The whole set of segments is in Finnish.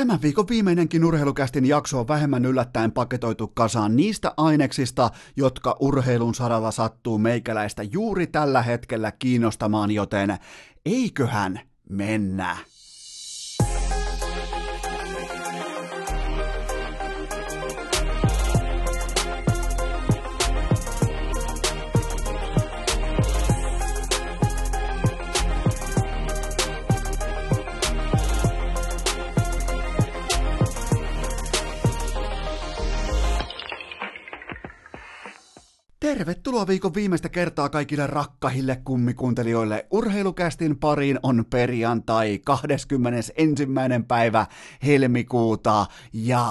Tämän viikon viimeinenkin urheilukästin jakso on vähemmän yllättäen paketoitu kasaan niistä aineksista, jotka urheilun saralla sattuu meikäläistä juuri tällä hetkellä kiinnostamaan, joten eiköhän mennä. Tervetuloa viikon viimeistä kertaa kaikille rakkahille kummikuuntelijoille. Urheilukästin pariin on perjantai 21. päivä helmikuuta ja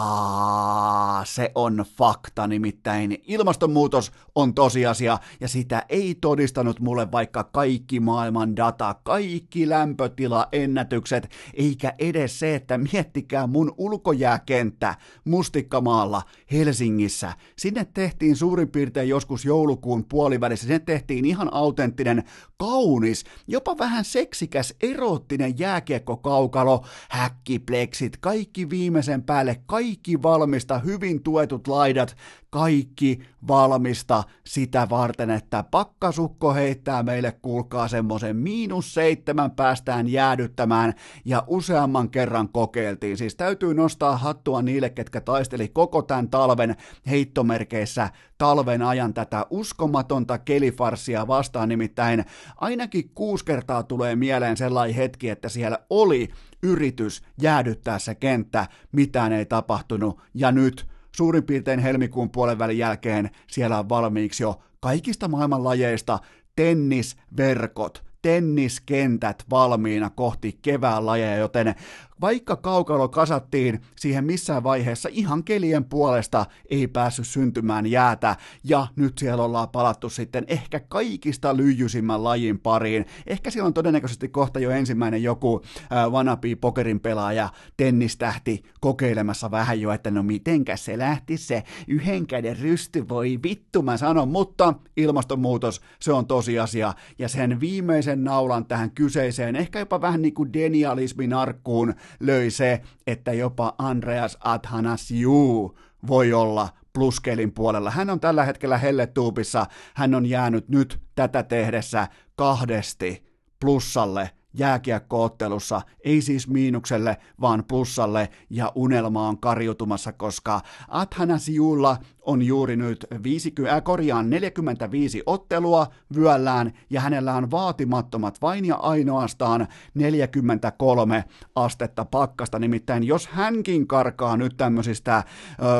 se on fakta, nimittäin ilmastonmuutos on tosiasia ja sitä ei todistanut mulle vaikka kaikki maailman data, kaikki lämpötilaennätykset, eikä edes se, että miettikää mun ulkojääkenttä Mustikkamaalla Helsingissä. Sinne tehtiin suurin piirtein joskus joulukuun puolivälissä. Sinne tehtiin ihan autenttinen, kaunis, jopa vähän seksikäs, erottinen jääkiekkokaukalo, häkkipleksit, kaikki viimeisen päälle, kaikki valmista, hyvin tuetut laidat, kaikki valmista sitä varten, että pakkasukko heittää meille, kuulkaa semmoisen miinus seitsemän päästään jäädyttämään. Ja useamman kerran kokeiltiin. Siis täytyy nostaa hattua niille, ketkä taisteli koko tämän talven heittomerkeissä talven ajan tätä uskomatonta kelifarsia vastaan, nimittäin ainakin kuusi kertaa tulee mieleen sellainen hetki, että siellä oli yritys jäädyttää se kenttä, mitään ei tapahtunut, ja nyt suurin piirtein helmikuun puolen välin jälkeen siellä on valmiiksi jo kaikista maailman lajeista tennisverkot, tenniskentät valmiina kohti kevään lajeja, joten vaikka kaukalo kasattiin siihen missään vaiheessa ihan kelien puolesta ei päässyt syntymään jäätä, ja nyt siellä ollaan palattu sitten ehkä kaikista lyijysimmän lajin pariin. Ehkä siellä on todennäköisesti kohta jo ensimmäinen joku äh, wannabe pokerin pelaaja, tennistähti kokeilemassa vähän jo, että no mitenkä se lähti se yhden käden rysty, voi vittu mä sanon, mutta ilmastonmuutos, se on tosiasia, ja sen viimeisen naulan tähän kyseiseen, ehkä jopa vähän niin kuin denialismin arkkuun löi se, että jopa Andreas Athanasiu voi olla pluskelin puolella. Hän on tällä hetkellä helletuupissa, hän on jäänyt nyt tätä tehdessä kahdesti plussalle jääkiekkoottelussa, ei siis miinukselle, vaan plussalle, ja unelma on karjutumassa, koska Athanasiulla on juuri nyt 50, äh, korjaan 45 ottelua vyöllään, ja hänellä on vaatimattomat vain ja ainoastaan 43 astetta pakkasta, nimittäin jos hänkin karkaa nyt tämmöisistä äh,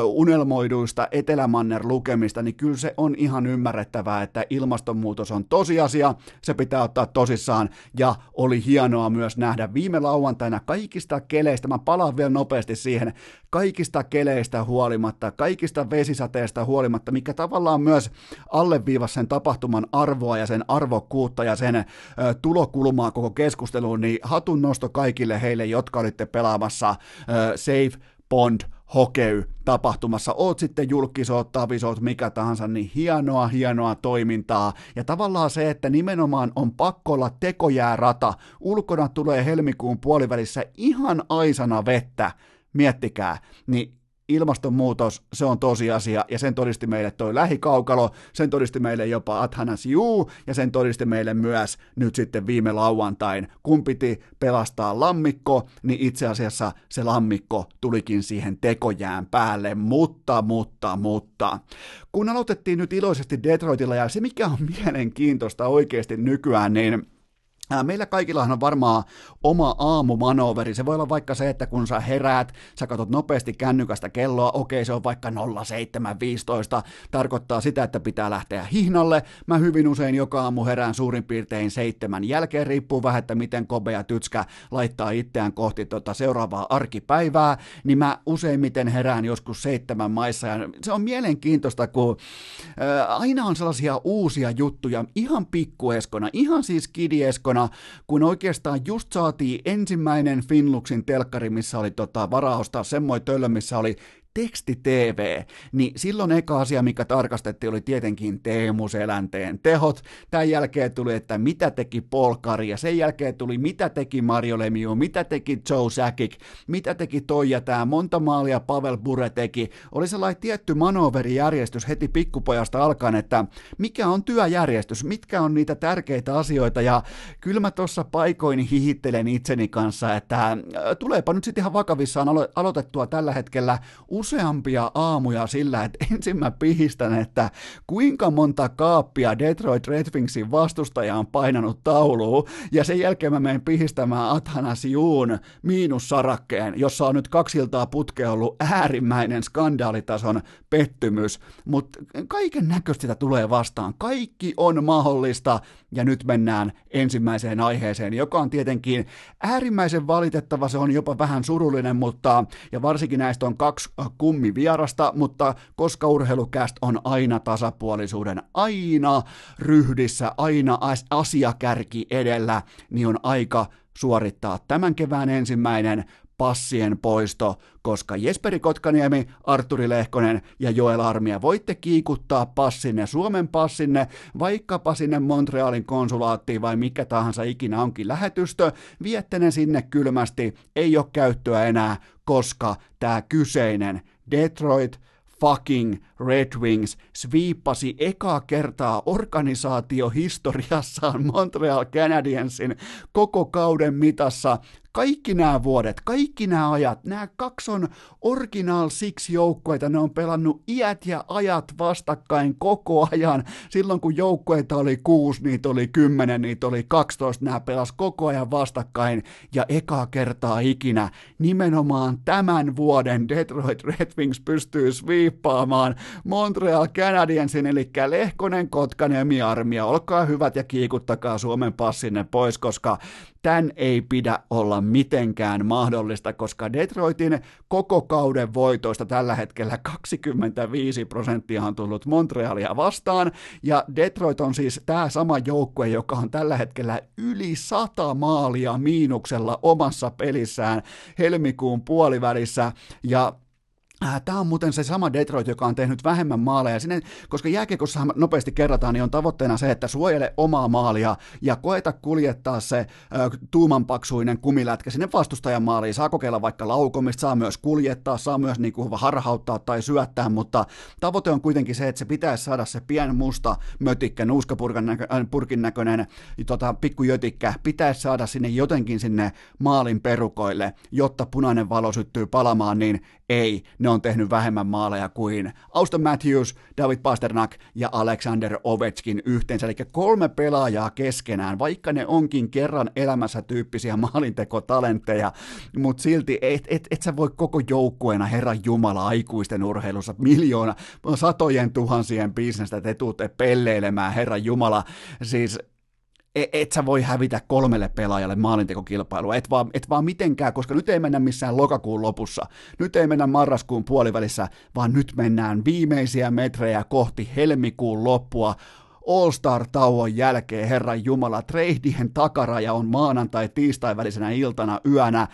unelmoiduista etelämanner lukemista, niin kyllä se on ihan ymmärrettävää, että ilmastonmuutos on tosiasia, se pitää ottaa tosissaan, ja oli hienoa myös nähdä. Viime lauantaina kaikista keleistä, mä palaan vielä nopeasti siihen, kaikista keleistä huolimatta, kaikista vesisateista huolimatta, mikä tavallaan myös alleviivasi sen tapahtuman arvoa ja sen arvokkuutta ja sen ö, tulokulmaa koko keskusteluun, niin hatun nosto kaikille heille, jotka olitte pelaamassa ö, Safe Bond hokey tapahtumassa, oot sitten julkisoot, tavisoot, mikä tahansa, niin hienoa, hienoa toimintaa. Ja tavallaan se, että nimenomaan on pakko olla tekojäärata, ulkona tulee helmikuun puolivälissä ihan aisana vettä, miettikää, niin ilmastonmuutos, se on tosiasia, ja sen todisti meille toi lähikaukalo, sen todisti meille jopa Athanas Juu, ja sen todisti meille myös nyt sitten viime lauantain, kun piti pelastaa lammikko, niin itse asiassa se lammikko tulikin siihen tekojään päälle, mutta, mutta, mutta. Kun aloitettiin nyt iloisesti Detroitilla, ja se mikä on mielenkiintoista oikeasti nykyään, niin Meillä kaikillahan on varmaan oma aamumanoveri. Se voi olla vaikka se, että kun sä heräät, sä katsot nopeasti kännykästä kelloa, okei se on vaikka 0715, tarkoittaa sitä, että pitää lähteä hihnalle. Mä hyvin usein joka aamu herään suurin piirtein seitsemän jälkeen, riippuu vähän, että miten kobea tytskä laittaa itseään kohti tota seuraavaa arkipäivää, niin mä useimmiten herään joskus seitsemän maissa, ja se on mielenkiintoista, kun aina on sellaisia uusia juttuja, ihan pikkueskona, ihan siis kidieskona, aikana, kun oikeastaan just saatiin ensimmäinen Finluxin telkkari, missä oli tota, varaa ostaa semmoinen töllö, missä oli teksti-TV, niin silloin eka asia, mikä tarkastettiin, oli tietenkin Teemu Selänteen tehot. Tämän jälkeen tuli, että mitä teki Paul Kari, ja sen jälkeen tuli, mitä teki Mario Lemieux, mitä teki Joe Sakic, mitä teki Toija tämä, monta maalia Pavel Bure teki. Oli sellainen tietty manoverijärjestys heti pikkupojasta alkaen, että mikä on työjärjestys, mitkä on niitä tärkeitä asioita, ja kyllä mä tuossa paikoin hihittelen itseni kanssa, että tuleepa nyt sitten ihan vakavissaan alo- aloitettua tällä hetkellä useampia aamuja sillä, että ensin mä pihistän, että kuinka monta kaappia Detroit Red Wingsin vastustaja on painanut tauluun, ja sen jälkeen mä menen pihistämään Athanasiuun miinussarakkeen, jossa on nyt kaksi iltaa putkea ollut äärimmäinen skandaalitason pettymys, mutta kaiken näköistä sitä tulee vastaan. Kaikki on mahdollista, ja nyt mennään ensimmäiseen aiheeseen, joka on tietenkin äärimmäisen valitettava, se on jopa vähän surullinen, mutta, ja varsinkin näistä on kaksi kummivierasta, mutta koska urheilukäst on aina tasapuolisuuden, aina ryhdissä, aina asiakärki edellä, niin on aika suorittaa tämän kevään ensimmäinen passien poisto, koska Jesperi Kotkaniemi, Arturi Lehkonen ja Joel Armia voitte kiikuttaa passinne, Suomen passinne, vaikkapa sinne Montrealin konsulaattiin vai mikä tahansa ikinä onkin lähetystö, viette ne sinne kylmästi, ei ole käyttöä enää, koska tämä kyseinen Detroit fucking Red Wings sviippasi ekaa kertaa organisaatiohistoriassaan Montreal Canadiensin koko kauden mitassa kaikki nämä vuodet, kaikki nämä ajat, nämä kaksi on Original Six joukkoita, ne on pelannut iät ja ajat vastakkain koko ajan. Silloin kun joukkoita oli kuusi, niitä oli kymmenen, niitä oli 12, nämä pelas koko ajan vastakkain ja ekaa kertaa ikinä nimenomaan tämän vuoden Detroit Red Wings pystyy sviippaamaan Montreal Canadiensin, eli Lehkonen, Kotkanemi, Armia. Olkaa hyvät ja kiikuttakaa Suomen passinne pois, koska tämän ei pidä olla mitenkään mahdollista, koska Detroitin koko kauden voitoista tällä hetkellä 25 prosenttia on tullut Montrealia vastaan, ja Detroit on siis tämä sama joukkue, joka on tällä hetkellä yli 100 maalia miinuksella omassa pelissään helmikuun puolivälissä, ja Tämä on muuten se sama Detroit, joka on tehnyt vähemmän maaleja. Sinne, koska jääkiekossa nopeasti kerrataan, niin on tavoitteena se, että suojele omaa maalia ja koeta kuljettaa se äh, tuumanpaksuinen kumilätkä sinne vastustajan maaliin. Saa kokeilla vaikka laukomista, saa myös kuljettaa, saa myös niin kuin harhauttaa tai syöttää, mutta tavoite on kuitenkin se, että se pitäisi saada se pien musta mötikkä, nuuskapurkin näkö, äh, näköinen tota, pikkujötikkä, pitäisi saada sinne jotenkin sinne maalin perukoille, jotta punainen valo syttyy palamaan, niin ei, ne on tehnyt vähemmän maaleja kuin Auston Matthews, David Pasternak ja Alexander Ovechkin yhteensä, eli kolme pelaajaa keskenään, vaikka ne onkin kerran elämässä tyyppisiä maalintekotalentteja, mutta silti et, et, et sä voi koko joukkueena Herran Jumala aikuisten urheilussa miljoona, satojen tuhansien bisnestä, te tuutte pelleilemään, Herran Jumala, siis et sä voi hävitä kolmelle pelaajalle maalintekokilpailua, et vaan, et vaan mitenkään, koska nyt ei mennä missään lokakuun lopussa, nyt ei mennä marraskuun puolivälissä, vaan nyt mennään viimeisiä metrejä kohti helmikuun loppua, All-Star-tauon jälkeen, Herran Jumala, treidien takaraja on maanantai-tiistai välisenä iltana yönä,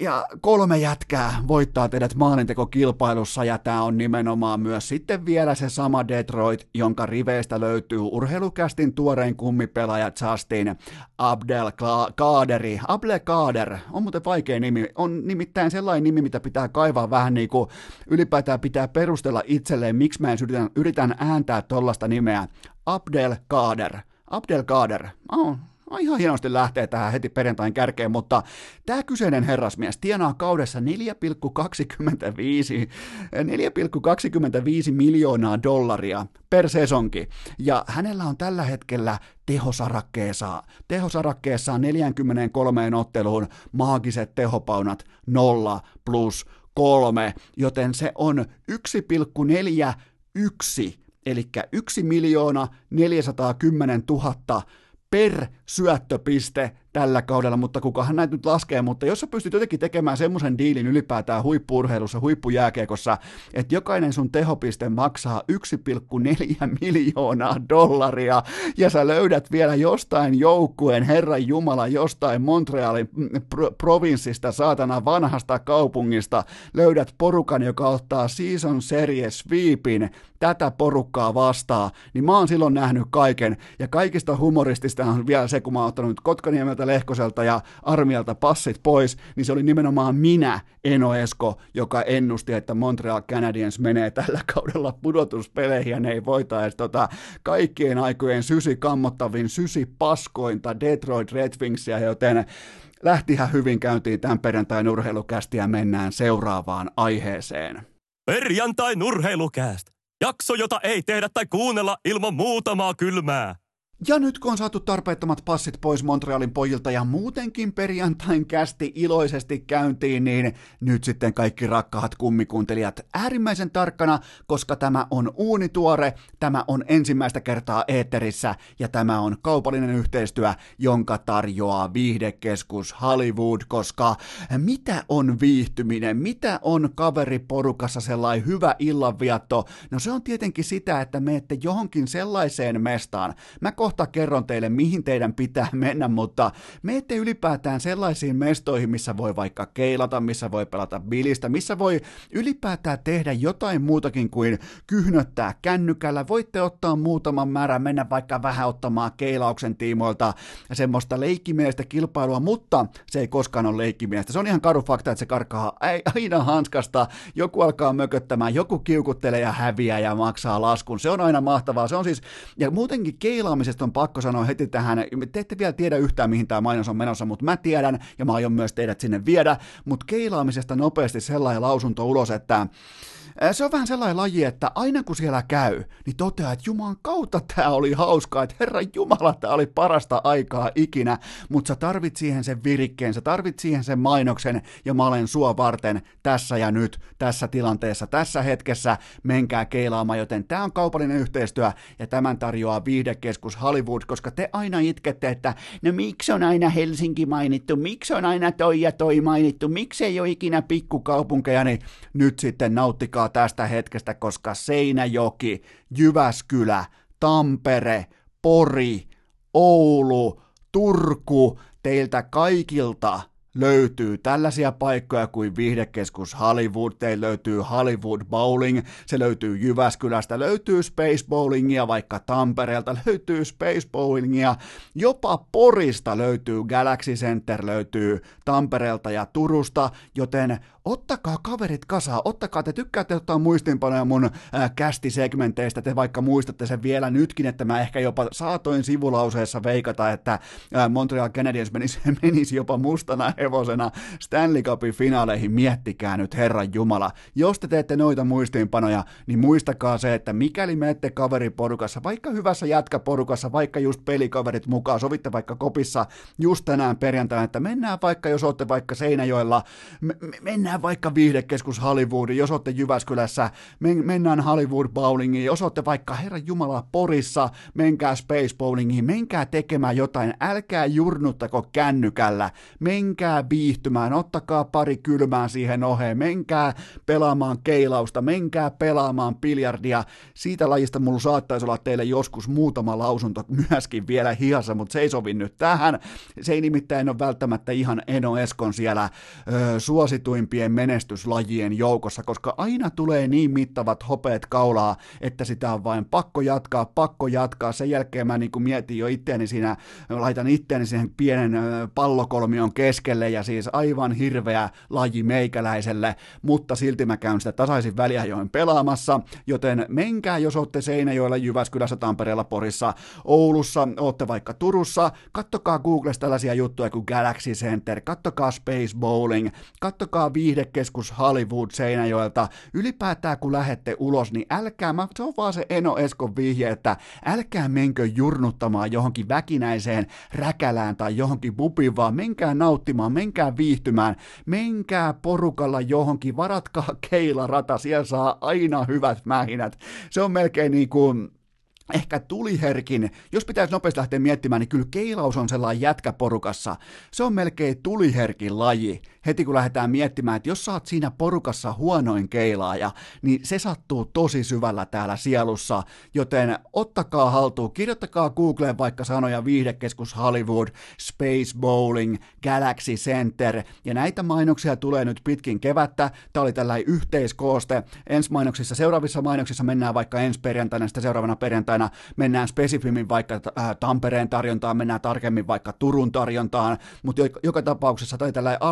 ja kolme jätkää voittaa teidät maalintekokilpailussa, ja tämä on nimenomaan myös sitten vielä se sama Detroit, jonka riveistä löytyy urheilukästin tuorein kummipelaaja Justin Abdel Kaaderi. Abdel Kaader on muuten vaikea nimi, on nimittäin sellainen nimi, mitä pitää kaivaa vähän niin kuin ylipäätään pitää perustella itselleen, miksi mä yritän, yritän ääntää tollasta nimeä. Abdel Kaader. Abdel Kaader. Oh, No ihan hienosti lähtee tähän heti perjantain kärkeen, mutta tämä kyseinen herrasmies tienaa kaudessa 4,25 4,25 miljoonaa dollaria per sesonki. Ja hänellä on tällä hetkellä tehosarakkeessa, tehosarakkeessa 43 otteluun maagiset tehopaunat 0 plus 3, joten se on 1,41, eli 1 miljoona 410 000 per syöttöpiste tällä kaudella, mutta kukahan näitä nyt laskee, mutta jos sä pystyt jotenkin tekemään semmoisen diilin ylipäätään huippuurheilussa, huippujääkiekossa, että jokainen sun tehopiste maksaa 1,4 miljoonaa dollaria, ja sä löydät vielä jostain joukkueen, Herran Jumala, jostain Montrealin mm, pro- provinssista, saatana vanhasta kaupungista, löydät porukan, joka ottaa season series sweepin tätä porukkaa vastaa, niin mä oon silloin nähnyt kaiken, ja kaikista humoristista on vielä se, kun mä oon ottanut Kotkaniemeltä, Lehkoselta ja Armialta passit pois, niin se oli nimenomaan minä, Eno Esko, joka ennusti, että Montreal Canadiens menee tällä kaudella pudotuspeleihin, ja ne ei voita edes tota, kaikkien aikojen sysi kammottavin, sysi paskointa Detroit Red Wingsia, joten lähtihän hyvin käyntiin tämän perjantain urheilukästi ja mennään seuraavaan aiheeseen. Perjantai nurheilukääst. Jakso, jota ei tehdä tai kuunnella ilman muutamaa kylmää. Ja nyt kun on saatu tarpeettomat passit pois Montrealin pojilta ja muutenkin perjantain kästi iloisesti käyntiin, niin nyt sitten kaikki rakkaat kummikuuntelijat äärimmäisen tarkkana, koska tämä on uunituore, tämä on ensimmäistä kertaa eetterissä ja tämä on kaupallinen yhteistyö, jonka tarjoaa viihdekeskus Hollywood, koska mitä on viihtyminen, mitä on kaveriporukassa sellainen hyvä illanvietto? No se on tietenkin sitä, että menette johonkin sellaiseen mestaan. Mä kohta kerron teille, mihin teidän pitää mennä, mutta ette ylipäätään sellaisiin mestoihin, missä voi vaikka keilata, missä voi pelata bilistä, missä voi ylipäätään tehdä jotain muutakin kuin kyhnöttää kännykällä. Voitte ottaa muutaman määrän, mennä vaikka vähän ottamaan keilauksen tiimoilta semmoista leikkimielistä kilpailua, mutta se ei koskaan ole leikkimielistä. Se on ihan karu fakta, että se karkaa aina hanskasta, joku alkaa mököttämään, joku kiukuttelee ja häviää ja maksaa laskun. Se on aina mahtavaa. Se on siis, ja muutenkin keilaamisesta Tästä on pakko sanoa heti tähän, te ette vielä tiedä yhtään mihin tämä mainos on menossa, mutta mä tiedän ja mä aion myös teidät sinne viedä, mutta keilaamisesta nopeasti sellainen lausunto ulos, että se on vähän sellainen laji, että aina kun siellä käy, niin toteaa, että Jumalan kautta tämä oli hauskaa, että Herra Jumala, tämä oli parasta aikaa ikinä, mutta sä tarvit siihen sen virikkeen, sä tarvit siihen sen mainoksen, ja mä olen sua varten tässä ja nyt, tässä tilanteessa, tässä hetkessä, menkää keilaamaan, joten tämä on kaupallinen yhteistyö, ja tämän tarjoaa viihdekeskus Hollywood, koska te aina itkette, että no miksi on aina Helsinki mainittu, miksi on aina toi ja toi mainittu, miksi ei ole ikinä pikkukaupunkeja, niin nyt sitten nauttikaa nauttikaa tästä hetkestä, koska Seinäjoki, Jyväskylä, Tampere, Pori, Oulu, Turku, teiltä kaikilta löytyy tällaisia paikkoja kuin viihdekeskus Hollywood, teillä löytyy Hollywood Bowling, se löytyy Jyväskylästä, löytyy Space Bowlingia, vaikka Tampereelta löytyy Space Bowlingia, jopa Porista löytyy Galaxy Center, löytyy Tampereelta ja Turusta, joten ottakaa kaverit kasaan, ottakaa, te tykkäätte ottaa muistinpanoja mun äh, kästisegmenteistä, te vaikka muistatte sen vielä nytkin, että mä ehkä jopa saatoin sivulauseessa veikata, että äh, Montreal Canadiens menisi, menisi jopa mustana hevosena Stanley Cupin finaaleihin, miettikää nyt Herran Jumala. Jos te teette noita muistiinpanoja, niin muistakaa se, että mikäli menette kaveriporukassa, vaikka hyvässä jätkäporukassa, vaikka just pelikaverit mukaan, sovitte vaikka kopissa just tänään perjantaina, että mennään vaikka, jos olette vaikka Seinäjoella, me, mennään mennään vaikka viihdekeskus Hollywoodiin, jos olette Jyväskylässä, men- mennään Hollywood Bowlingiin, jos olette vaikka Herran Jumala Porissa, menkää Space Bowlingiin, menkää tekemään jotain, älkää jurnuttako kännykällä, menkää viihtymään, ottakaa pari kylmää siihen oheen, menkää pelaamaan keilausta, menkää pelaamaan biljardia, siitä lajista mulla saattaisi olla teille joskus muutama lausunto myöskin vielä hihassa, mutta se ei sovi nyt tähän, se ei nimittäin ole välttämättä ihan Eno Eskon siellä ö, suosituimpien kaikkien menestyslajien joukossa, koska aina tulee niin mittavat hopeet kaulaa, että sitä on vain pakko jatkaa, pakko jatkaa. Sen jälkeen mä niin kuin mietin jo itteeni siinä, laitan itteeni siihen pienen pallokolmion keskelle ja siis aivan hirveä laji meikäläiselle, mutta silti mä käyn sitä tasaisin väliajoin pelaamassa, joten menkää, jos olette Seinäjoella, Jyväskylässä, Tampereella, Porissa, Oulussa, olette vaikka Turussa, kattokaa Googlesta tällaisia juttuja kuin Galaxy Center, kattokaa Space Bowling, kattokaa viihde viihdekeskus Hollywood Seinäjoelta. Ylipäätään kun lähette ulos, niin älkää, mä, se on vaan se Eno Eskon vihje, että älkää menkö jurnuttamaan johonkin väkinäiseen räkälään tai johonkin bubiin, vaan menkää nauttimaan, menkää viihtymään, menkää porukalla johonkin, varatkaa keilarata, siellä saa aina hyvät mähinät. Se on melkein niin kuin ehkä tuliherkin, jos pitäisi nopeasti lähteä miettimään, niin kyllä keilaus on sellainen jätkäporukassa. Se on melkein tuliherkin laji. Heti kun lähdetään miettimään, että jos sä oot siinä porukassa huonoin keilaaja, niin se sattuu tosi syvällä täällä sielussa. Joten ottakaa haltuun, kirjoittakaa Googleen vaikka sanoja viihdekeskus Hollywood, Space Bowling, Galaxy Center, ja näitä mainoksia tulee nyt pitkin kevättä. Tämä oli tällainen yhteiskooste. Ensi mainoksissa, seuraavissa mainoksissa mennään vaikka ensi perjantaina, sitten seuraavana perjantaina aina mennään spesifimmin vaikka äh, Tampereen tarjontaan, mennään tarkemmin vaikka Turun tarjontaan, mutta joka tapauksessa tai tällainen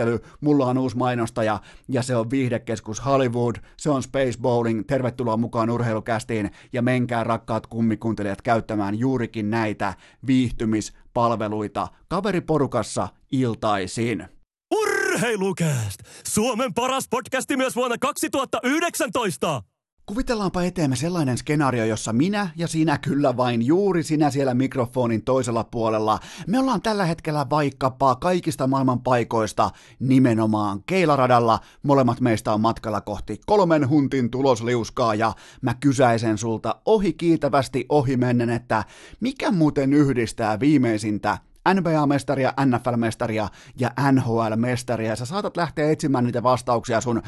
alkuesittely, mulla on uusi mainostaja ja se on viihdekeskus Hollywood, se on Space Bowling, tervetuloa mukaan urheilukästiin ja menkää rakkaat kummikuuntelijat käyttämään juurikin näitä viihtymispalveluita kaveriporukassa iltaisin. Urheilukääst! Suomen paras podcasti myös vuonna 2019! Kuvitellaanpa eteemme sellainen skenaario, jossa minä ja sinä kyllä vain juuri sinä siellä mikrofonin toisella puolella. Me ollaan tällä hetkellä vaikkapa kaikista maailman paikoista nimenomaan Keilaradalla. Molemmat meistä on matkalla kohti kolmen huntin tulosliuskaa ja mä kysäisen sulta ohi kiitävästi ohi mennen, että mikä muuten yhdistää viimeisintä NBA-mestaria, NFL-mestaria ja NHL-mestaria. Sä saatat lähteä etsimään niitä vastauksia sun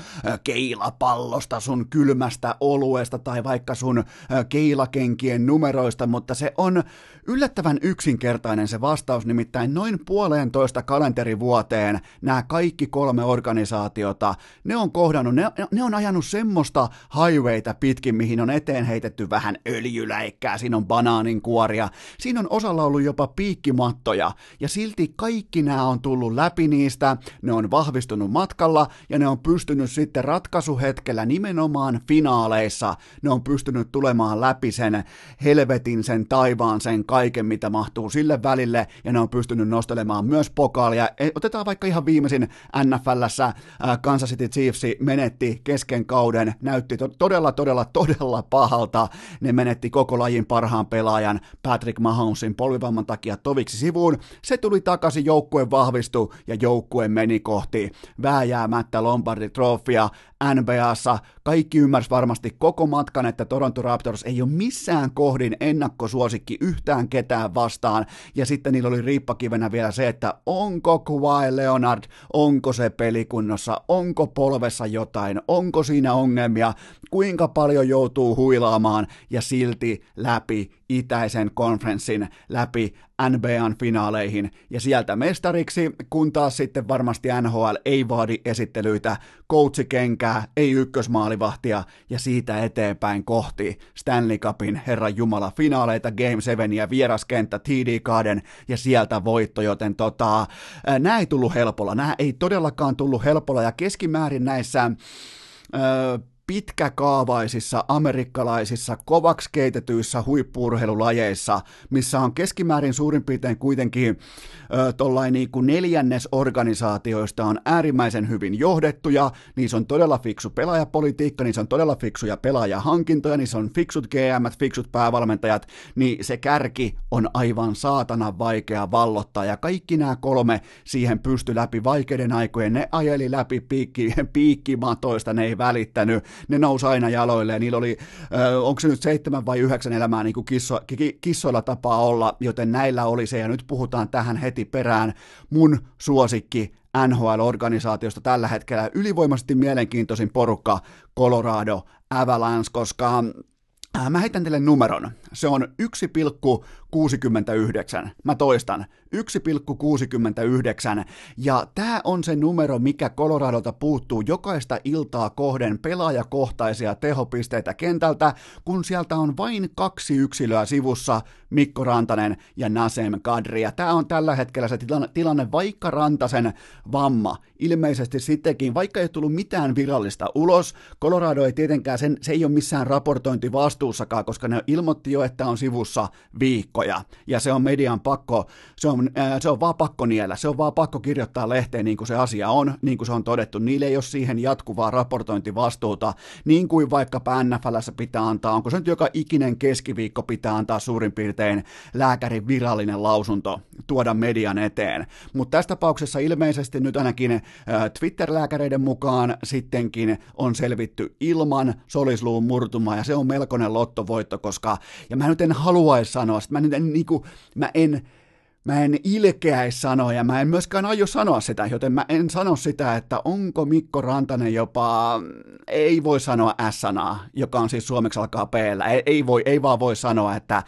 keilapallosta, sun kylmästä oluesta tai vaikka sun keilakenkien numeroista, mutta se on yllättävän yksinkertainen se vastaus, nimittäin noin puoleentoista kalenterivuoteen nämä kaikki kolme organisaatiota, ne on kohdannut, ne, ne on ajanut semmoista highwayta pitkin, mihin on eteen heitetty vähän öljyläikkää, siinä on banaaninkuoria, siinä on osalla ollut jopa piikkimattoja, voittoja. Ja silti kaikki nämä on tullut läpi niistä, ne on vahvistunut matkalla ja ne on pystynyt sitten ratkaisuhetkellä nimenomaan finaaleissa, ne on pystynyt tulemaan läpi sen helvetin, sen taivaan, sen kaiken, mitä mahtuu sille välille ja ne on pystynyt nostelemaan myös pokaalia. E, otetaan vaikka ihan viimeisin NFLssä Kansas City Chiefs menetti kesken kauden, näytti todella, todella, todella pahalta. Ne menetti koko lajin parhaan pelaajan Patrick Mahomesin polvivamman takia toviksi sivuun, se tuli takaisin, joukkue vahvistui ja joukkue meni kohti vääjäämättä Lombardi Trofia NBAssa. Kaikki ymmärsi varmasti koko matkan, että Toronto Raptors ei ole missään kohdin ennakkosuosikki yhtään ketään vastaan. Ja sitten niillä oli riippakivenä vielä se, että onko Kawhi Leonard, onko se pelikunnossa, onko polvessa jotain, onko siinä ongelmia, kuinka paljon joutuu huilaamaan ja silti läpi itäisen konferenssin läpi NBAn finaaleihin. Ja sieltä mestariksi, kun taas sitten varmasti NHL ei vaadi esittelyitä, coachikenkää, ei ykkösmaalivahtia ja siitä eteenpäin kohti Stanley Cupin Herran Jumala finaaleita Game 7 ja vieraskenttä TD Garden ja sieltä voitto, joten tota, nämä ei tullut helpolla, nämä ei todellakaan tullut helpolla. Ja keskimäärin näissä pitkäkaavaisissa amerikkalaisissa kovaksi keitetyissä huippuurheilulajeissa, missä on keskimäärin suurin piirtein kuitenkin äh, niin kuin neljännes organisaatioista on äärimmäisen hyvin johdettuja, niissä on todella fiksu pelaajapolitiikka, niissä on todella fiksuja pelaajahankintoja, niissä on fiksut GM, fiksut päävalmentajat, niin se kärki on aivan saatana vaikea vallottaa ja kaikki nämä kolme siihen pysty läpi vaikeiden aikojen, ne ajeli läpi piikki, piikkimatoista, ne ei välittänyt, ne nousi aina jaloille ja niillä oli, äh, onko se nyt seitsemän vai yhdeksän elämää niin kuin kisso, kissoilla tapaa olla, joten näillä oli se ja nyt puhutaan tähän heti perään mun suosikki NHL-organisaatiosta tällä hetkellä ylivoimaisesti mielenkiintoisin porukka Colorado Avalanche, koska Mä heitän teille numeron. Se on 1,69. Mä toistan. 1,69 ja tämä on se numero, mikä Coloradolta puuttuu jokaista iltaa kohden pelaajakohtaisia tehopisteitä kentältä, kun sieltä on vain kaksi yksilöä sivussa, Mikko Rantanen ja Nasem Kadri. Ja tämä on tällä hetkellä se tilanne, tilanne, vaikka Rantasen vamma ilmeisesti sittenkin, vaikka ei tullut mitään virallista ulos, Colorado ei tietenkään, sen, se ei ole missään raportointi vastuussakaan, koska ne ilmoitti jo, että on sivussa viikkoja, ja se on median pakko, se on se on vaan pakko niellä, se on vaan pakko kirjoittaa lehteen niin kuin se asia on, niin kuin se on todettu. Niille ei ole siihen jatkuvaa raportointivastuuta, niin kuin vaikkapa NFLssä pitää antaa, onko se nyt joka ikinen keskiviikko pitää antaa suurin piirtein lääkärin virallinen lausunto, tuoda median eteen. Mutta tässä tapauksessa ilmeisesti nyt ainakin Twitter-lääkäreiden mukaan sittenkin on selvitty ilman solisluun murtumaa, ja se on melkoinen lottovoitto, koska, ja mä nyt en haluaisi sanoa, että mä nyt en, niin kuin, mä en, mä en ilkeäisi sanoa ja mä en myöskään aio sanoa sitä, joten mä en sano sitä, että onko Mikko Rantanen jopa, ei voi sanoa S-sanaa, joka on siis suomeksi alkaa p ei, ei, voi, ei vaan voi sanoa, että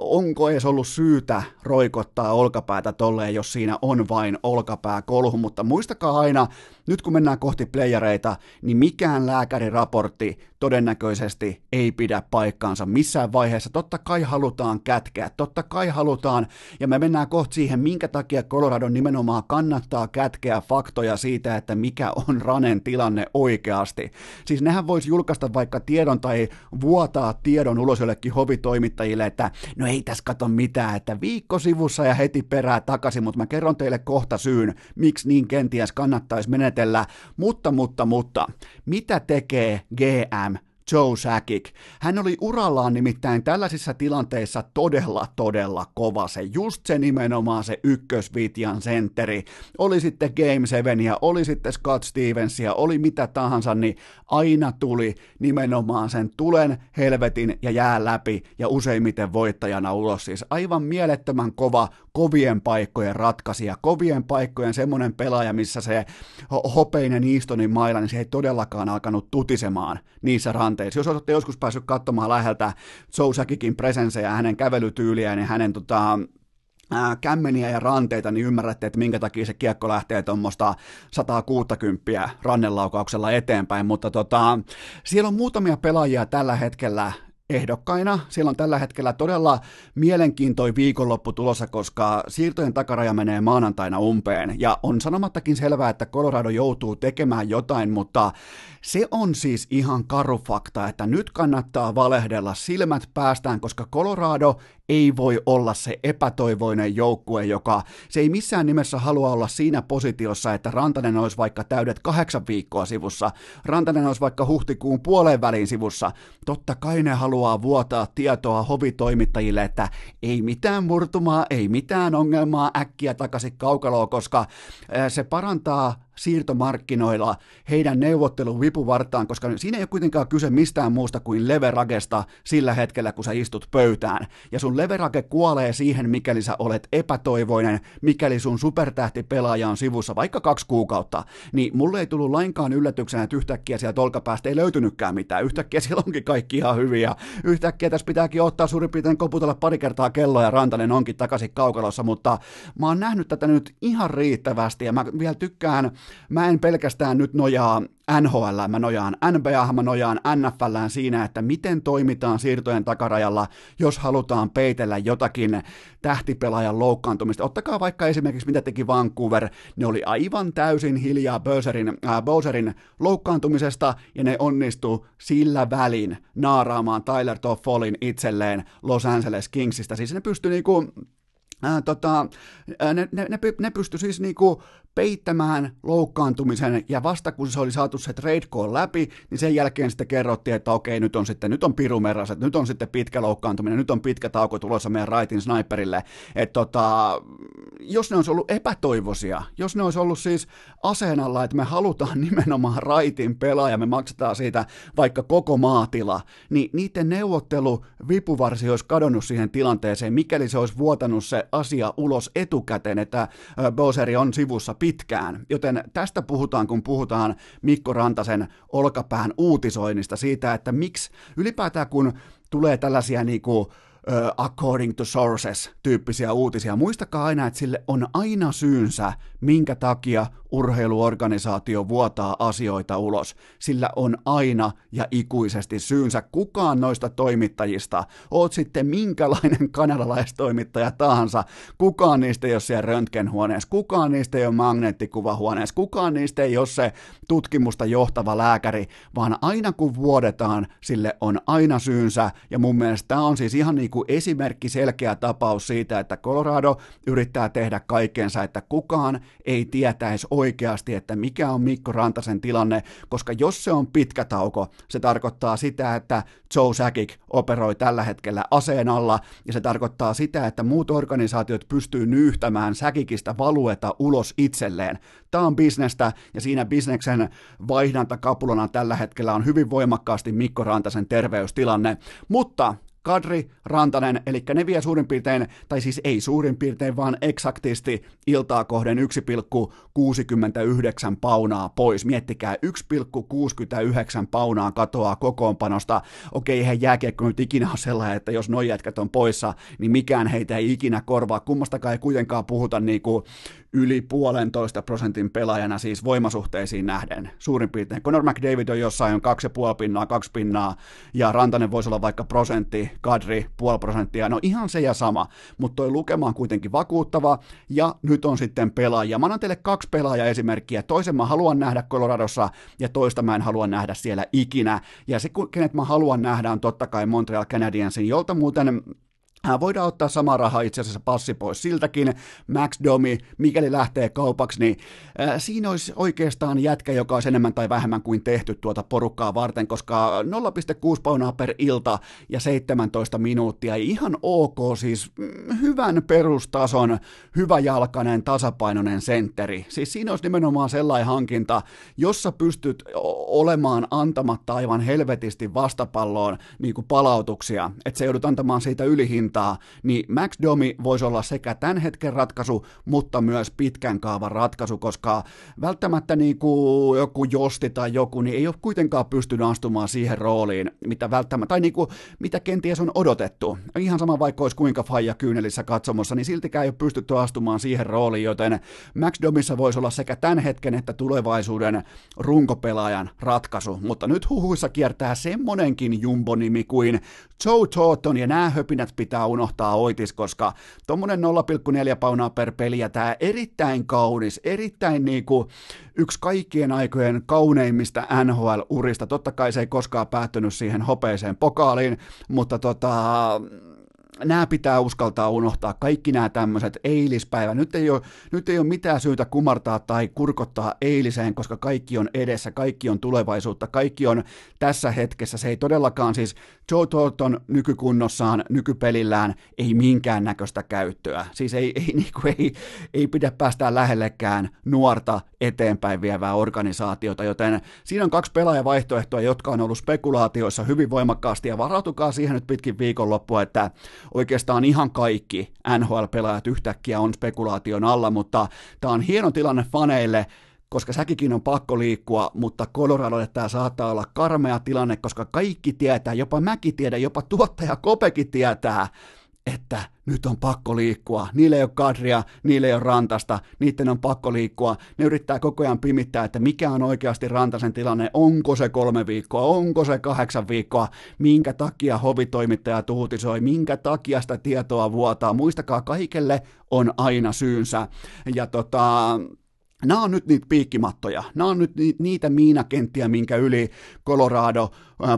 onko edes ollut syytä roikottaa olkapäätä tolleen, jos siinä on vain olkapää kolhu, mutta muistakaa aina, nyt kun mennään kohti playereita, niin mikään lääkäriraportti todennäköisesti ei pidä paikkaansa missään vaiheessa. Totta kai halutaan kätkeä, totta kai halutaan, ja me mennään kohti siihen, minkä takia Colorado nimenomaan kannattaa kätkeä faktoja siitä, että mikä on Ranen tilanne oikeasti. Siis nehän voisi julkaista vaikka tiedon tai vuotaa tiedon ulos jollekin hovitoimittajille, että no ei tässä kato mitään, että viikko sivussa ja heti perää takaisin, mutta mä kerron teille kohta syyn, miksi niin kenties kannattaisi menetellä, mutta, mutta, mutta, mitä tekee GM Joe Sakic. Hän oli urallaan nimittäin tällaisissa tilanteissa todella, todella kova. Se just se nimenomaan se ykkösvitjan sentteri. Oli sitten Game 7 ja oli sitten Scott Stevensia, oli mitä tahansa, niin aina tuli nimenomaan sen tulen, helvetin ja jää läpi ja useimmiten voittajana ulos. Siis aivan mielettömän kova, kovien paikkojen ratkaisija, kovien paikkojen semmoinen pelaaja, missä se hopeinen Eastonin maila, niin se ei todellakaan alkanut tutisemaan niissä ranteissa. Jos olette joskus päässyt katsomaan läheltä Joe Sakikin presensejä, hänen kävelytyyliään ja hänen tota, ää, kämmeniä ja ranteita, niin ymmärrätte, että minkä takia se kiekko lähtee tuommoista 160 rannelaukauksella eteenpäin, mutta tota, siellä on muutamia pelaajia tällä hetkellä, ehdokkaina. Siellä on tällä hetkellä todella mielenkiintoi viikonloppu tulossa, koska siirtojen takaraja menee maanantaina umpeen. Ja on sanomattakin selvää, että Colorado joutuu tekemään jotain, mutta se on siis ihan karu fakta, että nyt kannattaa valehdella silmät päästään, koska Colorado ei voi olla se epätoivoinen joukkue, joka se ei missään nimessä halua olla siinä positiossa, että Rantanen olisi vaikka täydet kahdeksan viikkoa sivussa, Rantanen olisi vaikka huhtikuun puoleen väliin sivussa. Totta kai ne haluaa vuotaa tietoa hovitoimittajille, että ei mitään murtumaa, ei mitään ongelmaa äkkiä takaisin kaukaloon, koska se parantaa siirtomarkkinoilla heidän neuvottelun vipuvartaan, koska siinä ei ole kuitenkaan kyse mistään muusta kuin leveragesta sillä hetkellä, kun sä istut pöytään. Ja sun leverage kuolee siihen, mikäli sä olet epätoivoinen, mikäli sun supertähtipelaaja on sivussa vaikka kaksi kuukautta, niin mulle ei tullut lainkaan yllätyksenä, että yhtäkkiä sieltä olkapäästä ei löytynytkään mitään. Yhtäkkiä siellä onkin kaikki ihan hyviä. Yhtäkkiä tässä pitääkin ottaa suurin piirtein koputella pari kertaa kelloa ja Rantanen onkin takaisin kaukalossa, mutta mä oon nähnyt tätä nyt ihan riittävästi ja mä vielä tykkään mä en pelkästään nyt nojaa NHL, mä nojaan NBA, mä nojaan NFL siinä, että miten toimitaan siirtojen takarajalla, jos halutaan peitellä jotakin tähtipelaajan loukkaantumista. Ottakaa vaikka esimerkiksi, mitä teki Vancouver, ne oli aivan täysin hiljaa Bowserin, äh, Bowserin loukkaantumisesta, ja ne onnistu sillä välin naaraamaan Tyler Toffolin itselleen Los Angeles Kingsista. Siis ne pystyi niinku Ää, tota, ne, ne, ne, ne pystyi siis niinku peittämään loukkaantumisen, ja vasta kun se oli saatu se trade call läpi, niin sen jälkeen sitten kerrottiin, että okei, nyt on sitten, nyt on pirumerraset, nyt on sitten pitkä loukkaantuminen, nyt on pitkä tauko tulossa meidän raitin sniperille, että tota, jos ne olisi ollut epätoivoisia, jos ne olisi ollut siis aseenalla, että me halutaan nimenomaan raitin pelaaja, me maksetaan siitä vaikka koko maatila, niin niiden neuvottelu vipuvarsi olisi kadonnut siihen tilanteeseen, mikäli se olisi vuotanut se asia ulos etukäteen, että Bowseri on sivussa pitkään. Joten tästä puhutaan, kun puhutaan Mikko Rantasen olkapään uutisoinnista siitä, että miksi ylipäätään kun tulee tällaisia niin kuin, according to sources tyyppisiä uutisia. Muistakaa aina, että sille on aina syynsä, minkä takia urheiluorganisaatio vuotaa asioita ulos. Sillä on aina ja ikuisesti syynsä. Kukaan noista toimittajista, oot sitten minkälainen kanadalaistoimittaja tahansa, kukaan niistä ei ole siellä röntgenhuoneessa, kukaan niistä ei ole magneettikuvahuoneessa, kukaan niistä ei ole se tutkimusta johtava lääkäri, vaan aina kun vuodetaan, sille on aina syynsä, ja mun mielestä tämä on siis ihan niin kuin esimerkki selkeä tapaus siitä, että Colorado yrittää tehdä kaikkensa, että kukaan ei tietäisi oikeasti, että mikä on Mikko Rantasen tilanne, koska jos se on pitkä tauko, se tarkoittaa sitä, että Joe Sakic operoi tällä hetkellä aseen alla, ja se tarkoittaa sitä, että muut organisaatiot pystyy nyyhtämään Säkikistä valueta ulos itselleen. Tämä on bisnestä, ja siinä bisneksen vaihdantakapulona tällä hetkellä on hyvin voimakkaasti Mikko Rantasen terveystilanne, mutta Kadri, Rantanen, eli ne vie suurin piirtein, tai siis ei suurin piirtein, vaan eksaktisti iltaa kohden 1,69 paunaa pois. Miettikää, 1,69 paunaa katoaa kokoonpanosta. Okei, eihän jääkiekko nyt ikinä ole sellainen, että jos noi jätkät on poissa, niin mikään heitä ei ikinä korvaa. Kummastakaan ei kuitenkaan puhuta niinku yli puolentoista prosentin pelaajana siis voimasuhteisiin nähden, suurin piirtein. Conor McDavid on jossain on kaksi ja puoli pinnaa, kaksi pinnaa, ja Rantanen voisi olla vaikka prosentti, Kadri puoli prosenttia, no ihan se ja sama, mutta toi lukema on kuitenkin vakuuttava, ja nyt on sitten pelaajia. Mä annan teille kaksi pelaajaesimerkkiä, toisen mä haluan nähdä Coloradossa, ja toista mä en halua nähdä siellä ikinä, ja se, kenet mä haluan nähdä, on totta kai Montreal Canadiensin, jolta muuten Voidaan ottaa sama raha itse asiassa passi pois siltäkin. Max Domi, mikäli lähtee kaupaksi, niin äh, siinä olisi oikeastaan jätkä, joka olisi enemmän tai vähemmän kuin tehty tuota porukkaa varten, koska 0,6 paunaa per ilta ja 17 minuuttia. Ihan ok, siis mm, hyvän perustason, hyvä jalkainen, tasapainoinen sentteri. Siis siinä olisi nimenomaan sellainen hankinta, jossa pystyt olemaan antamatta aivan helvetisti vastapalloon niin kuin palautuksia, että se joudut antamaan siitä ylihintaa hintaa, niin Max Domi voisi olla sekä tämän hetken ratkaisu, mutta myös pitkän kaavan ratkaisu, koska välttämättä niin kuin joku Josti tai joku, niin ei ole kuitenkaan pystynyt astumaan siihen rooliin, mitä välttämättä, tai niin kuin, mitä kenties on odotettu. Ihan sama vaikka olisi kuinka faija kyynelissä katsomossa, niin siltikään ei ole pystytty astumaan siihen rooliin, joten Max Domissa voisi olla sekä tämän hetken että tulevaisuuden runkopelaajan ratkaisu, mutta nyt huhuissa kiertää semmonenkin jumbonimi kuin Joe Thornton, ja nämä höpinät pitää unohtaa oitis, koska tuommoinen 0,4 paunaa per peli, ja tämä erittäin kaunis, erittäin niinku yksi kaikkien aikojen kauneimmista NHL-urista. Totta kai se ei koskaan päättynyt siihen hopeiseen pokaaliin, mutta tota, nämä pitää uskaltaa unohtaa, kaikki nämä tämmöiset eilispäivä. Nyt ei, ole, nyt ei ole mitään syytä kumartaa tai kurkottaa eiliseen, koska kaikki on edessä, kaikki on tulevaisuutta, kaikki on tässä hetkessä. Se ei todellakaan siis Joe Thornton nykykunnossaan, nykypelillään ei minkään näköistä käyttöä. Siis ei, ei, niin kuin, ei, ei pidä päästä lähellekään nuorta eteenpäin vievää organisaatiota, joten siinä on kaksi pelaajavaihtoehtoa, jotka on ollut spekulaatioissa hyvin voimakkaasti, ja varautukaa siihen nyt pitkin viikonloppua, että oikeastaan ihan kaikki NHL-pelaajat yhtäkkiä on spekulaation alla, mutta tämä on hieno tilanne faneille, koska säkikin on pakko liikkua, mutta Coloradolle tämä saattaa olla karmea tilanne, koska kaikki tietää, jopa mäkin tiedän, jopa tuottaja Kopekin tietää, että nyt on pakko liikkua. Niille ei ole kadria, niille ei ole rantasta, niiden on pakko liikkua. Ne yrittää koko ajan pimittää, että mikä on oikeasti rantasen tilanne, onko se kolme viikkoa, onko se kahdeksan viikkoa, minkä takia hovitoimittaja uutisoi, minkä takia sitä tietoa vuotaa. Muistakaa, kaikelle on aina syynsä. Ja tota, Nämä on nyt niitä piikkimattoja. Nämä on nyt niitä miinakenttiä, minkä yli Colorado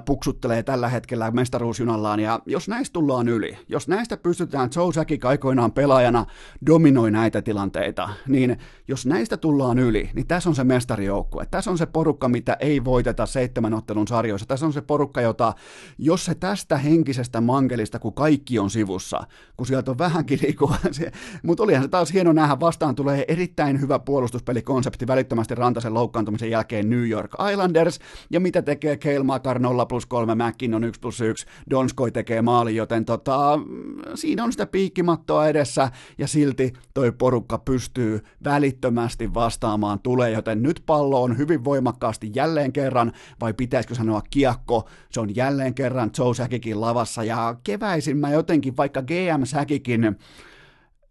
puksuttelee tällä hetkellä mestaruusjunallaan, ja jos näistä tullaan yli, jos näistä pystytään, Joe Sakic aikoinaan pelaajana dominoi näitä tilanteita, niin jos näistä tullaan yli, niin tässä on se mestarijoukkue, tässä on se porukka, mitä ei voiteta seitsemän ottelun sarjoissa, tässä on se porukka, jota, jos se tästä henkisestä mankelista, kun kaikki on sivussa, kun sieltä on vähänkin liikua, mutta olihan se taas hieno nähdä, vastaan tulee erittäin hyvä puolustuspelikonsepti välittömästi Rantasen loukkaantumisen jälkeen New York Islanders, ja mitä tekee Kale Makar 0 plus 3, on 1 plus 1, Donskoi tekee maali, joten tota, siinä on sitä piikkimattoa edessä ja silti toi porukka pystyy välittömästi vastaamaan tulee, joten nyt pallo on hyvin voimakkaasti jälleen kerran, vai pitäisikö sanoa kiekko, se on jälleen kerran Joe Säkikin lavassa ja keväisin mä jotenkin, vaikka GM Säkikin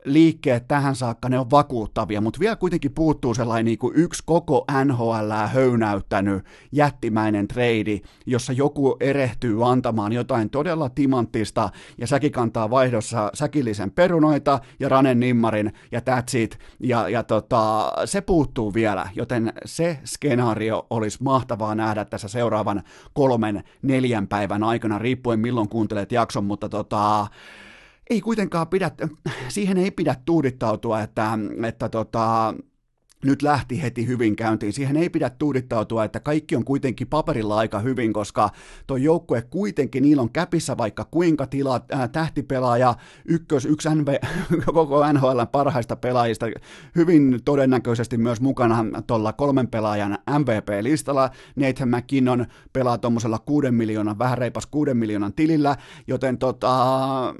liikkeet tähän saakka, ne on vakuuttavia, mutta vielä kuitenkin puuttuu sellainen niin kuin yksi koko NHL höynäyttänyt jättimäinen trade, jossa joku erehtyy antamaan jotain todella timanttista ja säkin kantaa vaihdossa säkillisen perunoita ja Ranen Nimmarin ja that's it. Ja, ja tota, se puuttuu vielä, joten se skenaario olisi mahtavaa nähdä tässä seuraavan kolmen, neljän päivän aikana, riippuen milloin kuuntelet jakson, mutta tota, ei kuitenkaan pidä, siihen ei pidä tuudittautua, että, että tota, nyt lähti heti hyvin käyntiin. Siihen ei pidä tuudittautua, että kaikki on kuitenkin paperilla aika hyvin, koska tuo joukkue kuitenkin, niillä on käpissä vaikka kuinka tilaa, äh, tähtipelaaja, ykkös, yksi NV, koko NHL parhaista pelaajista, hyvin todennäköisesti myös mukana tuolla kolmen pelaajan MVP-listalla. Nathan McKinnon pelaa tuommoisella kuuden miljoonan, vähän reipas kuuden miljoonan tilillä, joten tota,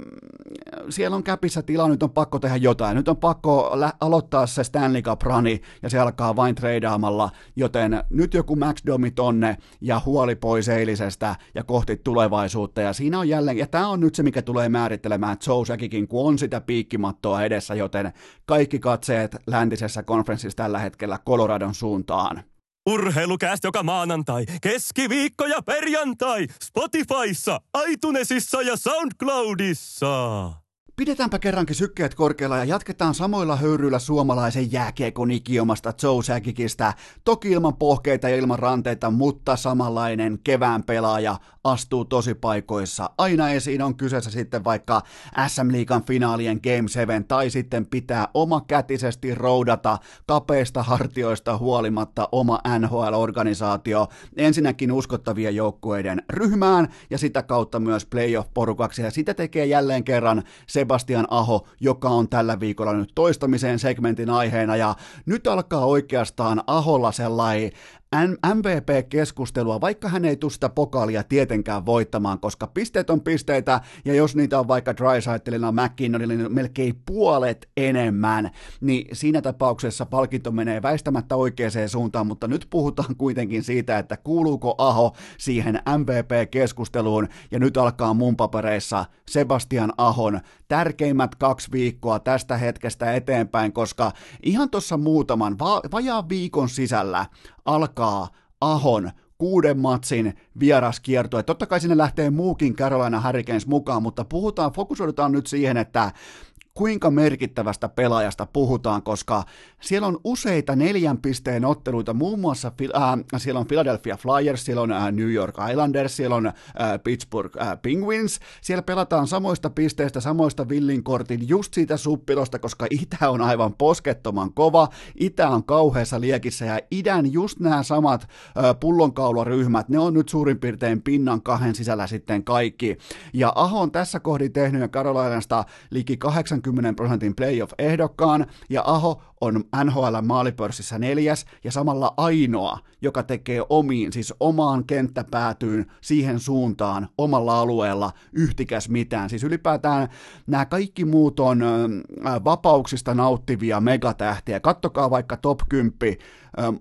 siellä on käpissä tilaa, nyt on pakko tehdä jotain. Nyt on pakko lä- aloittaa se Stanley Cup rani, ja se alkaa vain treidaamalla, joten nyt joku Max Domi tonne ja huoli pois eilisestä ja kohti tulevaisuutta, ja siinä on jälleen, ja tämä on nyt se, mikä tulee määrittelemään Joe Säkikin, kun on sitä piikkimattoa edessä, joten kaikki katseet läntisessä konferenssissa tällä hetkellä Coloradon suuntaan. Urheilukääst joka maanantai, keskiviikko ja perjantai Spotifyssa, iTunesissa ja SoundCloudissa. Pidetäänpä kerrankin sykkeet korkealla ja jatketaan samoilla höyryillä suomalaisen jääkiekon ikiomasta Joe Säkikistä. Toki ilman pohkeita ja ilman ranteita, mutta samanlainen kevään pelaaja astuu tosi paikoissa. Aina esiin on kyseessä sitten vaikka SM Liigan finaalien Game 7 tai sitten pitää oma kätisesti roudata kapeista hartioista huolimatta oma NHL-organisaatio ensinnäkin uskottavien joukkueiden ryhmään ja sitä kautta myös playoff-porukaksi ja sitä tekee jälleen kerran Sebastian Aho, joka on tällä viikolla nyt toistamiseen segmentin aiheena. Ja nyt alkaa oikeastaan Aholla sellainen MVP-keskustelua, vaikka hän ei tule sitä pokaalia tietenkään voittamaan, koska pisteet on pisteitä, ja jos niitä on vaikka Drysaitelilla, McKinnonilla, niin melkein puolet enemmän, niin siinä tapauksessa palkinto menee väistämättä oikeaan suuntaan, mutta nyt puhutaan kuitenkin siitä, että kuuluuko Aho siihen MVP-keskusteluun, ja nyt alkaa mun papereissa Sebastian Ahon tärkeimmät kaksi viikkoa tästä hetkestä eteenpäin, koska ihan tuossa muutaman, va- vajaan viikon sisällä alkaa Ahon kuuden matsin vieraskierto. Totta kai sinne lähtee muukin Carolina Hurricanes mukaan, mutta puhutaan, fokusoidutaan nyt siihen, että kuinka merkittävästä pelaajasta puhutaan, koska siellä on useita neljän pisteen otteluita, muun muassa äh, siellä on Philadelphia Flyers, siellä on äh, New York Islanders, siellä on äh, Pittsburgh äh, Penguins, siellä pelataan samoista pisteistä, samoista villinkortin, just siitä suppilosta, koska itä on aivan poskettoman kova, itä on kauheassa liekissä ja idän just nämä samat äh, pullonkaularyhmät, ne on nyt suurin piirtein pinnan kahden sisällä sitten kaikki. Ja Aho on tässä kohdin tehnyt Carolinasta liki 80 20 prosentin playoff-ehdokkaan, ja Aho on NHL maalipörssissä neljäs ja samalla ainoa, joka tekee omiin, siis omaan kenttäpäätyyn siihen suuntaan omalla alueella yhtikäs mitään. Siis ylipäätään nämä kaikki muut on vapauksista nauttivia megatähtiä. Kattokaa vaikka top 10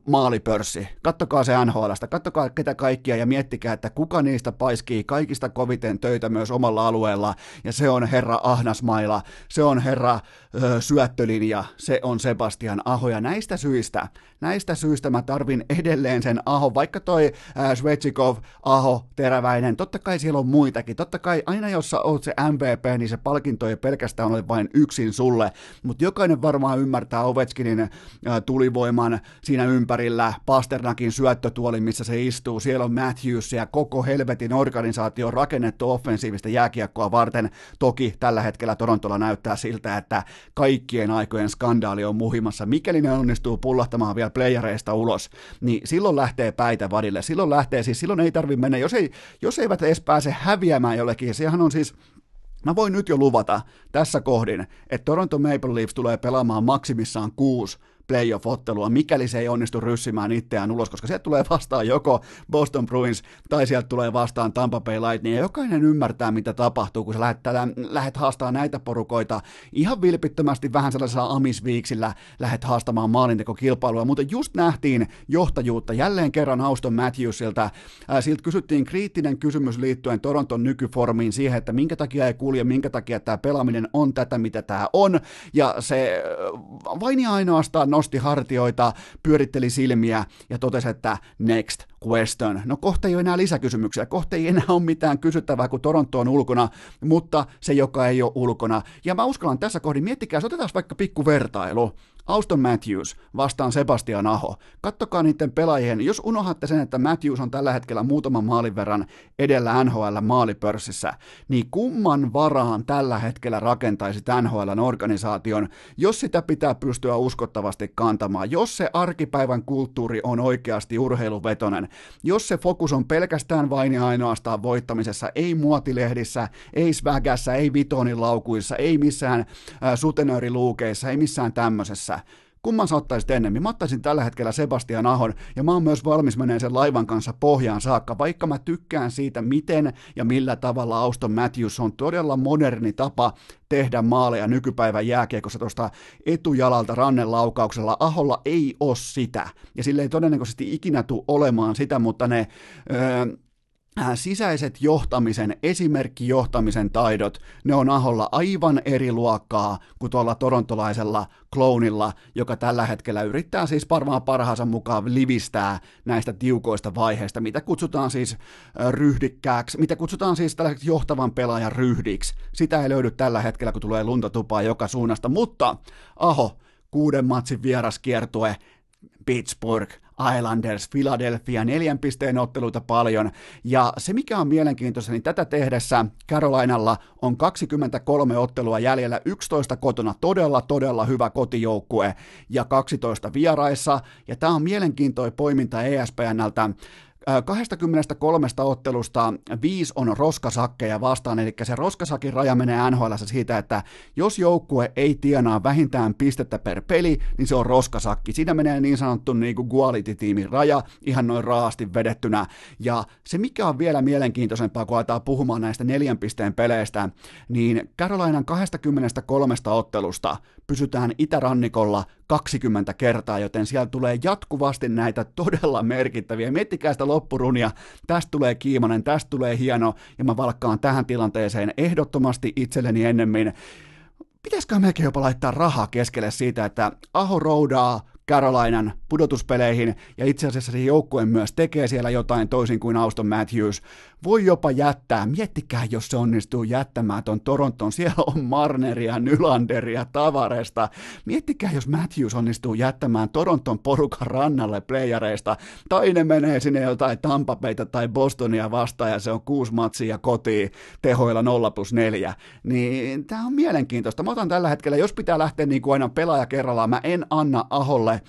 maalipörssi. Kattokaa se NHLstä, kattokaa ketä kaikkia ja miettikää, että kuka niistä paiskii kaikista koviten töitä myös omalla alueella. Ja se on herra Ahnasmaila, se on herra ö, syöttölinja, se on Sebastian Aho. Ja näistä syistä, näistä syistä mä tarvin edelleen sen Aho, vaikka toi äh, Svechikov, Aho, Teräväinen, totta kai siellä on muitakin. Totta kai aina jos sä oot se MVP, niin se palkinto ei pelkästään ole vain yksin sulle. Mutta jokainen varmaan ymmärtää Ovechkinin äh, tulivoiman siinä ympärillä, Pasternakin syöttötuoli, missä se istuu. Siellä on Matthews ja koko helvetin organisaatio rakennettu offensiivista jääkiekkoa varten. Toki tällä hetkellä Torontolla näyttää siltä, että kaikkien aikojen skandaali on muhimassa. Mikäli ne onnistuu pullahtamaan vielä playereista ulos, niin silloin lähtee päitä vadille. Silloin lähtee, siis silloin ei tarvitse mennä, jos, ei, jos eivät edes pääse häviämään jollekin, sehän on siis Mä voin nyt jo luvata tässä kohdin, että Toronto Maple Leafs tulee pelaamaan maksimissaan kuusi playoff-ottelua, mikäli se ei onnistu ryssimään itseään ulos, koska sieltä tulee vastaan joko Boston Bruins tai sieltä tulee vastaan Tampa Bay Lightning, ja jokainen ymmärtää, mitä tapahtuu, kun sä lähdet, tällä, lähdet haastamaan näitä porukoita ihan vilpittömästi vähän sellaisella amisviiksillä lähdet haastamaan maalintekokilpailua, mutta just nähtiin johtajuutta jälleen kerran Auston Matthewsilta. Siltä kysyttiin kriittinen kysymys liittyen Toronton nykyformiin siihen, että minkä takia ei kulje, minkä takia tämä pelaaminen on tätä, mitä tämä on, ja se vain ja ainoastaan nosti hartioita, pyöritteli silmiä ja totesi, että next question. No kohta ei ole enää lisäkysymyksiä, kohta ei enää ole mitään kysyttävää, kun Toronto on ulkona, mutta se, joka ei ole ulkona. Ja mä uskallan tässä kohdin, miettikää, otetaan vaikka pikku vertailu. Auston Matthews vastaan Sebastian Aho. Kattokaa niiden pelaajien, jos unohatte sen, että Matthews on tällä hetkellä muutaman maalin verran edellä NHL maalipörssissä, niin kumman varaan tällä hetkellä rakentaisi NHLn organisaation, jos sitä pitää pystyä uskottavasti kantamaan, jos se arkipäivän kulttuuri on oikeasti urheiluvetonen, jos se fokus on pelkästään vain ja ainoastaan voittamisessa, ei muotilehdissä, ei svägässä, ei vitonin laukuissa, ei missään äh, sutenööriluukeissa, ei missään tämmöisessä. Kumman sä ottaisit ennemmin? Mä ottaisin tällä hetkellä Sebastian Ahon, ja mä oon myös valmis meneen sen laivan kanssa pohjaan saakka, vaikka mä tykkään siitä, miten ja millä tavalla Auston Matthews on todella moderni tapa tehdä maaleja nykypäivän jääkiekossa tuosta etujalalta rannen laukauksella. Aholla ei ole sitä, ja sille ei todennäköisesti ikinä tule olemaan sitä, mutta ne öö, sisäiset johtamisen, esimerkkijohtamisen taidot, ne on Aholla aivan eri luokkaa kuin tuolla torontolaisella kloonilla, joka tällä hetkellä yrittää siis varmaan parhaansa mukaan livistää näistä tiukoista vaiheista, mitä kutsutaan siis äh, ryhdikkääksi, mitä kutsutaan siis tällaiseksi johtavan pelaajan ryhdiksi. Sitä ei löydy tällä hetkellä, kun tulee luntatupaa joka suunnasta, mutta Aho, kuuden matsin vieraskiertue, Pittsburgh, Islanders, Philadelphia, neljän pisteen otteluita paljon. Ja se, mikä on mielenkiintoista, niin tätä tehdessä Carolinalla on 23 ottelua jäljellä, 11 kotona, todella, todella hyvä kotijoukkue ja 12 vieraissa. Ja tämä on mielenkiintoinen poiminta ESPNltä. 23 ottelusta viisi on roskasakkeja vastaan, eli se roskasakin raja menee NHL siitä, että jos joukkue ei tienaa vähintään pistettä per peli, niin se on roskasakki. Siinä menee niin sanottu niin kuin quality-tiimin raja, ihan noin raasti vedettynä. Ja se, mikä on vielä mielenkiintoisempaa, kun aletaan puhumaan näistä neljän pisteen peleistä, niin Carolinan 23 ottelusta pysytään itärannikolla 20 kertaa, joten siellä tulee jatkuvasti näitä todella merkittäviä. Miettikää sitä loppurunia, tästä tulee kiimanen, tästä tulee hieno, ja mä valkkaan tähän tilanteeseen ehdottomasti itselleni ennemmin. Pitäisikö melkein jopa laittaa rahaa keskelle siitä, että Aho roudaa Carolinan pudotuspeleihin, ja itse asiassa se joukkue myös tekee siellä jotain toisin kuin Auston Matthews. Voi jopa jättää, miettikää jos se onnistuu jättämään ton Toronton, siellä on Marneria, Nylanderia, Tavaresta. Miettikää jos Matthews onnistuu jättämään Toronton porukan rannalle playareista, tai ne menee sinne jotain Tampapeita tai Bostonia vastaan, ja se on kuusi matsia kotiin tehoilla 0 plus 4. Niin tämä on mielenkiintoista. Mä otan tällä hetkellä, jos pitää lähteä niin kuin aina pelaaja kerrallaan, mä en anna Aholle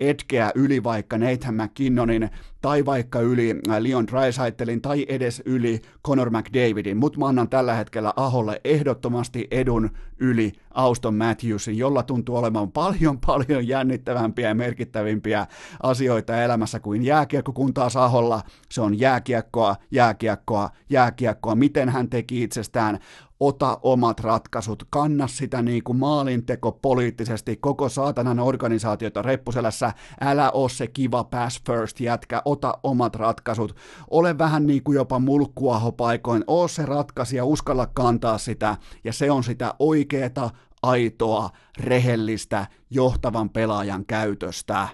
etkeä yli vaikka Nathan McKinnonin tai vaikka yli äh, Leon Dreisaitelin tai edes yli Conor McDavidin, mutta mä annan tällä hetkellä Aholle ehdottomasti edun yli Auston Matthewsin, jolla tuntuu olemaan paljon paljon jännittävämpiä ja merkittävimpiä asioita elämässä kuin jääkiekko, kun taas Aholla se on jääkiekkoa, jääkiekkoa, jääkiekkoa, miten hän teki itsestään ota omat ratkaisut, kanna sitä niin kuin maalinteko poliittisesti. Koko saatanan organisaatiota reppuselässä, älä oo se kiva pass first jätkä, ota omat ratkaisut, ole vähän niin kuin jopa mulkkuaho paikoin, oo se ratkaisija, uskalla kantaa sitä, ja se on sitä oikeeta, aitoa, rehellistä, johtavan pelaajan käytöstä.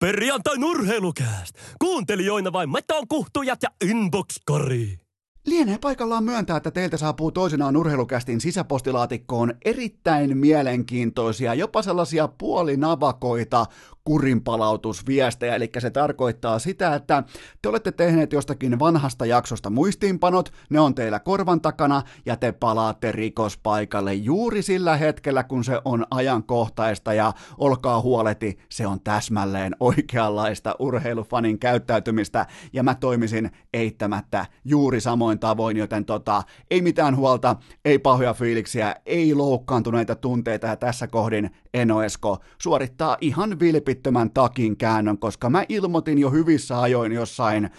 Perjantai urheilukääst! Kuuntelijoina vain meton kuhtujat ja inbox-kori. Lienee paikallaan myöntää, että teiltä saapuu toisenaan urheilukästin sisäpostilaatikkoon erittäin mielenkiintoisia, jopa sellaisia puolinavakoita kurinpalautusviestejä, eli se tarkoittaa sitä, että te olette tehneet jostakin vanhasta jaksosta muistiinpanot, ne on teillä korvan takana, ja te palaatte rikospaikalle juuri sillä hetkellä, kun se on ajankohtaista, ja olkaa huoleti, se on täsmälleen oikeanlaista urheilufanin käyttäytymistä, ja mä toimisin eittämättä juuri samoin tavoin, joten tota, ei mitään huolta, ei pahoja fiiliksiä, ei loukkaantuneita tunteita, ja tässä kohdin Enoesko suorittaa ihan vilpittömän takin käännön, koska mä ilmoitin jo hyvissä ajoin jossain,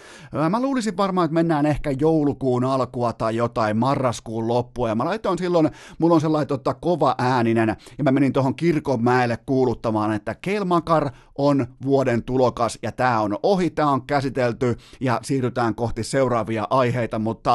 mä luulisin varmaan, että mennään ehkä joulukuun alkua tai jotain marraskuun loppua, ja mä laitoin silloin, mulla on sellainen tota, kova ääninen, ja mä menin tuohon kirkonmäelle kuuluttamaan, että Kelmakar on vuoden tulokas, ja tää on ohi, tää on käsitelty, ja siirrytään kohti seuraavia aiheita, mutta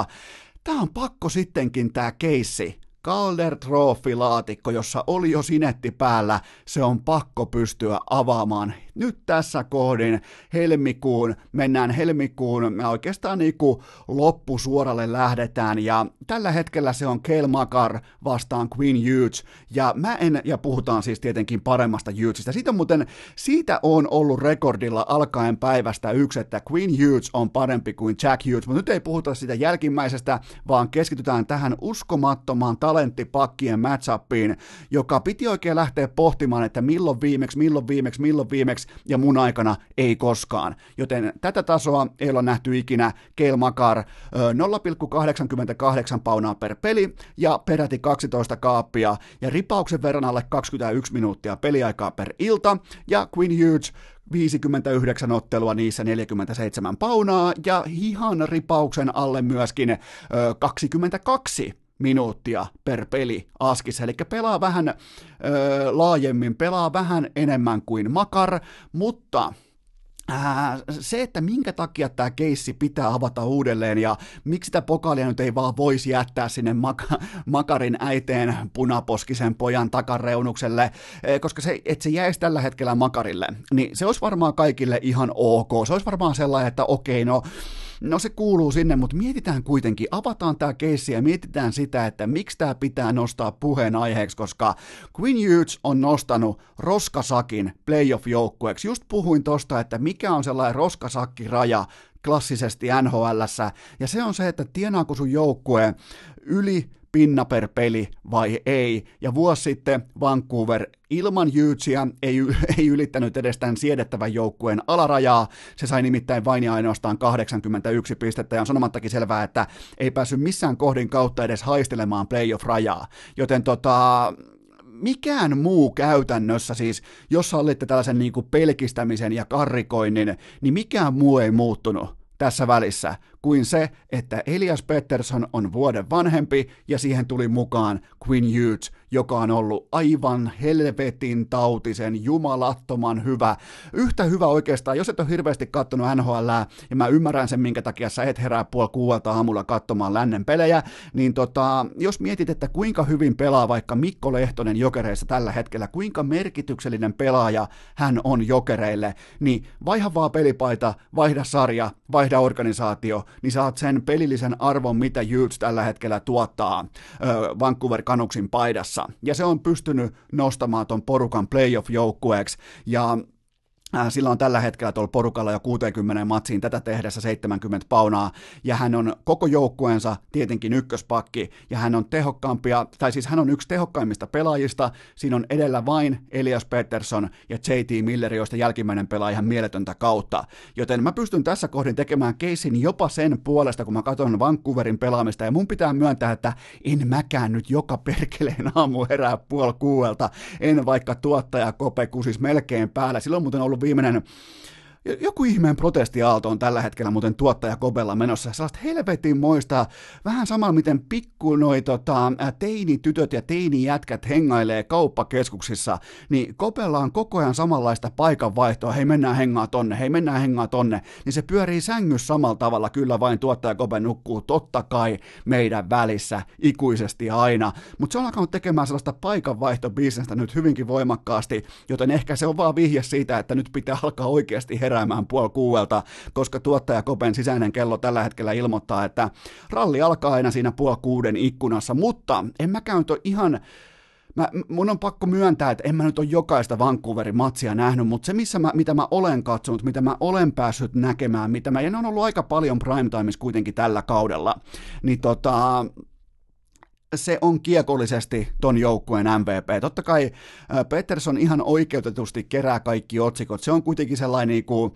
tää on pakko sittenkin tää keissi Calder Trophy-laatikko, jossa oli jo sinetti päällä, se on pakko pystyä avaamaan. Nyt tässä kohdin helmikuun, mennään helmikuun, me oikeastaan niin kuin loppusuoralle lähdetään, ja tällä hetkellä se on Kel Makar vastaan Queen Hughes, ja mä en, ja puhutaan siis tietenkin paremmasta Hughesista. Siitä muuten, siitä on ollut rekordilla alkaen päivästä yksi, että Queen Hughes on parempi kuin Jack Hughes, mutta nyt ei puhuta sitä jälkimmäisestä, vaan keskitytään tähän uskomattomaan talenttipakkien matchupiin, joka piti oikein lähteä pohtimaan, että milloin viimeksi, milloin viimeksi, milloin viimeksi, ja mun aikana ei koskaan. Joten tätä tasoa ei olla nähty ikinä. Keil Makar 0,88 paunaa per peli ja peräti 12 kaappia ja ripauksen verran alle 21 minuuttia peliaikaa per ilta ja Queen Hughes 59 ottelua, niissä 47 paunaa ja ihan ripauksen alle myöskin ö, 22 minuuttia per peli Askissa, eli pelaa vähän ö, laajemmin, pelaa vähän enemmän kuin Makar, mutta se, että minkä takia tämä keissi pitää avata uudelleen ja miksi sitä pokaalia nyt ei vaan voisi jättää sinne mak- Makarin äiteen punaposkisen pojan takareunukselle, koska se, että se jäisi tällä hetkellä Makarille, niin se olisi varmaan kaikille ihan ok. Se olisi varmaan sellainen, että okei, no No se kuuluu sinne, mutta mietitään kuitenkin, avataan tämä keissi ja mietitään sitä, että miksi tämä pitää nostaa puheen aiheeksi, koska Queen Hughes on nostanut roskasakin playoff-joukkueeksi. Just puhuin tosta, että mikä on sellainen roskasakki-raja klassisesti nhl ja se on se, että tienaako sun joukkue yli pinna per peli vai ei. Ja vuosi sitten Vancouver ilman Jyytsiä ei, ei ylittänyt edes tämän siedettävän joukkueen alarajaa. Se sai nimittäin vain ja ainoastaan 81 pistettä ja on sanomattakin selvää, että ei päässyt missään kohdin kautta edes haistelemaan playoff-rajaa. Joten tota, mikään muu käytännössä, siis jos sallitte tällaisen niin kuin pelkistämisen ja karrikoinnin, niin mikään muu ei muuttunut tässä välissä kuin se, että Elias Pettersson on vuoden vanhempi ja siihen tuli mukaan Quinn Hughes, joka on ollut aivan helvetin tautisen, jumalattoman hyvä. Yhtä hyvä oikeastaan, jos et ole hirveästi katsonut NHL, ja mä ymmärrän sen, minkä takia sä et herää puoli kuuelta aamulla katsomaan lännen pelejä, niin tota, jos mietit, että kuinka hyvin pelaa vaikka Mikko Lehtonen jokereissa tällä hetkellä, kuinka merkityksellinen pelaaja hän on jokereille, niin vaiha vaan pelipaita, vaihda sarja, vaihda organisaatio, niin saat sen pelillisen arvon, mitä Hughes tällä hetkellä tuottaa ö, Vancouver Canucksin paidassa. Ja se on pystynyt nostamaan ton porukan playoff-joukkueeksi, ja sillä on tällä hetkellä tuolla porukalla jo 60 matsiin tätä tehdessä 70 paunaa, ja hän on koko joukkueensa tietenkin ykköspakki, ja hän on tehokkaampia, tai siis hän on yksi tehokkaimmista pelaajista, siinä on edellä vain Elias Pettersson ja JT Miller, joista jälkimmäinen pelaa ihan mieletöntä kautta. Joten mä pystyn tässä kohdin tekemään keisin jopa sen puolesta, kun mä katson Vancouverin pelaamista, ja mun pitää myöntää, että en mäkään nyt joka perkeleen aamu herää puoli kuuelta, en vaikka tuottaja Kope kusis melkein päällä, silloin muuten ollut viimeinen joku ihmeen protestiaalto on tällä hetkellä muuten tuottaja Kobella menossa. Sellaista helvetin moista, vähän samalla miten pikku noi tota, teinitytöt ja teinijätkät hengailee kauppakeskuksissa, niin Kobella on koko ajan samanlaista paikanvaihtoa, hei mennään hengaa tonne, hei mennään hengaa tonne, niin se pyörii sängyssä samalla tavalla, kyllä vain tuottaja Kobe nukkuu totta kai meidän välissä ikuisesti aina, mutta se on alkanut tekemään sellaista paikanvaihtobisnestä nyt hyvinkin voimakkaasti, joten ehkä se on vaan vihje siitä, että nyt pitää alkaa oikeasti herää heräämään puoli kuuelta, koska tuottaja Kopen sisäinen kello tällä hetkellä ilmoittaa, että ralli alkaa aina siinä puoli kuuden ikkunassa, mutta en mä käy ihan Mä, mun on pakko myöntää, että en mä nyt ole jokaista Vancouverin matsia nähnyt, mutta se, missä mä, mitä mä olen katsonut, mitä mä olen päässyt näkemään, mitä mä, ja ne on ollut aika paljon primetimeissa kuitenkin tällä kaudella, niin tota, se on kiekollisesti ton joukkueen MVP. Totta kai Peterson ihan oikeutetusti kerää kaikki otsikot. Se on kuitenkin sellainen niin kuin,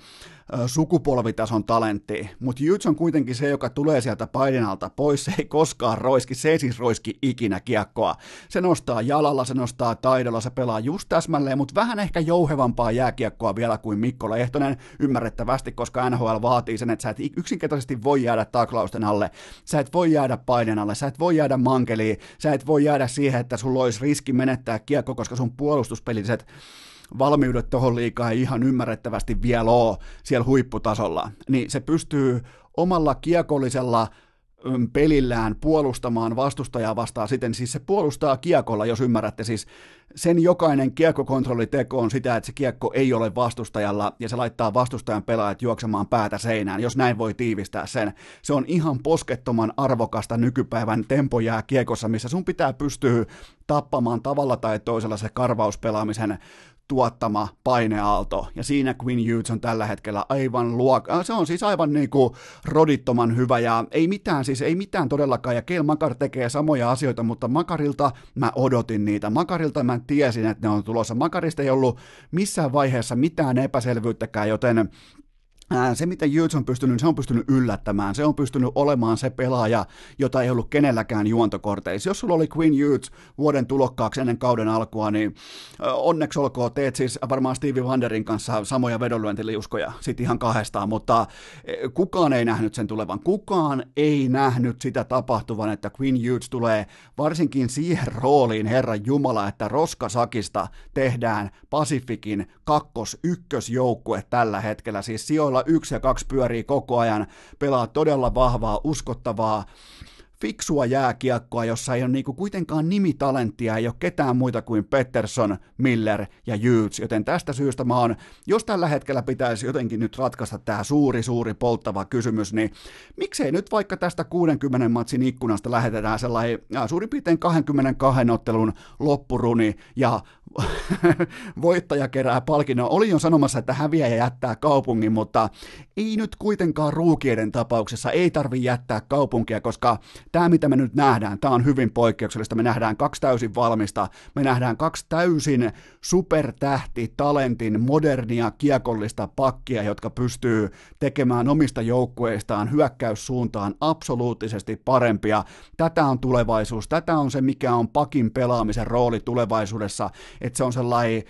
sukupolvitason talentti, mutta Jyts on kuitenkin se, joka tulee sieltä painenalta pois, se ei koskaan roiski, se ei siis roiski ikinä kiekkoa. Se nostaa jalalla, se nostaa taidolla, se pelaa just täsmälleen, mutta vähän ehkä jouhevampaa jääkiekkoa vielä kuin Mikko Lehtonen, ymmärrettävästi, koska NHL vaatii sen, että sä et yksinkertaisesti voi jäädä taklausten alle, sä et voi jäädä paineen alle, sä et voi jäädä mankeliin, sä et voi jäädä siihen, että sulla olisi riski menettää kiekko, koska sun puolustuspeliset valmiudet tuohon liikaa ei ihan ymmärrettävästi vielä ole siellä huipputasolla, niin se pystyy omalla kiekollisella pelillään puolustamaan vastustajaa vastaan siten, siis se puolustaa kiekolla, jos ymmärrätte, siis sen jokainen kiekkokontrolliteko on sitä, että se kiekko ei ole vastustajalla ja se laittaa vastustajan pelaajat juoksemaan päätä seinään, jos näin voi tiivistää sen. Se on ihan poskettoman arvokasta nykypäivän tempojää kiekossa, missä sun pitää pystyä tappamaan tavalla tai toisella se karvauspelaamisen tuottama paineaalto, ja siinä Quinn Hughes on tällä hetkellä aivan luok- se on siis aivan niinku rodittoman hyvä, ja ei mitään, siis ei mitään todellakaan, ja Keil Makar tekee samoja asioita, mutta Makarilta mä odotin niitä, Makarilta mä tiesin, että ne on tulossa, Makarista ei ollut missään vaiheessa mitään epäselvyyttäkään, joten se, mitä Hughes on pystynyt, se on pystynyt yllättämään. Se on pystynyt olemaan se pelaaja, jota ei ollut kenelläkään juontokorteissa. Jos sulla oli Queen Hughes vuoden tulokkaaksi ennen kauden alkua, niin onneksi olkoon, teet siis varmaan Stevie Wanderin kanssa samoja vedonlyöntiliuskoja, sit ihan kahdestaan, mutta kukaan ei nähnyt sen tulevan. Kukaan ei nähnyt sitä tapahtuvan, että Queen Hughes tulee varsinkin siihen rooliin, Herran Jumala, että Roskasakista tehdään Pasifikin kakkos-ykkösjoukkue tällä hetkellä, siis sijoilla joilla yksi ja kaksi pyörii koko ajan, pelaa todella vahvaa, uskottavaa, fiksua jääkiekkoa, jossa ei ole niinku kuitenkaan nimitalenttia, ei ole ketään muita kuin Pettersson, Miller ja Hughes, joten tästä syystä mä oon, jos tällä hetkellä pitäisi jotenkin nyt ratkaista tämä suuri, suuri polttava kysymys, niin miksei nyt vaikka tästä 60 matsin ikkunasta lähetetään sellainen suurin piirtein 22 ottelun loppuruni ja voittaja kerää palkinnon. Oli jo sanomassa, että häviäjä jättää kaupungin, mutta ei nyt kuitenkaan ruukieiden tapauksessa, ei tarvi jättää kaupunkia, koska tämä mitä me nyt nähdään, tämä on hyvin poikkeuksellista. Me nähdään kaksi täysin valmista, me nähdään kaksi täysin supertähti, talentin, modernia, kiekollista pakkia, jotka pystyy tekemään omista joukkueistaan hyökkäyssuuntaan absoluuttisesti parempia. Tätä on tulevaisuus, tätä on se, mikä on pakin pelaamisen rooli tulevaisuudessa, että se on sellainen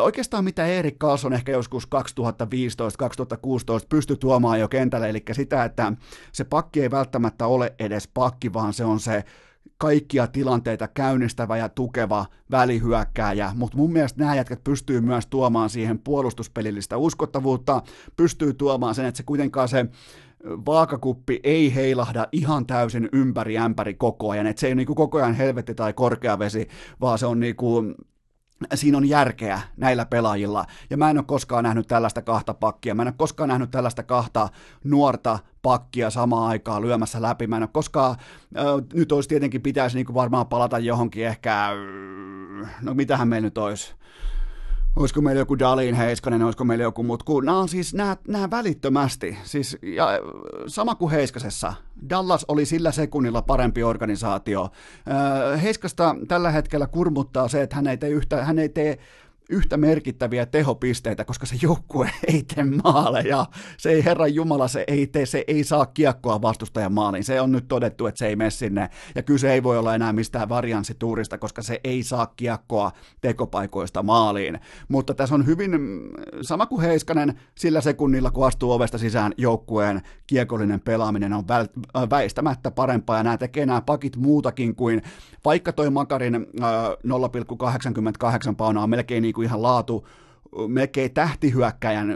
oikeastaan mitä Erik Karlsson ehkä joskus 2015-2016 pystyi tuomaan jo kentälle, eli sitä, että se pakki ei välttämättä ole edes pakki, vaan se on se kaikkia tilanteita käynnistävä ja tukeva välihyökkääjä, mutta mun mielestä nämä jätkät pystyy myös tuomaan siihen puolustuspelillistä uskottavuutta, pystyy tuomaan sen, että se kuitenkaan se vaakakuppi ei heilahda ihan täysin ympäri ämpäri koko ajan, että se ei ole niin koko ajan helvetti tai korkea vesi, vaan se on niin kuin siinä on järkeä näillä pelaajilla. Ja mä en ole koskaan nähnyt tällaista kahta pakkia. Mä en ole koskaan nähnyt tällaista kahta nuorta pakkia samaan aikaan lyömässä läpi. Mä en ole koskaan, äh, nyt olisi tietenkin pitäisi niin kuin varmaan palata johonkin ehkä, no mitähän meillä nyt olisi, olisiko meillä joku Dalin Heiskanen, olisiko meillä joku mut, kun nämä on siis nämä, nämä välittömästi, siis ja, sama kuin Heiskasessa, Dallas oli sillä sekunnilla parempi organisaatio. Heiskasta tällä hetkellä kurmuttaa se, että hän ei tee, yhtä, hän ei tee yhtä merkittäviä tehopisteitä, koska se joukkue ei tee maaleja. Se ei, Herran Jumala, se ei, tee, se ei saa kiekkoa vastustajan maaliin. Se on nyt todettu, että se ei mene sinne. Ja kyse ei voi olla enää mistään varianssituurista, koska se ei saa kiekkoa tekopaikoista maaliin. Mutta tässä on hyvin, sama kuin Heiskanen, sillä sekunnilla, kun astuu ovesta sisään joukkueen kiekollinen pelaaminen on väistämättä parempaa. Ja nämä tekee nämä pakit muutakin kuin, vaikka toi Makarin äh, 0,88 paunaa on melkein niin kuin ihan laatu, melkein tähtihyökkäjän,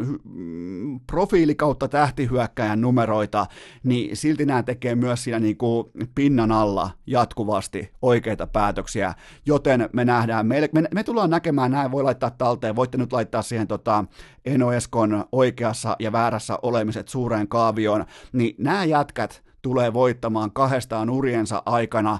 profiili kautta tähtihyökkäjän numeroita, niin silti nämä tekee myös siinä niin kuin pinnan alla jatkuvasti oikeita päätöksiä, joten me nähdään, me, me, me tullaan näkemään, näin voi laittaa talteen, voitte nyt laittaa siihen tota, Enoeskon oikeassa ja väärässä olemiset suureen kaavioon, niin nämä jätkät tulee voittamaan kahdestaan uriensa aikana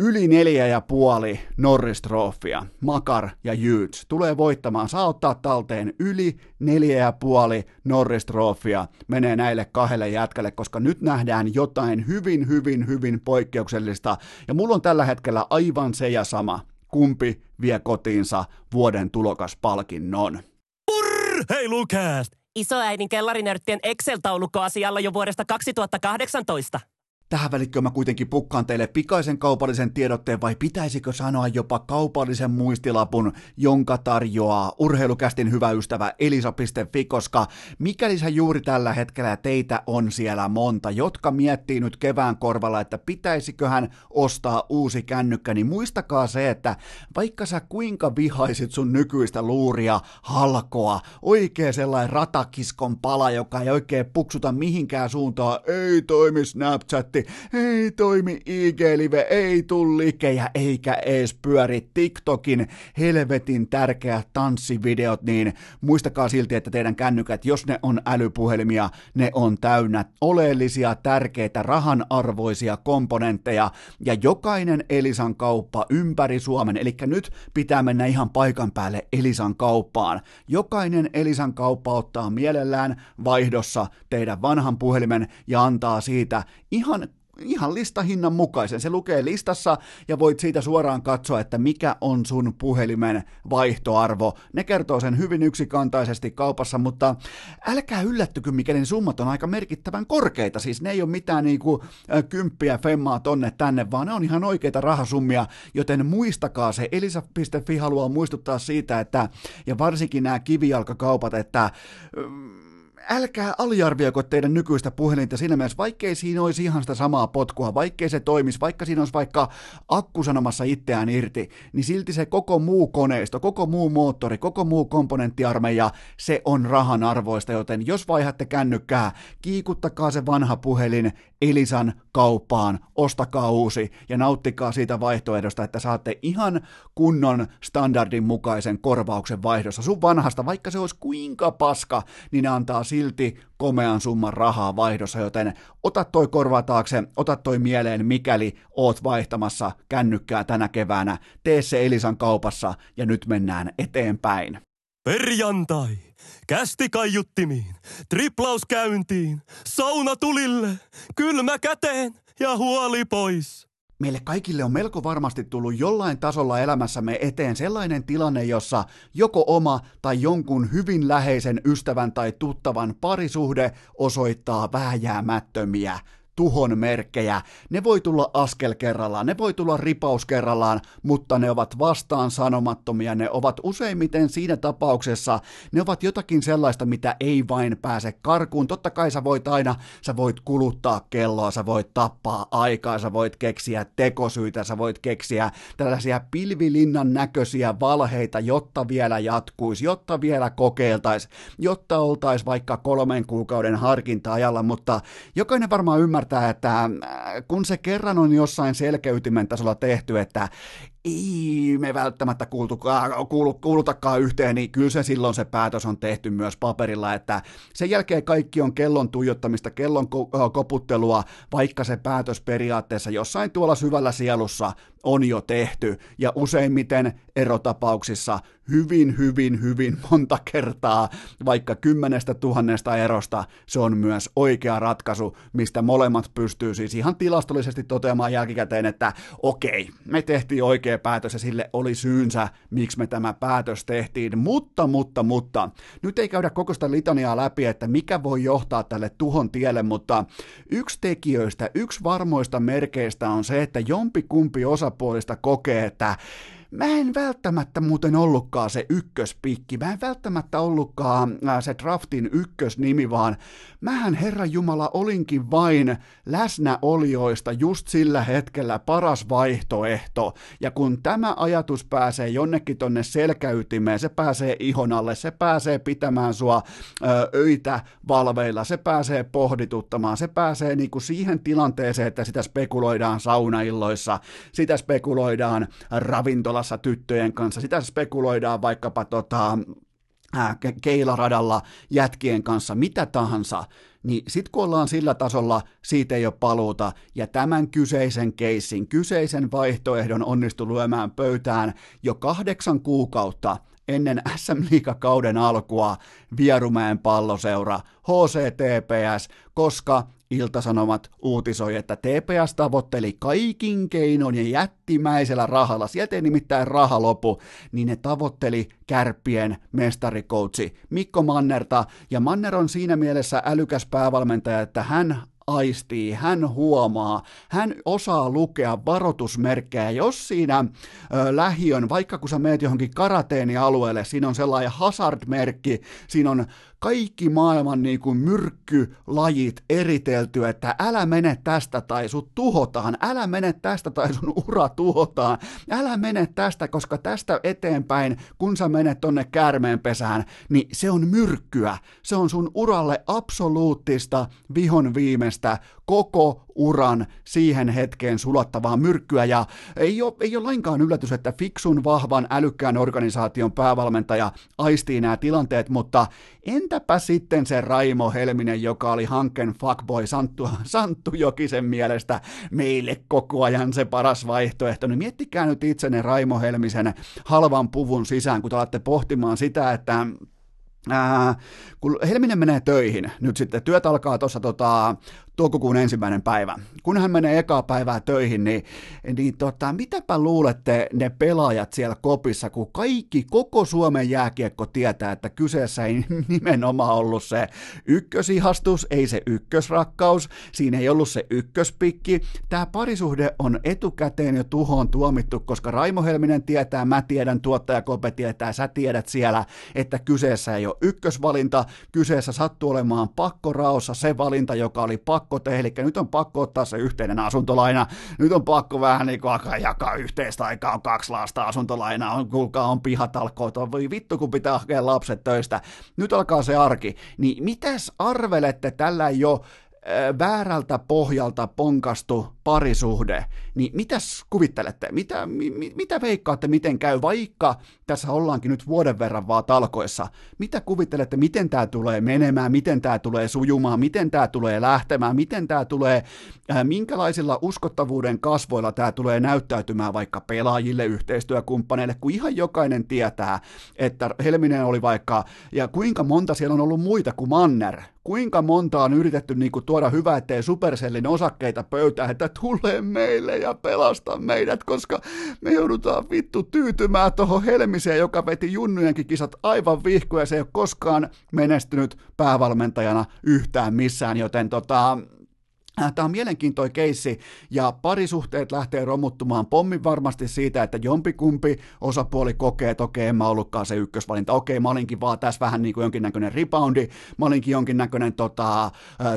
Yli neljä ja puoli Norris-trofia, Makar ja Jyts tulee voittamaan. Saa ottaa talteen yli neljä ja puoli Norris-trofia menee näille kahdelle jätkälle, koska nyt nähdään jotain hyvin, hyvin, hyvin poikkeuksellista. Ja mulla on tällä hetkellä aivan se ja sama, kumpi vie kotiinsa vuoden tulokaspalkinnon. Hei Lukast! Isoäidin kellarinörttien Excel-taulukko asialla jo vuodesta 2018. Tähän välikköön mä kuitenkin pukkaan teille pikaisen kaupallisen tiedotteen vai pitäisikö sanoa jopa kaupallisen muistilapun, jonka tarjoaa urheilukästin hyvä ystävä elisa.fi, koska mikäli sä juuri tällä hetkellä teitä on siellä monta, jotka miettii nyt kevään korvalla, että pitäisiköhän ostaa uusi kännykkä, niin muistakaa se, että vaikka sä kuinka vihaisit sun nykyistä luuria, halkoa, oikea sellainen ratakiskon pala, joka ei oikein puksuta mihinkään suuntaan, ei toimi Snapchat, chatti, ei toimi IG-live, ei tuu likejä, eikä ees pyöri TikTokin helvetin tärkeät tanssivideot, niin muistakaa silti, että teidän kännykät, jos ne on älypuhelimia, ne on täynnä oleellisia, tärkeitä, rahanarvoisia komponentteja, ja jokainen Elisan kauppa ympäri Suomen, eli nyt pitää mennä ihan paikan päälle Elisan kauppaan. Jokainen Elisan kauppa ottaa mielellään vaihdossa teidän vanhan puhelimen ja antaa siitä ihan ihan listahinnan mukaisen. Se lukee listassa ja voit siitä suoraan katsoa, että mikä on sun puhelimen vaihtoarvo. Ne kertoo sen hyvin yksikantaisesti kaupassa, mutta älkää yllättykö, mikäli summat on aika merkittävän korkeita. Siis ne ei ole mitään niinku kymppiä femmaa tonne tänne, vaan ne on ihan oikeita rahasummia, joten muistakaa se. Elisa.fi haluaa muistuttaa siitä, että, ja varsinkin nämä kivijalkakaupat, että älkää aliarvioiko teidän nykyistä puhelinta siinä mielessä, vaikkei siinä olisi ihan sitä samaa potkua, vaikkei se toimisi, vaikka siinä olisi vaikka akku sanomassa itseään irti, niin silti se koko muu koneisto, koko muu moottori, koko muu komponenttiarmeija, se on rahan arvoista, joten jos vaihatte kännykkää, kiikuttakaa se vanha puhelin Elisan kauppaan, ostakaa uusi ja nauttikaa siitä vaihtoehdosta, että saatte ihan kunnon standardin mukaisen korvauksen vaihdossa. Sun vanhasta, vaikka se olisi kuinka paska, niin ne antaa silti komean summan rahaa vaihdossa, joten ota toi korva taakse, ota toi mieleen, mikäli oot vaihtamassa kännykkää tänä keväänä. Tee se Elisan kaupassa ja nyt mennään eteenpäin. Perjantai. Kästi kaiuttimiin, triplaus käyntiin, sauna tulille, kylmä käteen ja huoli pois. Meille kaikille on melko varmasti tullut jollain tasolla elämässämme eteen sellainen tilanne, jossa joko oma tai jonkun hyvin läheisen ystävän tai tuttavan parisuhde osoittaa vääjäämättömiä tuhon merkkejä. Ne voi tulla askel kerrallaan, ne voi tulla ripaus kerrallaan, mutta ne ovat vastaan sanomattomia. Ne ovat useimmiten siinä tapauksessa, ne ovat jotakin sellaista, mitä ei vain pääse karkuun. Totta kai sä voit aina, sä voit kuluttaa kelloa, sä voit tappaa aikaa, sä voit keksiä tekosyitä, sä voit keksiä tällaisia pilvilinnan näköisiä valheita, jotta vielä jatkuisi, jotta vielä kokeiltaisi, jotta oltaisi vaikka kolmen kuukauden harkinta-ajalla, mutta jokainen varmaan ymmärtää, ymmärtää, että äh, kun se kerran on jossain selkeytimen tasolla tehty, että ei me välttämättä kuulutakaan yhteen, niin kyllä se silloin se päätös on tehty myös paperilla, että sen jälkeen kaikki on kellon tuijottamista, kellon ko- koputtelua, vaikka se päätös periaatteessa jossain tuolla syvällä sielussa on jo tehty, ja useimmiten erotapauksissa hyvin, hyvin, hyvin monta kertaa, vaikka kymmenestä tuhannesta erosta, se on myös oikea ratkaisu, mistä molemmat pystyy siis ihan tilastollisesti toteamaan jälkikäteen, että okei, me tehtiin oikea päätös ja sille oli syynsä, miksi me tämä päätös tehtiin, mutta, mutta, mutta, nyt ei käydä koko sitä litaniaa läpi, että mikä voi johtaa tälle tuhon tielle, mutta yksi tekijöistä, yksi varmoista merkeistä on se, että jompi kumpi osapuolista kokee, että mä en välttämättä muuten ollutkaan se ykköspikki, mä en välttämättä ollutkaan se draftin ykkösnimi, vaan mähän Herra Jumala olinkin vain läsnäolijoista just sillä hetkellä paras vaihtoehto. Ja kun tämä ajatus pääsee jonnekin tonne selkäytimeen, se pääsee ihon alle, se pääsee pitämään sua ö, öitä valveilla, se pääsee pohdituttamaan, se pääsee niinku siihen tilanteeseen, että sitä spekuloidaan saunailloissa, sitä spekuloidaan ravintolassa tyttöjen kanssa, sitä spekuloidaan vaikkapa tota, keilaradalla jätkien kanssa, mitä tahansa, niin sitten kun ollaan sillä tasolla, siitä ei ole paluuta, ja tämän kyseisen keissin, kyseisen vaihtoehdon onnistu lyömään pöytään jo kahdeksan kuukautta ennen SM Liigakauden alkua Vierumäen palloseura HCTPS, koska Iltasanomat uutisoi, että TPS tavoitteli kaikin keinoin ja jättimäisellä rahalla, sieltä ei nimittäin raha lopu, niin ne tavoitteli kärppien mestarikoutsi Mikko Mannerta, ja Manner on siinä mielessä älykäs päävalmentaja, että hän aistii, hän huomaa, hän osaa lukea varoitusmerkkejä. Jos siinä ö, lähiön, vaikka kun sä meet johonkin karateenialueelle, siinä on sellainen hazard-merkki, siinä on kaikki maailman niin kuin myrkkylajit eritelty, että älä mene tästä tai sut tuhotaan, älä mene tästä tai sun ura tuhotaan, älä mene tästä, koska tästä eteenpäin, kun sä menet tonne käärmeenpesään, niin se on myrkkyä, se on sun uralle absoluuttista vihon viimeistä koko uran siihen hetkeen sulattavaa myrkkyä. Ja ei ole, ei ole lainkaan yllätys, että fiksun, vahvan, älykkään organisaation päävalmentaja aistii nämä tilanteet, mutta entäpä sitten se Raimo Helminen, joka oli hanken fuckboy Santtu, Santtu Jokisen mielestä meille koko ajan se paras vaihtoehto, niin miettikää nyt itsenne Raimo Helmisen halvan puvun sisään, kun te alatte pohtimaan sitä, että Ää, kun Helminen menee töihin, nyt sitten työt alkaa tuossa tota, toukokuun ensimmäinen päivä. Kun hän menee ekaa päivää töihin, niin, niin tota, mitäpä luulette ne pelaajat siellä kopissa, kun kaikki, koko Suomen jääkiekko tietää, että kyseessä ei nimenomaan ollut se ykkösihastus, ei se ykkösrakkaus, siinä ei ollut se ykköspikki. Tämä parisuhde on etukäteen jo tuhoon tuomittu, koska Raimo Helminen tietää, mä tiedän, tuottaja Kope tietää, sä tiedät siellä, että kyseessä ei ole ykkösvalinta, kyseessä sattuu olemaan pakkoraossa se valinta, joka oli pakko pakko tehdä, eli nyt on pakko ottaa se yhteinen asuntolaina, nyt on pakko vähän niin kuin alkaa jakaa yhteistä aikaa, on kaksi lasta asuntolainaa, on, kuulkaa, on pihatalkoot, on voi vittu kun pitää hakea lapset töistä, nyt alkaa se arki, niin mitäs arvelette tällä jo väärältä pohjalta ponkastu parisuhde, niin mitäs kuvittelette, mitä, mi, mitä veikkaatte, miten käy, vaikka tässä ollaankin nyt vuoden verran vaan talkoissa, mitä kuvittelette, miten tämä tulee menemään, miten tämä tulee sujumaan, miten tämä tulee lähtemään, miten tämä tulee, äh, minkälaisilla uskottavuuden kasvoilla tämä tulee näyttäytymään vaikka pelaajille, yhteistyökumppaneille, kun ihan jokainen tietää, että Helminen oli vaikka, ja kuinka monta siellä on ollut muita kuin Manner, kuinka monta on yritetty niin kuin, tuoda hyvä, ettei Supercellin osakkeita pöytään, että tule meille ja pelasta meidät, koska me joudutaan vittu tyytymään tuohon Helmiseen, joka veti junnujenkin kisat aivan vihkoja, se ei ole koskaan menestynyt päävalmentajana yhtään missään, joten tota, Tämä on mielenkiintoinen keissi ja parisuhteet lähtee romuttumaan pommin varmasti siitä, että jompikumpi osapuoli kokee, että okei, en mä ollutkaan se ykkösvalinta, okei, mä olinkin vaan tässä vähän niin kuin jonkinnäköinen reboundi, mä olinkin jonkinnäköinen tota, äh,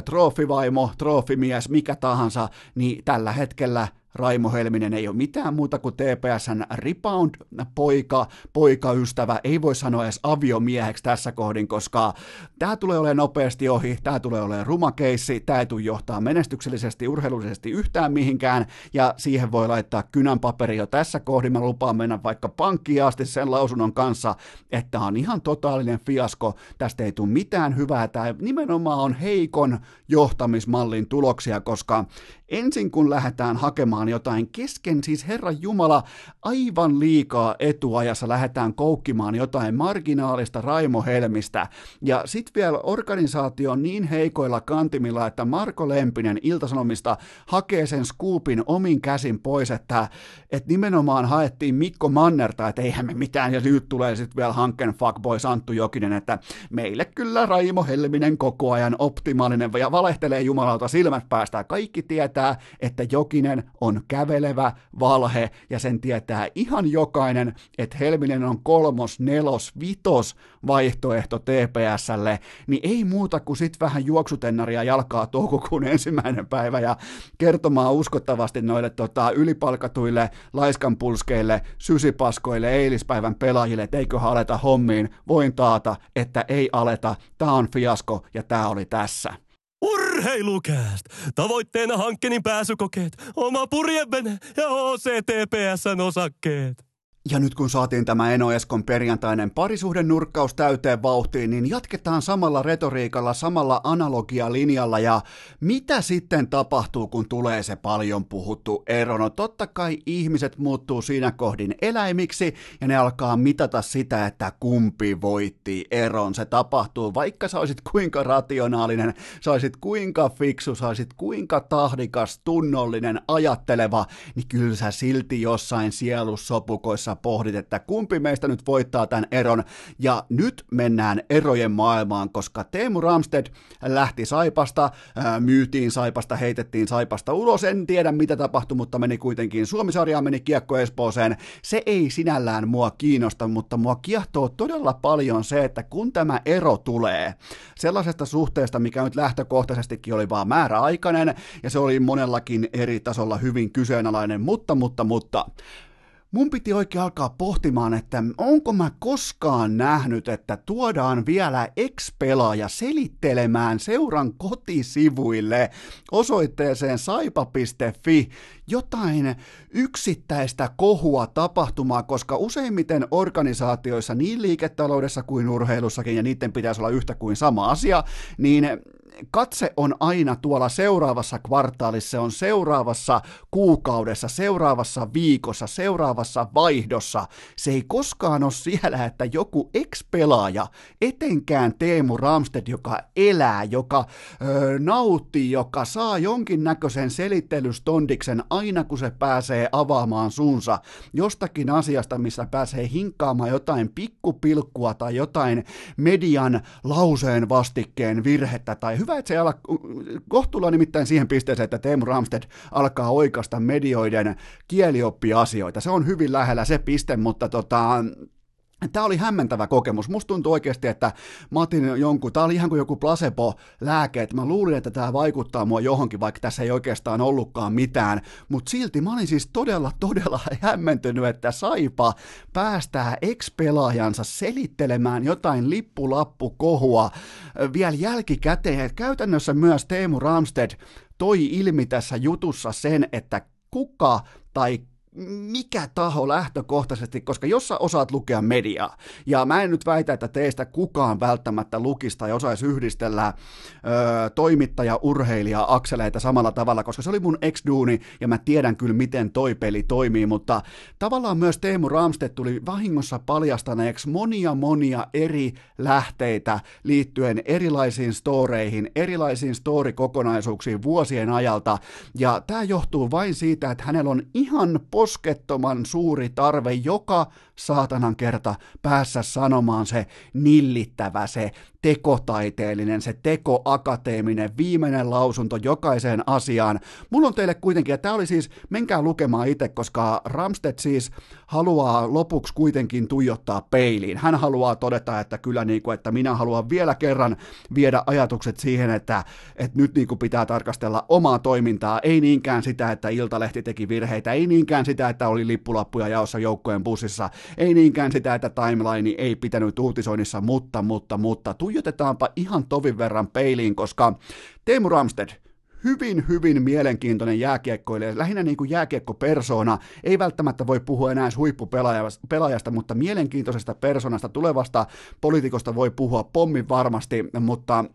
trofivaimo, trofimies, mikä tahansa, niin tällä hetkellä Raimo Helminen ei ole mitään muuta kuin TPSn rebound-poika, poikaystävä, ei voi sanoa edes aviomieheksi tässä kohdin, koska tämä tulee olemaan nopeasti ohi, tämä tulee olemaan rumakeissi, tämä ei tule johtaa menestyksellisesti, urheilullisesti yhtään mihinkään, ja siihen voi laittaa kynän paperi jo tässä kohdin, mä lupaan mennä vaikka pankkiin asti sen lausunnon kanssa, että on ihan totaalinen fiasko, tästä ei tule mitään hyvää, tämä nimenomaan on heikon johtamismallin tuloksia, koska ensin kun lähdetään hakemaan jotain kesken, siis Herran Jumala, aivan liikaa etuajassa lähdetään koukkimaan jotain marginaalista Raimo Helmistä, ja sitten vielä organisaatio on niin heikoilla kantimilla, että Marko Lempinen Iltasanomista hakee sen skuupin omin käsin pois, että, että nimenomaan haettiin Mikko Mannerta, että eihän me mitään, ja nyt tulee sitten vielä hankkeen fuckboy Santtu Jokinen, että meille kyllä Raimo Helminen koko ajan optimaalinen, ja valehtelee Jumalalta silmät päästä, kaikki tietää, tietää, että Jokinen on kävelevä valhe ja sen tietää ihan jokainen, että Helminen on kolmos, nelos, vitos vaihtoehto TPSlle, niin ei muuta kuin sit vähän juoksutennaria jalkaa toukokuun ensimmäinen päivä ja kertomaan uskottavasti noille tota, ylipalkatuille laiskanpulskeille, sysipaskoille, eilispäivän pelaajille, että eikö aleta hommiin, voin taata, että ei aleta, tää on fiasko ja tää oli tässä. Urheilukääst! Tavoitteena hankkeen pääsykokeet, oma purjevene ja OCTPSn osakkeet. Ja nyt kun saatiin tämä Eno Eskon perjantainen parisuhden nurkkaus täyteen vauhtiin, niin jatketaan samalla retoriikalla, samalla analogialinjalla ja mitä sitten tapahtuu, kun tulee se paljon puhuttu ero? No totta kai ihmiset muuttuu siinä kohdin eläimiksi ja ne alkaa mitata sitä, että kumpi voitti eron. Se tapahtuu, vaikka sä olisit kuinka rationaalinen, sä olisit kuinka fiksu, sä olisit kuinka tahdikas, tunnollinen, ajatteleva, niin kyllä sä silti jossain sielussopukoissa sä pohdit, että kumpi meistä nyt voittaa tämän eron, ja nyt mennään erojen maailmaan, koska Teemu Ramsted lähti Saipasta, myytiin Saipasta, heitettiin Saipasta ulos, en tiedä mitä tapahtui, mutta meni kuitenkin Suomisarjaan, meni kiekko Espooseen, se ei sinällään mua kiinnosta, mutta mua kiehtoo todella paljon se, että kun tämä ero tulee sellaisesta suhteesta, mikä nyt lähtökohtaisestikin oli vaan määräaikainen, ja se oli monellakin eri tasolla hyvin kyseenalainen, mutta, mutta, mutta, mun piti oikein alkaa pohtimaan, että onko mä koskaan nähnyt, että tuodaan vielä ex-pelaaja selittelemään seuran kotisivuille osoitteeseen saipa.fi jotain yksittäistä kohua tapahtumaa, koska useimmiten organisaatioissa niin liiketaloudessa kuin urheilussakin, ja niiden pitäisi olla yhtä kuin sama asia, niin katse on aina tuolla seuraavassa kvartaalissa, se on seuraavassa kuukaudessa, seuraavassa viikossa, seuraavassa vaihdossa. Se ei koskaan ole siellä, että joku ex-pelaaja, etenkään Teemu Ramsted, joka elää, joka öö, nauttii, joka saa jonkinnäköisen selittelystondiksen aina kun se pääsee avaamaan suunsa jostakin asiasta, missä pääsee hinkkaamaan jotain pikkupilkkua tai jotain median lauseen vastikkeen virhettä tai hyvä, että se ala, kohtuulla nimittäin siihen pisteeseen, että Teemu Ramsted alkaa oikasta medioiden kielioppiasioita. Se on hyvin lähellä se piste, mutta tota, Tämä oli hämmentävä kokemus. Musta tuntui oikeasti, että mä otin jonkun, tämä oli ihan kuin joku placebo-lääke, että mä luulin, että tämä vaikuttaa mua johonkin, vaikka tässä ei oikeastaan ollutkaan mitään, mutta silti mä olin siis todella, todella hämmentynyt, että Saipa päästää ex-pelaajansa selittelemään jotain lippulappukohua vielä jälkikäteen. Käytännössä myös Teemu Ramsted toi ilmi tässä jutussa sen, että kuka tai mikä taho lähtökohtaisesti, koska jos sä osaat lukea mediaa, ja mä en nyt väitä, että teistä kukaan välttämättä lukista ja osaisi yhdistellä ö, toimittaja, urheilija, akseleita samalla tavalla, koska se oli mun ex-duuni, ja mä tiedän kyllä, miten toi peli toimii, mutta tavallaan myös Teemu Ramstedt tuli vahingossa paljastaneeksi monia monia eri lähteitä liittyen erilaisiin storeihin, erilaisiin storikokonaisuuksiin vuosien ajalta, ja tämä johtuu vain siitä, että hänellä on ihan poskettoman suuri tarve joka saatanan kerta päässä sanomaan se nillittävä, se tekotaiteellinen, se tekoakateeminen, viimeinen lausunto jokaiseen asiaan. Mulla on teille kuitenkin, ja tämä oli siis, menkää lukemaan itse, koska Ramstedt siis haluaa lopuksi kuitenkin tuijottaa peiliin. Hän haluaa todeta, että kyllä niin kuin, että minä haluan vielä kerran viedä ajatukset siihen, että, että nyt niin kuin pitää tarkastella omaa toimintaa, ei niinkään sitä, että Iltalehti teki virheitä, ei niinkään sitä, että oli lippulappuja jaossa joukkojen bussissa, ei niinkään sitä, että timeline ei pitänyt uutisoinnissa, mutta, mutta, mutta, tuijotetaanpa ihan tovin verran peiliin, koska Teemu Ramsted, hyvin, hyvin mielenkiintoinen jääkiekkoilija, lähinnä niin kuin jääkiekkopersona, ei välttämättä voi puhua enää huippupelaajasta, mutta mielenkiintoisesta persoonasta, tulevasta poliitikosta voi puhua pommin varmasti, mutta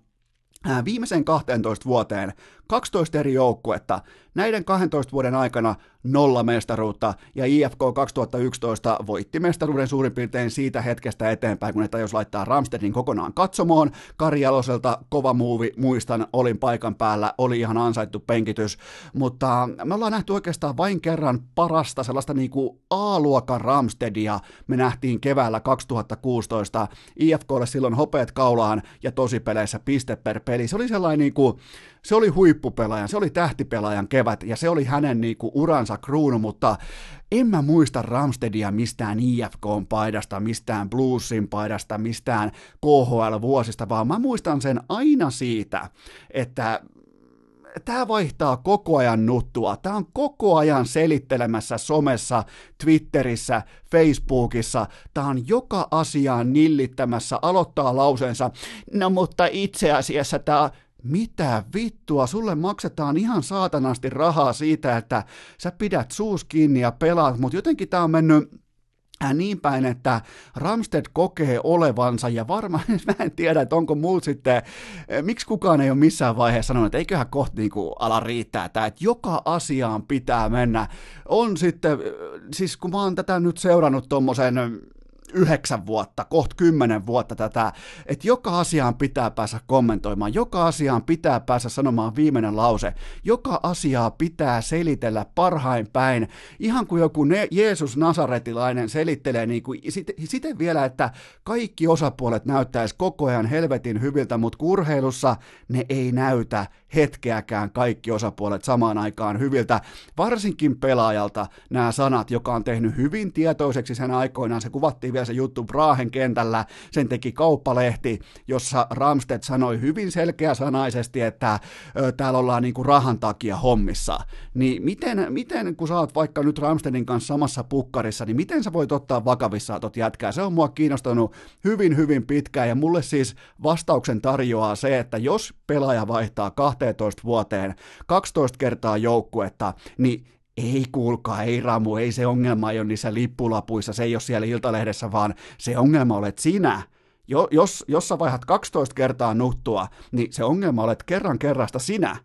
viimeiseen 12 vuoteen 12 eri joukkuetta, näiden 12 vuoden aikana nolla mestaruutta, ja IFK 2011 voitti mestaruuden suurin piirtein siitä hetkestä eteenpäin, kun ne jos laittaa Ramstedin kokonaan katsomoon. Kari Jaloselta kova muuvi, muistan, olin paikan päällä, oli ihan ansaittu penkitys, mutta me ollaan nähty oikeastaan vain kerran parasta sellaista niin kuin A-luokan Ramstedia, me nähtiin keväällä 2016, IFKlle silloin hopeet kaulaan ja tosipeleissä piste per peli. Se oli sellainen niin kuin, se oli huippupelaajan, se oli tähtipelaajan kevät ja se oli hänen niinku uransa kruunu, mutta en mä muista Ramstedia mistään IFK-paidasta, mistään Bluesin paidasta, mistään KHL-vuosista, vaan mä muistan sen aina siitä, että tämä vaihtaa koko ajan nuttua. Tämä on koko ajan selittelemässä somessa, Twitterissä, Facebookissa. Tämä on joka asiaan nillittämässä, aloittaa lauseensa. No mutta itse asiassa tämä mitä vittua, sulle maksetaan ihan saatanasti rahaa siitä, että sä pidät suus kiinni ja pelaat, mutta jotenkin tää on mennyt äh, niin päin, että Ramsted kokee olevansa ja varmaan, mä en tiedä, että onko muut sitten, äh, miksi kukaan ei ole missään vaiheessa sanonut, että eiköhän kohta niin kuin ala riittää tämä, että joka asiaan pitää mennä. On sitten, äh, siis kun mä oon tätä nyt seurannut tuommoisen yhdeksän vuotta, kohta kymmenen vuotta tätä, että joka asiaan pitää päästä kommentoimaan, joka asiaan pitää päästä sanomaan viimeinen lause, joka asiaa pitää selitellä parhain päin, ihan kuin joku ne, Jeesus Nasaretilainen selittelee niin kuin, sit, siten vielä, että kaikki osapuolet näyttäisi koko ajan helvetin hyviltä, mutta urheilussa ne ei näytä hetkeäkään kaikki osapuolet samaan aikaan hyviltä, varsinkin pelaajalta nämä sanat, joka on tehnyt hyvin tietoiseksi sen aikoinaan, se kuvattiin vielä se juttu Brahen kentällä, sen teki kauppalehti, jossa Ramstedt sanoi hyvin selkeäsanaisesti, että ö, täällä ollaan niinku rahan takia hommissa, niin miten, miten kun sä oot vaikka nyt Ramstedin kanssa samassa pukkarissa, niin miten sä voit ottaa vakavissaan tot jätkää? Se on mua kiinnostanut hyvin, hyvin pitkään, ja mulle siis vastauksen tarjoaa se, että jos pelaaja vaihtaa 12 vuoteen 12 kertaa joukkuetta, niin ei kuulkaa, ei Ramu, ei se ongelma ei ole niissä lippulapuissa, se ei ole siellä Iltalehdessä, vaan se ongelma olet sinä. Jo, jos, jos sä vaihdat 12 kertaa nuttua, niin se ongelma olet kerran kerrasta sinä.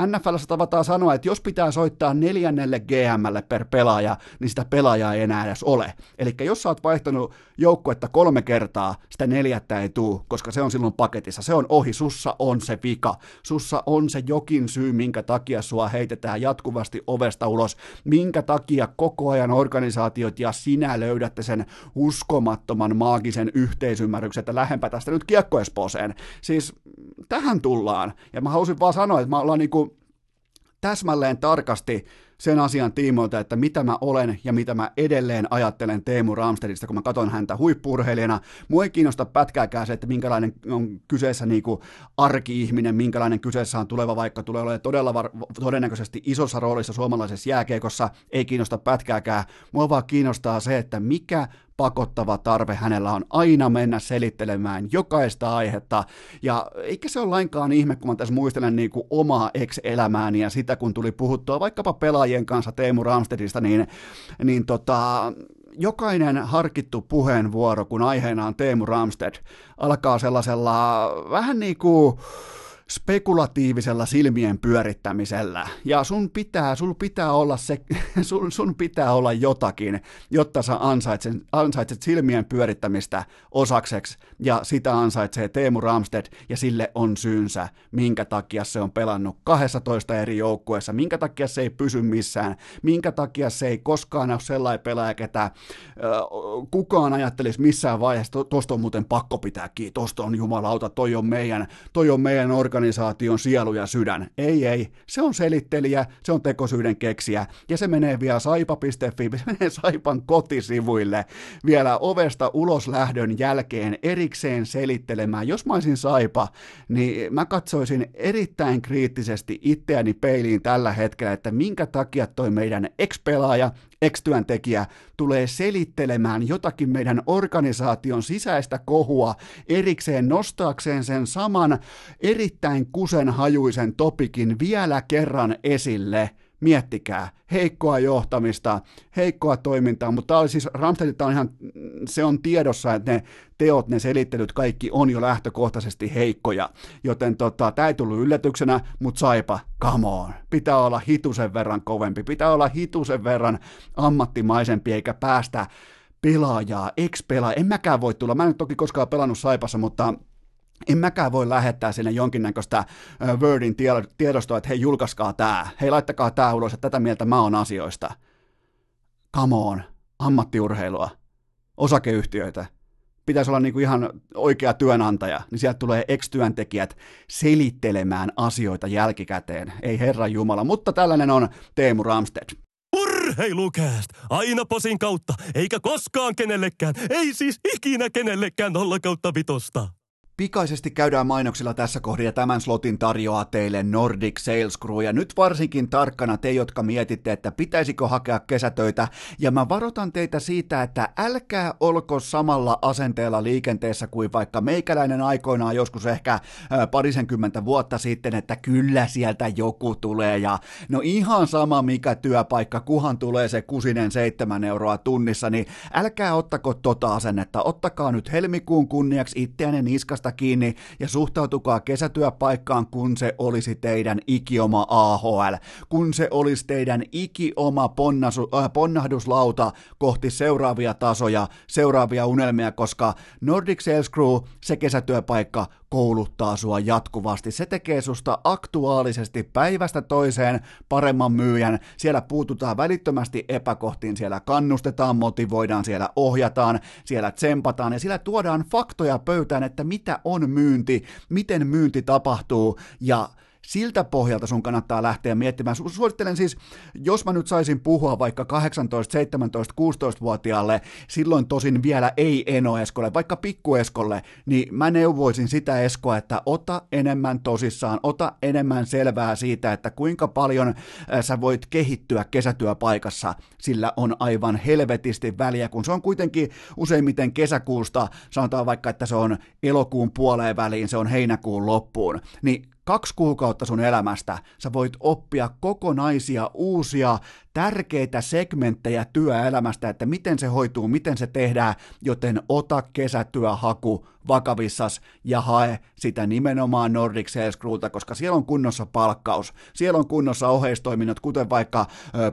NFLssä tavataan sanoa, että jos pitää soittaa neljännelle GMlle per pelaaja, niin sitä pelaajaa ei enää edes ole. Eli jos sä oot vaihtanut joukkuetta kolme kertaa, sitä neljättä ei tuu, koska se on silloin paketissa. Se on ohi, sussa on se vika. Sussa on se jokin syy, minkä takia sua heitetään jatkuvasti ovesta ulos. Minkä takia koko ajan organisaatiot ja sinä löydätte sen uskomattoman maagisen yhteisymmärryksen, että lähempä tästä nyt kiekkoespooseen. Siis tähän tullaan. Ja mä halusin vaan sanoa, että mä ollaan niinku täsmälleen tarkasti sen asian tiimoilta, että mitä mä olen ja mitä mä edelleen ajattelen Teemu Ramstedista, kun mä katson häntä huippurheilijana. Mua ei kiinnosta pätkääkään se, että minkälainen on kyseessä niin kuin arki-ihminen, minkälainen kyseessä on tuleva, vaikka tulee olemaan todella var- todennäköisesti isossa roolissa suomalaisessa jääkeikossa, ei kiinnosta pätkääkään. Mua vaan kiinnostaa se, että mikä pakottava tarve hänellä on aina mennä selittelemään jokaista aihetta. Ja eikä se ole lainkaan ihme, kun mä tässä muistelen niin kuin omaa ex-elämääni ja sitä, kun tuli puhuttua vaikkapa pelaajien kanssa Teemu Ramstedista, niin, niin tota, jokainen harkittu puheenvuoro, kun aiheena on Teemu Ramsted, alkaa sellaisella vähän niin kuin spekulatiivisella silmien pyörittämisellä. Ja sun pitää, sun pitää olla se, sun, sun pitää olla jotakin, jotta sä ansaitset, ansaitset silmien pyörittämistä osakseksi, ja sitä ansaitsee Teemu Ramsted, ja sille on syynsä, minkä takia se on pelannut 12 eri joukkueessa, minkä takia se ei pysy missään, minkä takia se ei koskaan ole sellainen pelaaja, ketä äh, kukaan ajattelisi missään vaiheessa, to, tosta on muuten pakko pitää kiinni, tosta on jumalauta, toi on meidän, toi on meidän organisaation sielu ja sydän. Ei, ei. Se on selittelijä, se on tekosyyden keksiä, ja se menee vielä saipa.fi, se menee Saipan kotisivuille vielä ovesta ulos lähdön jälkeen erikseen selittelemään. Jos mä olisin Saipa, niin mä katsoisin erittäin kriittisesti itseäni peiliin tällä hetkellä, että minkä takia toi meidän ex-pelaaja, ex-työntekijä tulee selittelemään jotakin meidän organisaation sisäistä kohua erikseen nostaakseen sen saman erittäin kusenhajuisen topikin vielä kerran esille. Miettikää, heikkoa johtamista, heikkoa toimintaa, mutta tämä oli siis, Ramstedilta on ihan, se on tiedossa, että ne teot, ne selittelyt, kaikki on jo lähtökohtaisesti heikkoja, joten tota, tämä ei tullut yllätyksenä, mutta saipa, come on, pitää olla hitusen verran kovempi, pitää olla hitusen verran ammattimaisempi, eikä päästä pelaajaa, ex-pelaa, en mäkään voi tulla, mä en toki koskaan pelannut Saipassa, mutta en mäkään voi lähettää sinne jonkinnäköistä Wordin tiedostoa, että hei julkaiskaa tämä, hei laittakaa tämä ulos, että tätä mieltä mä oon asioista. Come on, ammattiurheilua, osakeyhtiöitä, pitäisi olla niinku ihan oikea työnantaja, niin sieltä tulee ex-työntekijät selittelemään asioita jälkikäteen. Ei herra Jumala, mutta tällainen on Teemu Ramsted. Urheilukääst! Aina posin kautta, eikä koskaan kenellekään, ei siis ikinä kenellekään nolla kautta vitosta. Pikaisesti käydään mainoksilla tässä kohdassa ja tämän slotin tarjoaa teille Nordic Sales Crew. Ja nyt varsinkin tarkkana te, jotka mietitte, että pitäisikö hakea kesätöitä. Ja mä varoitan teitä siitä, että älkää olko samalla asenteella liikenteessä kuin vaikka meikäläinen aikoinaan joskus ehkä parisenkymmentä vuotta sitten, että kyllä sieltä joku tulee. Ja no ihan sama mikä työpaikka, kuhan tulee se kusinen seitsemän euroa tunnissa, niin älkää ottako tota asennetta, ottakaa nyt helmikuun kunniaksi itseänne niskasta asiasta kiinni ja suhtautukaa kesätyöpaikkaan, kun se olisi teidän ikioma AHL, kun se olisi teidän ikioma ponnasu, äh, ponnahduslauta kohti seuraavia tasoja, seuraavia unelmia, koska Nordic Sales Crew, se kesätyöpaikka, kouluttaa sua jatkuvasti. Se tekee susta aktuaalisesti päivästä toiseen paremman myyjän. Siellä puututaan välittömästi epäkohtiin, siellä kannustetaan, motivoidaan, siellä ohjataan, siellä tsempataan ja siellä tuodaan faktoja pöytään, että mitä on myynti, miten myynti tapahtuu ja siltä pohjalta sun kannattaa lähteä miettimään. Suosittelen siis, jos mä nyt saisin puhua vaikka 18, 17, 16-vuotiaalle, silloin tosin vielä ei Eno Eskolle, vaikka pikku Eskolle, niin mä neuvoisin sitä Eskoa, että ota enemmän tosissaan, ota enemmän selvää siitä, että kuinka paljon äh, sä voit kehittyä kesätyöpaikassa, sillä on aivan helvetisti väliä, kun se on kuitenkin useimmiten kesäkuusta, sanotaan vaikka, että se on elokuun puoleen väliin, se on heinäkuun loppuun, niin kaksi kuukautta sun elämästä sä voit oppia kokonaisia uusia tärkeitä segmenttejä työelämästä, että miten se hoituu, miten se tehdään, joten ota kesätyöhaku vakavissas ja hae sitä nimenomaan Nordic Sales Crewta, koska siellä on kunnossa palkkaus, siellä on kunnossa oheistoiminnot, kuten vaikka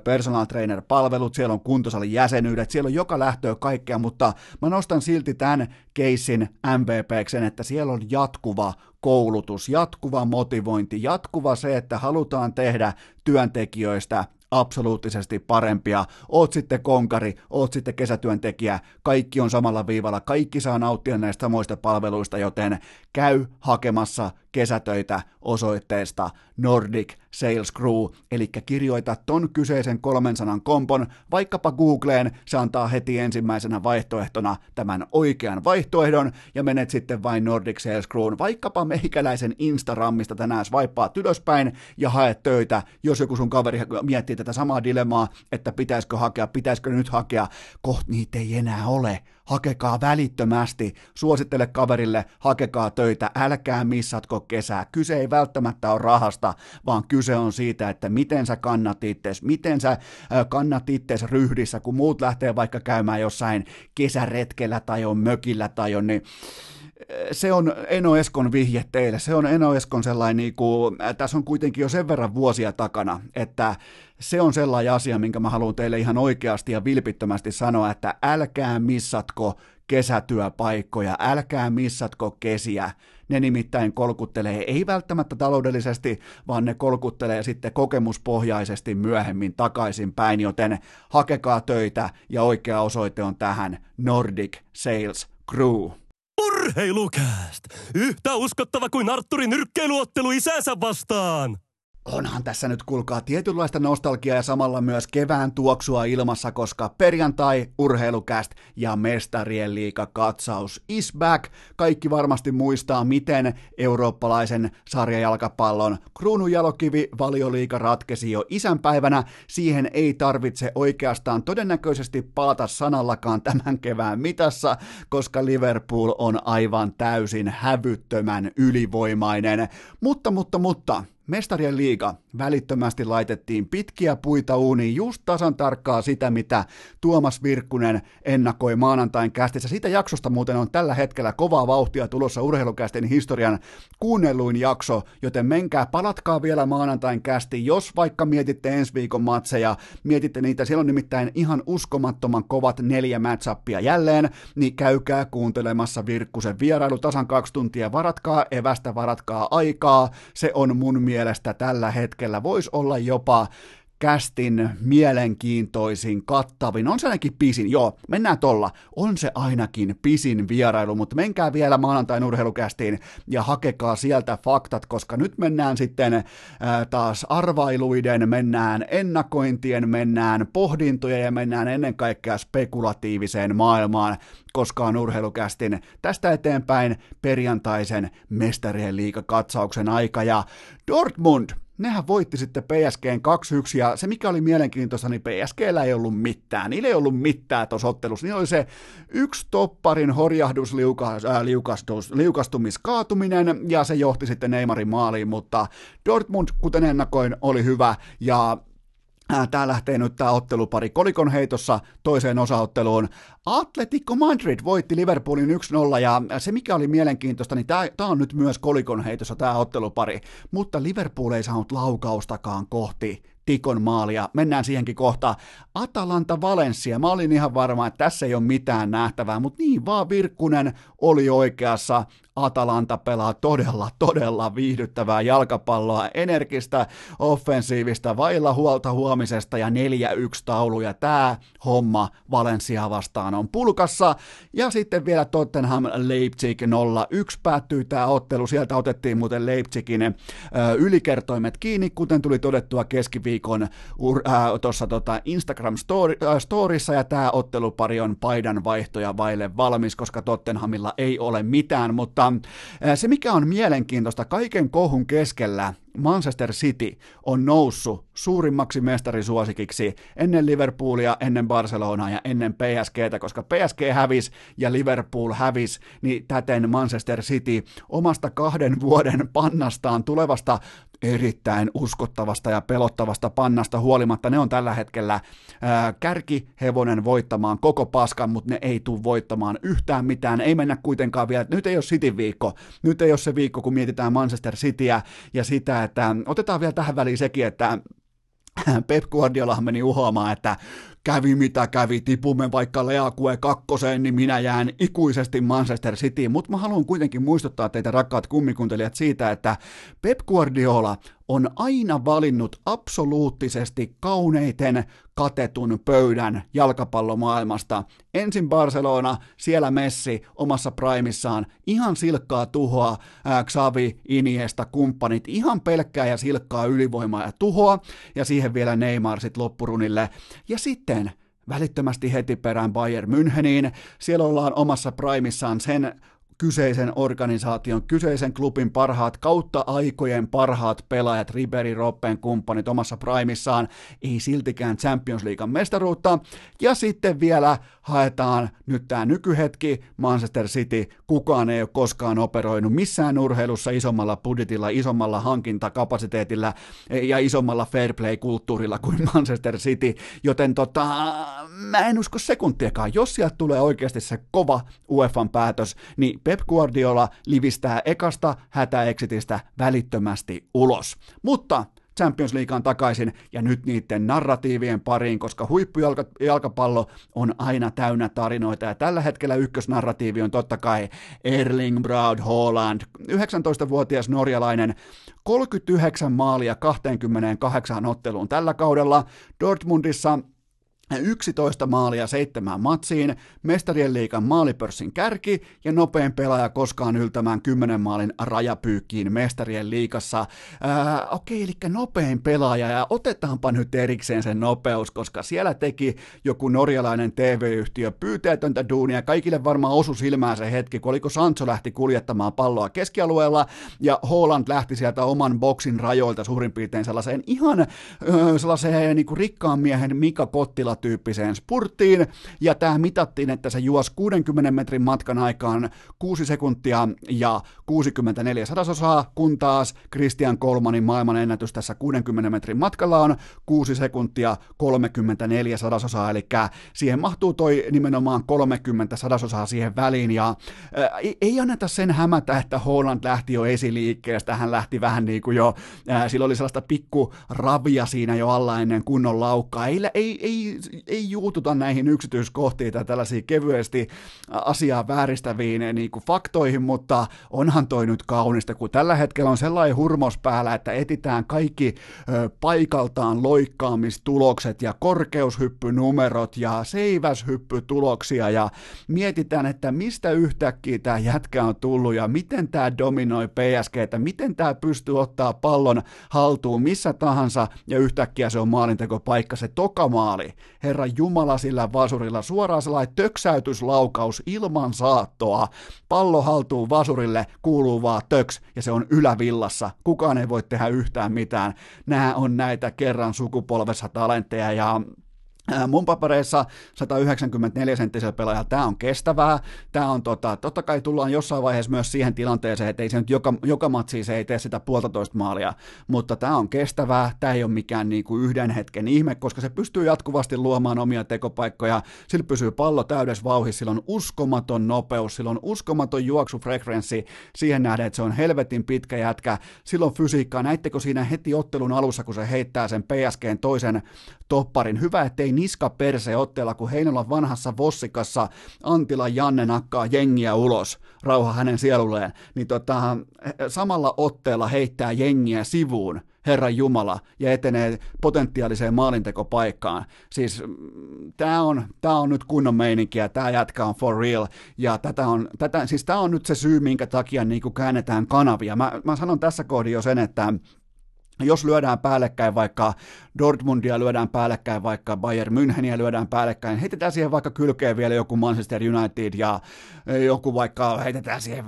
personal trainer palvelut, siellä on kuntosalin jäsenyydet, siellä on joka lähtöä kaikkea, mutta mä nostan silti tämän keissin MVPksen, että siellä on jatkuva koulutus, jatkuva motivointi, jatkuva se, että halutaan tehdä työntekijöistä absoluuttisesti parempia. Oot sitten konkari, oot sitten kesätyöntekijä, kaikki on samalla viivalla, kaikki saa nauttia näistä samoista palveluista, joten käy hakemassa kesätöitä osoitteesta Nordic Sales Crew, eli kirjoita ton kyseisen kolmen sanan kompon vaikkapa Googleen, se antaa heti ensimmäisenä vaihtoehtona tämän oikean vaihtoehdon, ja menet sitten vain Nordic Sales Crewn, vaikkapa meikäläisen Instagramista tänään swipeaat ylöspäin ja haet töitä, jos joku sun kaveri miettii tätä samaa dilemmaa, että pitäisikö hakea, pitäisikö nyt hakea, koht niitä ei enää ole, hakekaa välittömästi, suosittele kaverille, hakekaa töitä, älkää missatko kesää. Kyse ei välttämättä ole rahasta, vaan kyse on siitä, että miten sä kannat itses, miten sä kannat itses ryhdissä, kun muut lähtee vaikka käymään jossain kesäretkellä tai on mökillä tai on, niin se on Eno Eskon vihje teille, se on Eno Eskon sellainen, niin kuin, tässä on kuitenkin jo sen verran vuosia takana, että se on sellainen asia, minkä mä haluan teille ihan oikeasti ja vilpittömästi sanoa, että älkää missatko kesätyöpaikkoja, älkää missatko kesiä. Ne nimittäin kolkuttelee ei välttämättä taloudellisesti, vaan ne kolkuttelee sitten kokemuspohjaisesti myöhemmin takaisin päin, joten hakekaa töitä ja oikea osoite on tähän Nordic Sales Crew. Urheilukääst! Yhtä uskottava kuin Arturin nyrkkeiluottelu isänsä vastaan! Onhan tässä nyt kuulkaa tietynlaista nostalgiaa ja samalla myös kevään tuoksua ilmassa, koska perjantai, urheilukäst ja mestarien liika katsaus is back. Kaikki varmasti muistaa, miten eurooppalaisen sarjajalkapallon kruununjalokivi valioliika ratkesi jo isänpäivänä. Siihen ei tarvitse oikeastaan todennäköisesti palata sanallakaan tämän kevään mitassa, koska Liverpool on aivan täysin hävyttömän ylivoimainen. Mutta, mutta, mutta, Mestarien liiga välittömästi laitettiin pitkiä puita uuniin just tasan tarkkaa sitä, mitä Tuomas Virkkunen ennakoi maanantain kästissä. Siitä jaksosta muuten on tällä hetkellä kovaa vauhtia tulossa urheilukästin historian kuunnelluin jakso, joten menkää, palatkaa vielä maanantain kästi, jos vaikka mietitte ensi viikon matseja, mietitte niitä, siellä on nimittäin ihan uskomattoman kovat neljä matchappia jälleen, niin käykää kuuntelemassa Virkkusen vierailu tasan kaksi tuntia, varatkaa evästä, varatkaa aikaa, se on mun mielestä tällä hetkellä voisi olla jopa kästin mielenkiintoisin, kattavin, on se ainakin pisin, joo, mennään tolla, on se ainakin pisin vierailu, mutta menkää vielä maanantain urheilukästiin ja hakekaa sieltä faktat, koska nyt mennään sitten ää, taas arvailuiden, mennään ennakointien, mennään pohdintojen ja mennään ennen kaikkea spekulatiiviseen maailmaan, koska on urheilukästin tästä eteenpäin perjantaisen mestarien liikakatsauksen aika. Ja Dortmund nehän voitti sitten PSGn 2-1, ja se mikä oli mielenkiintoista, niin PSGllä ei ollut mitään. Niillä ei ollut mitään tuossa ottelussa. Niillä oli se yksi topparin horjahdus, äh, liukastus, liukastumiskaatuminen, ja se johti sitten Neymarin maaliin, mutta Dortmund, kuten ennakoin, oli hyvä, ja Tämä lähtee nyt tämä ottelupari kolikon heitossa toiseen osaotteluun. Atletico Madrid voitti Liverpoolin 1-0 ja se mikä oli mielenkiintoista, niin tämä, tämä on nyt myös kolikon heitossa tämä ottelupari, mutta Liverpool ei saanut laukaustakaan kohti Tikon maalia. Mennään siihenkin kohta. Atalanta Valencia. Mä olin ihan varma, että tässä ei ole mitään nähtävää, mutta niin vaan Virkkunen oli oikeassa. Atalanta pelaa todella, todella viihdyttävää jalkapalloa, energistä, offensiivista, vailla huolta huomisesta ja 4-1 taulu, ja tämä homma Valencia vastaan on pulkassa, ja sitten vielä Tottenham Leipzig 0-1 päättyy tämä ottelu, sieltä otettiin muuten Leipzigin ylikertoimet kiinni, kuten tuli todettua keskiviikon tuossa tota Instagram story, äh, storissa, ja tämä ottelupari on paidan vaihtoja vaille valmis, koska Tottenhamilla ei ole mitään, mutta se, mikä on mielenkiintoista, kaiken kohun keskellä Manchester City on noussut suurimmaksi mestarisuosikiksi ennen Liverpoolia, ennen Barcelonaa ja ennen PSGtä, koska PSG hävisi ja Liverpool hävisi, niin täten Manchester City omasta kahden vuoden pannastaan tulevasta erittäin uskottavasta ja pelottavasta pannasta huolimatta. Ne on tällä hetkellä ää, kärkihevonen voittamaan koko paskan, mutta ne ei tule voittamaan yhtään mitään. Ei mennä kuitenkaan vielä, nyt ei ole City viikko. Nyt ei ole se viikko, kun mietitään Manchester Cityä ja sitä, että otetaan vielä tähän väliin sekin, että Pep Guardiola meni uhoamaan, että kävi mitä kävi, tipumme vaikka Leakue kakkoseen, niin minä jään ikuisesti Manchester Cityin. Mutta mä haluan kuitenkin muistuttaa teitä rakkaat kummikuntelijat siitä, että Pep Guardiola on aina valinnut absoluuttisesti kauneiten katetun pöydän jalkapallomaailmasta. Ensin Barcelona, siellä Messi omassa primissaan, ihan silkkaa tuhoa, ää, Xavi, Iniesta, kumppanit, ihan pelkkää ja silkkaa ylivoimaa ja tuhoa, ja siihen vielä Neymar sitten loppurunille. Ja sitten välittömästi heti perään Bayern Müncheniin. Siellä ollaan omassa primissaan sen kyseisen organisaation, kyseisen klubin parhaat, kautta aikojen parhaat pelaajat, Riberi, Roppen kumppanit omassa primissaan, ei siltikään Champions League mestaruutta. Ja sitten vielä haetaan nyt tämä nykyhetki, Manchester City, kukaan ei ole koskaan operoinut missään urheilussa isommalla budjetilla, isommalla hankintakapasiteetilla ja isommalla fair play-kulttuurilla kuin Manchester City, joten tota, mä en usko sekuntiakaan, jos sieltä tulee oikeasti se kova UEFan päätös, niin Pep Guardiola livistää ekasta hätäexitistä välittömästi ulos. Mutta Champions Leaguean takaisin ja nyt niiden narratiivien pariin, koska huippujalkapallo on aina täynnä tarinoita ja tällä hetkellä ykkösnarratiivi on totta kai Erling Braud Haaland, 19-vuotias norjalainen, 39 maalia 28 otteluun tällä kaudella. Dortmundissa 11 maalia seitsemään matsiin, mestarien liikan maalipörssin kärki ja nopein pelaaja koskaan yltämään 10 maalin rajapyykkiin mestarien liikassa. Okei, okay, eli nopein pelaaja ja otetaanpa nyt erikseen sen nopeus, koska siellä teki joku norjalainen TV-yhtiö pyyteetöntä duunia. Kaikille varmaan osu silmään se hetki, kun oliko Sancho lähti kuljettamaan palloa keskialueella ja Holland lähti sieltä oman boksin rajoilta suurin piirtein sellaiseen ihan sellaiseen niin kuin rikkaan miehen Mika Kottila tyyppiseen spurttiin, ja tämä mitattiin, että se juosi 60 metrin matkan aikaan 6 sekuntia ja 64 sadasosaa, kun taas Christian Kolmanin maailman ennätys tässä 60 metrin matkalla on 6 sekuntia 34 sadasosaa, eli siihen mahtuu toi nimenomaan 30 sadasosaa siihen väliin, ja ää, ei, ei anneta sen hämätä, että Holland lähti jo esiliikkeestä, hän lähti vähän niin kuin jo, ää, sillä oli sellaista pikku ravia siinä jo alla ennen kunnon laukkaa, ei, ei, ei ei juututa näihin yksityiskohtiin tai tällaisiin kevyesti asiaa vääristäviin niin kuin faktoihin, mutta onhan toi nyt kaunista, kun tällä hetkellä on sellainen hurmos päällä, että etitään kaikki ö, paikaltaan loikkaamistulokset ja korkeushyppynumerot ja seiväshyppytuloksia ja mietitään, että mistä yhtäkkiä tämä jätkä on tullut ja miten tämä dominoi PSG, että miten tämä pystyy ottaa pallon haltuun missä tahansa ja yhtäkkiä se on maalintekopaikka, se toka maali. Herra Jumala sillä vasurilla, suoraan sellainen töksäytyslaukaus ilman saattoa. Pallo haltuu vasurille, kuuluu vaan töks, ja se on ylävillassa. Kukaan ei voi tehdä yhtään mitään. Nämä on näitä kerran sukupolvessa talentteja, ja Mun papereissa 194 senttisellä pelaajalla tämä on kestävää. Tämä on tota, totta kai tullaan jossain vaiheessa myös siihen tilanteeseen, että ei se nyt joka, joka matsi se ei tee sitä puolitoista maalia, mutta tämä on kestävää. Tämä ei ole mikään niinku yhden hetken ihme, koska se pystyy jatkuvasti luomaan omia tekopaikkoja. Sillä pysyy pallo täydessä vauhissa, sillä on uskomaton nopeus, sillä on uskomaton juoksufrekvenssi siihen nähden, että se on helvetin pitkä jätkä. Silloin fysiikkaa. Näittekö siinä heti ottelun alussa, kun se heittää sen PSGn toisen topparin? Hyvä, ettei niska perse otteella, kun Heinolan vanhassa Vossikassa Antila Janne nakkaa jengiä ulos, rauha hänen sielulleen, niin tota, samalla otteella heittää jengiä sivuun, Herran Jumala, ja etenee potentiaaliseen maalintekopaikkaan. Siis mm, tämä on, tää on nyt kunnon meininkiä, tämä jätkä on for real, ja tätä on, tätä, siis tämä on nyt se syy, minkä takia niin käännetään kanavia. Mä, mä sanon tässä kohdin jo sen, että jos lyödään päällekkäin vaikka Dortmundia, lyödään päällekkäin vaikka Bayern Müncheniä, lyödään päällekkäin, heitetään siihen vaikka kylkeen vielä joku Manchester United ja joku vaikka, heitetään siihen,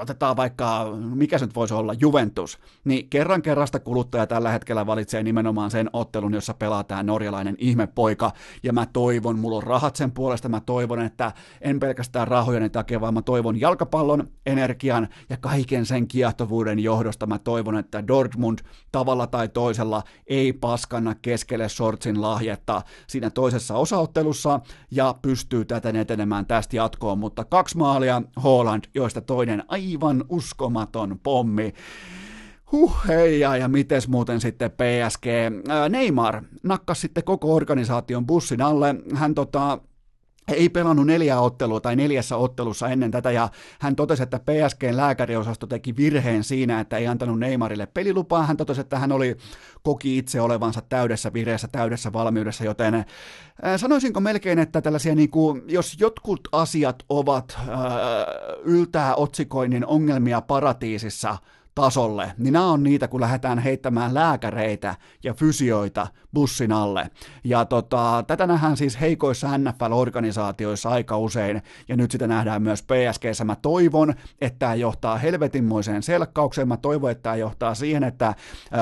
otetaan vaikka, mikä se nyt voisi olla, Juventus, niin kerran kerrasta kuluttaja tällä hetkellä valitsee nimenomaan sen ottelun, jossa pelaa tämä norjalainen ihmepoika, ja mä toivon, mulla on rahat sen puolesta, mä toivon, että en pelkästään rahojeni takia, vaan mä toivon jalkapallon, energian ja kaiken sen kiehtovuuden johdosta, mä toivon, että Dortmund tavalla tai toisella ei paskanna keskelle Shortsin lahjetta siinä toisessa osaottelussa ja pystyy täten etenemään tästä jatkoon, mutta kaksi maalia Holland, joista toinen aivan uskomaton pommi. Huh, hei, ja, mites muuten sitten PSG? Neymar nakkas sitten koko organisaation bussin alle. Hän tota, ei pelannut neljä ottelua tai neljässä ottelussa ennen tätä, ja hän totesi, että PSGn lääkäriosasto teki virheen siinä, että ei antanut Neymarille pelilupaa. Hän totesi, että hän oli, koki itse olevansa täydessä vireessä, täydessä valmiudessa, joten äh, sanoisinko melkein, että tällaisia, niin kuin, jos jotkut asiat ovat äh, yltää otsikoinnin ongelmia paratiisissa, tasolle, niin nämä on niitä, kun lähdetään heittämään lääkäreitä ja fysioita bussin alle. Ja tota, tätä nähdään siis heikoissa NFL-organisaatioissa aika usein, ja nyt sitä nähdään myös PSGssä. Mä toivon, että tämä johtaa helvetinmoiseen selkkaukseen, mä toivon, että tämä johtaa siihen, että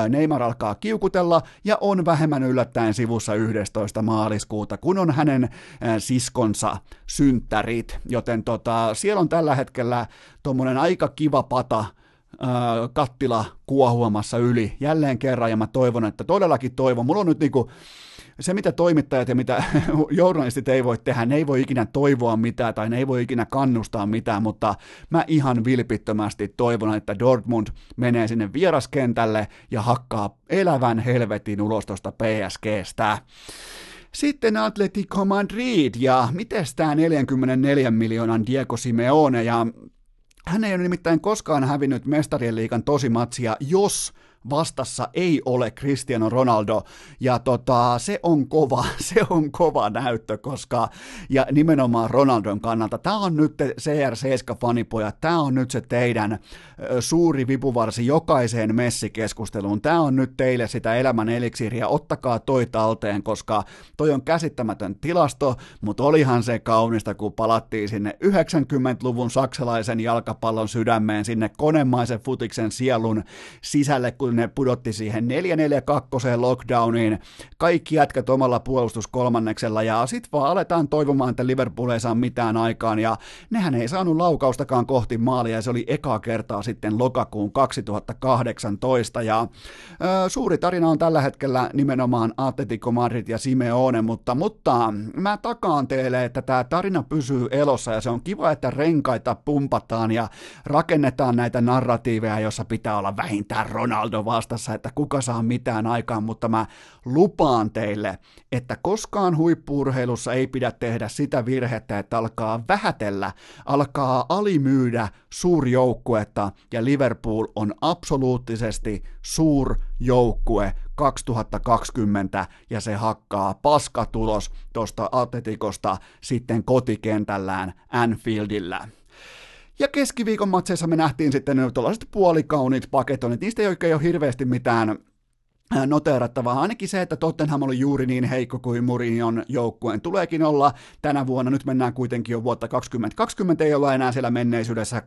Neymar alkaa kiukutella ja on vähemmän yllättäen sivussa 11. maaliskuuta, kun on hänen siskonsa synttärit, joten tota, siellä on tällä hetkellä tuommoinen aika kiva pata, kattila kuohuamassa yli jälleen kerran, ja mä toivon, että todellakin toivon. Mulla on nyt niinku, se, mitä toimittajat ja mitä journalistit ei voi tehdä, ne ei voi ikinä toivoa mitään tai ne ei voi ikinä kannustaa mitään, mutta mä ihan vilpittömästi toivon, että Dortmund menee sinne vieraskentälle ja hakkaa elävän helvetin ulos tuosta PSGstä. Sitten Atletico Madrid ja miten tämä 44 miljoonan Diego Simeone ja hän ei ole nimittäin koskaan hävinnyt mestarien liikan tosimatsia, jos vastassa ei ole Cristiano Ronaldo, ja tota, se on kova, se on kova näyttö, koska, ja nimenomaan Ronaldon kannalta, tämä on nyt CR7-fanipoja, tämä on nyt se teidän suuri vipuvarsi jokaiseen messikeskusteluun, tämä on nyt teille sitä elämän eliksiiriä, ottakaa toi talteen, koska toi on käsittämätön tilasto, mutta olihan se kaunista, kun palattiin sinne 90-luvun saksalaisen jalkapallon sydämeen, sinne konemaisen futiksen sielun sisälle, kun ne pudotti siihen 442 lockdowniin, kaikki jätkät omalla puolustuskolmanneksella ja sit vaan aletaan toivomaan, että Liverpool ei saa mitään aikaan. Ja nehän ei saanut laukaustakaan kohti maalia ja se oli eka kertaa sitten lokakuun 2018 ja ö, suuri tarina on tällä hetkellä nimenomaan Atletico Madrid ja Simeone, mutta, mutta mä takaan teille, että tämä tarina pysyy elossa ja se on kiva, että renkaita pumpataan ja rakennetaan näitä narratiiveja, jossa pitää olla vähintään Ronaldo vastassa, että kuka saa mitään aikaan, mutta mä lupaan teille, että koskaan huippuurheilussa ei pidä tehdä sitä virhettä, että alkaa vähätellä, alkaa alimyydä suurjoukkuetta, ja Liverpool on absoluuttisesti suurjoukkue 2020, ja se hakkaa paskatulos tuosta Atletikosta sitten kotikentällään Anfieldillä. Ja keskiviikon matseissa me nähtiin sitten tuollaiset puolikauniit paketonit, niistä ei oikein ole hirveästi mitään noteerattavaa. Ainakin se, että Tottenham oli juuri niin heikko kuin Murinion joukkueen tuleekin olla tänä vuonna. Nyt mennään kuitenkin jo vuotta 2020, ei olla enää siellä menneisyydessä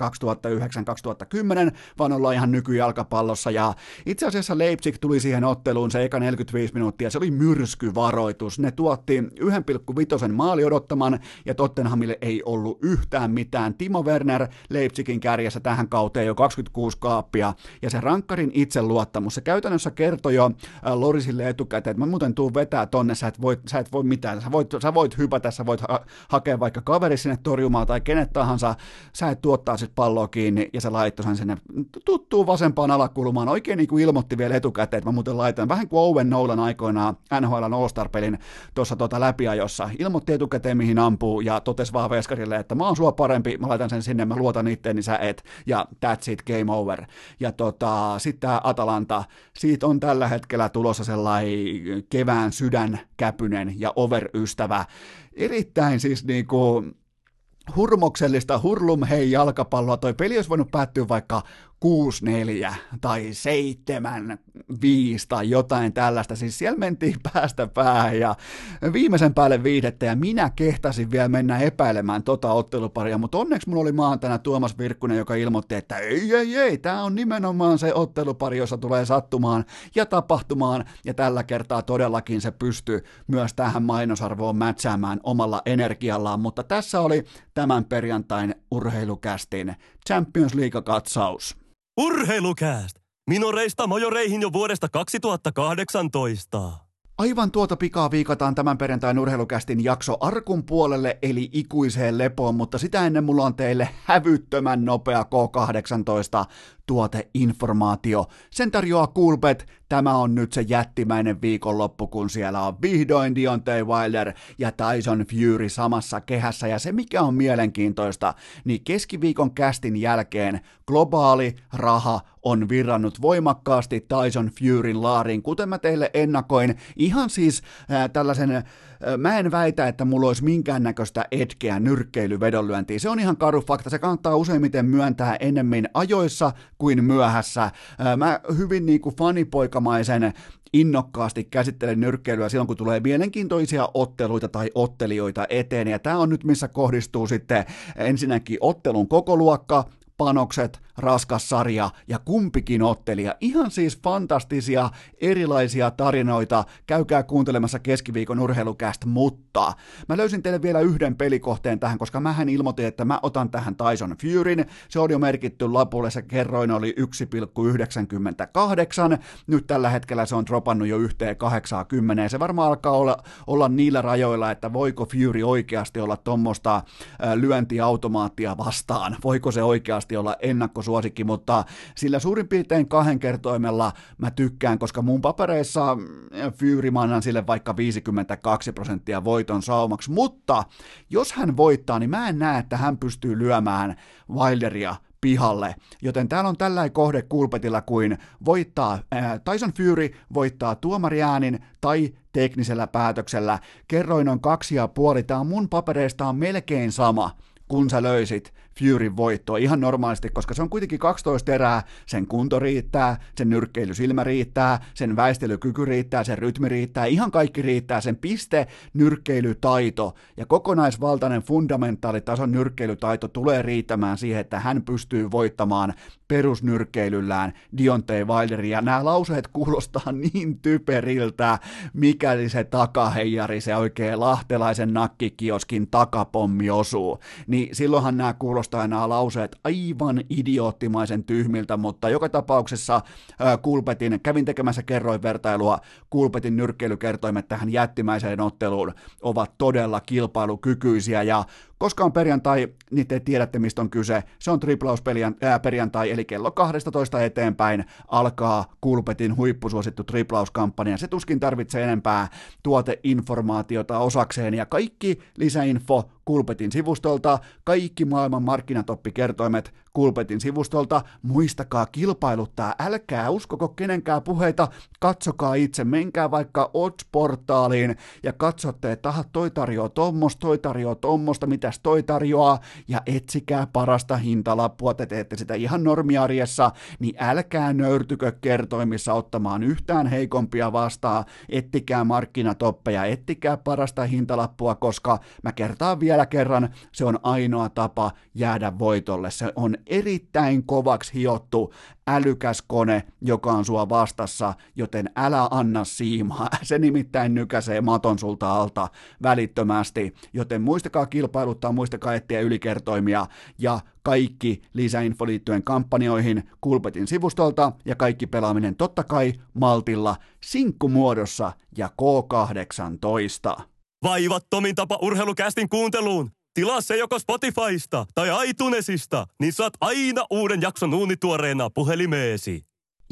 2009-2010, vaan ollaan ihan nykyjalkapallossa. Ja itse asiassa Leipzig tuli siihen otteluun se eka 45 minuuttia, se oli myrskyvaroitus. Ne tuotti 1,5 maali odottaman ja Tottenhamille ei ollut yhtään mitään. Timo Werner Leipzigin kärjessä tähän kauteen jo 26 kaappia ja se rankkarin itseluottamus, se käytännössä kertoi jo Äh, Lorisille etukäteen, että mä muuten tuun vetää tonne, sä et, voi, sä et voi mitään, sä voit, sä voit hypätä, sä voit ha- hakea vaikka kaveri sinne torjumaan tai kenet tahansa, sä et tuottaa sit palloa kiinni ja se laittoi sen sinne tuttuun vasempaan alakulmaan, oikein niin kuin ilmoitti vielä etukäteen, että mä muuten laitan, vähän kuin Owen Nolan aikoinaan NHL All-Star-pelin tuossa tuota läpiajossa, ilmoitti etukäteen mihin ampuu ja totesi vaan Veskarille, että mä oon sua parempi, mä laitan sen sinne, mä luotan itteen, niin sä et, ja that's it, game over. Ja tota, sitten Atalanta, siitä on tällä hetkellä tulossa sellainen kevään sydänkäpynen ja overystävä. Erittäin siis niinku hurmoksellista hurlum hei jalkapalloa. Toi peli olisi voinut päättyä vaikka 6-4 tai 7-5 tai jotain tällaista. Siis siellä mentiin päästä päähän ja viimeisen päälle viidettä ja minä kehtasin vielä mennä epäilemään tota otteluparia, mutta onneksi mulla oli maantana Tuomas Virkkunen, joka ilmoitti, että ei, ei, ei, tämä on nimenomaan se ottelupari, jossa tulee sattumaan ja tapahtumaan ja tällä kertaa todellakin se pystyy myös tähän mainosarvoon mätsäämään omalla energiallaan, mutta tässä oli tämän perjantain urheilukästin Champions League-katsaus. Urheilukääst! Minoreista majoreihin jo vuodesta 2018. Aivan tuota pikaa viikataan tämän perjantain urheilukästin jakso Arkun puolelle eli ikuiseen lepoon, mutta sitä ennen mulla on teille hävyttömän nopea K18 tuoteinformaatio. Sen tarjoaa Coolbet. Tämä on nyt se jättimäinen viikonloppu, kun siellä on vihdoin Deontay Wilder ja Tyson Fury samassa kehässä. Ja se mikä on mielenkiintoista, niin keskiviikon kästin jälkeen globaali raha on virrannut voimakkaasti Tyson Furyn laariin, kuten mä teille ennakoin. Ihan siis äh, tällaisen Mä en väitä, että mulla olisi minkäännäköistä etkeä nyrkkeilyvedonlyöntiin. Se on ihan karu fakta. Se kannattaa useimmiten myöntää ennemmin ajoissa kuin myöhässä. Mä hyvin niin kuin fanipoikamaisen innokkaasti käsittelen nyrkkeilyä silloin, kun tulee mielenkiintoisia otteluita tai ottelijoita eteen. Ja tämä on nyt, missä kohdistuu sitten ensinnäkin ottelun kokoluokka, panokset, raskas sarja ja kumpikin ottelija. Ihan siis fantastisia erilaisia tarinoita. Käykää kuuntelemassa keskiviikon urheilukästä, mutta mä löysin teille vielä yhden pelikohteen tähän, koska mähän ilmoitin, että mä otan tähän Tyson Furyn. Se on jo merkitty lapulle, se kerroin oli 1,98. Nyt tällä hetkellä se on dropannut jo yhteen 80. Se varmaan alkaa olla, olla niillä rajoilla, että voiko Fury oikeasti olla tuommoista lyöntiautomaattia vastaan. Voiko se oikeasti olla ennakko suosikki, mutta sillä suurin piirtein kahden kertoimella mä tykkään, koska mun papereissa Fury mä annan sille vaikka 52 prosenttia voiton saumaksi, mutta jos hän voittaa, niin mä en näe, että hän pystyy lyömään Wilderia pihalle. Joten täällä on tällainen kohde kulpetilla kuin voittaa, ää, Tyson Fury voittaa tuomariäänin tai teknisellä päätöksellä. Kerroin on kaksi ja puoli. Tämä on mun papereista on melkein sama kun sä löysit Furyn voittoa ihan normaalisti, koska se on kuitenkin 12 erää, sen kunto riittää, sen nyrkkeilysilmä riittää, sen väistelykyky riittää, sen rytmi riittää, ihan kaikki riittää, sen piste, nyrkkeilytaito ja kokonaisvaltainen fundamentaalitason nyrkkeilytaito tulee riittämään siihen, että hän pystyy voittamaan perusnyrkkeilyllään Diontei Wilderin, ja nämä lauseet kuulostaa niin typeriltä, mikäli se takaheijari, se oikein lahtelaisen nakkikioskin takapommi osuu, niin silloinhan nämä kuulostaa nämä lauseet aivan idioottimaisen tyhmiltä, mutta joka tapauksessa Kulpetin, kävin tekemässä kerroinvertailua, Kulpetin nyrkkeilykertoimet tähän jättimäiseen otteluun ovat todella kilpailukykyisiä, ja koska on perjantai, niin te tiedätte, mistä on kyse. Se on triplausperjantai, eli kello 12 eteenpäin alkaa Kulpetin huippusuosittu triplauskampanja. Se tuskin tarvitsee enempää tuoteinformaatiota osakseen, ja kaikki lisäinfo Kulpetin sivustolta, kaikki maailman markkinatoppikertoimet Kulpetin sivustolta. Muistakaa kilpailuttaa, älkää uskoko kenenkään puheita, katsokaa itse, menkää vaikka Odds-portaaliin ja katsotte, että aha, toi tarjoaa tommosta, toi tarjoaa tommosta, mitäs toi tarjoaa, ja etsikää parasta hintalappua, te teette sitä ihan normiarjessa, niin älkää nöyrtykö kertoimissa ottamaan yhtään heikompia vastaan, ettikää markkinatoppeja, ettikää parasta hintalappua, koska mä kertaan vielä kerran, se on ainoa tapa jäädä voitolle. Se on erittäin kovaksi hiottu älykäs kone, joka on sua vastassa, joten älä anna siimaa. Se nimittäin nykäsee maton sulta alta välittömästi, joten muistakaa kilpailuttaa, muistakaa etsiä ylikertoimia ja kaikki lisäinfo liittyen kampanjoihin Kulpetin sivustolta ja kaikki pelaaminen totta kai Maltilla sinkkumuodossa ja K18. Vaivattomin tapa urheilukästin kuunteluun. Tilaa se joko Spotifysta tai iTunesista, niin saat aina uuden jakson uunituoreena puhelimeesi.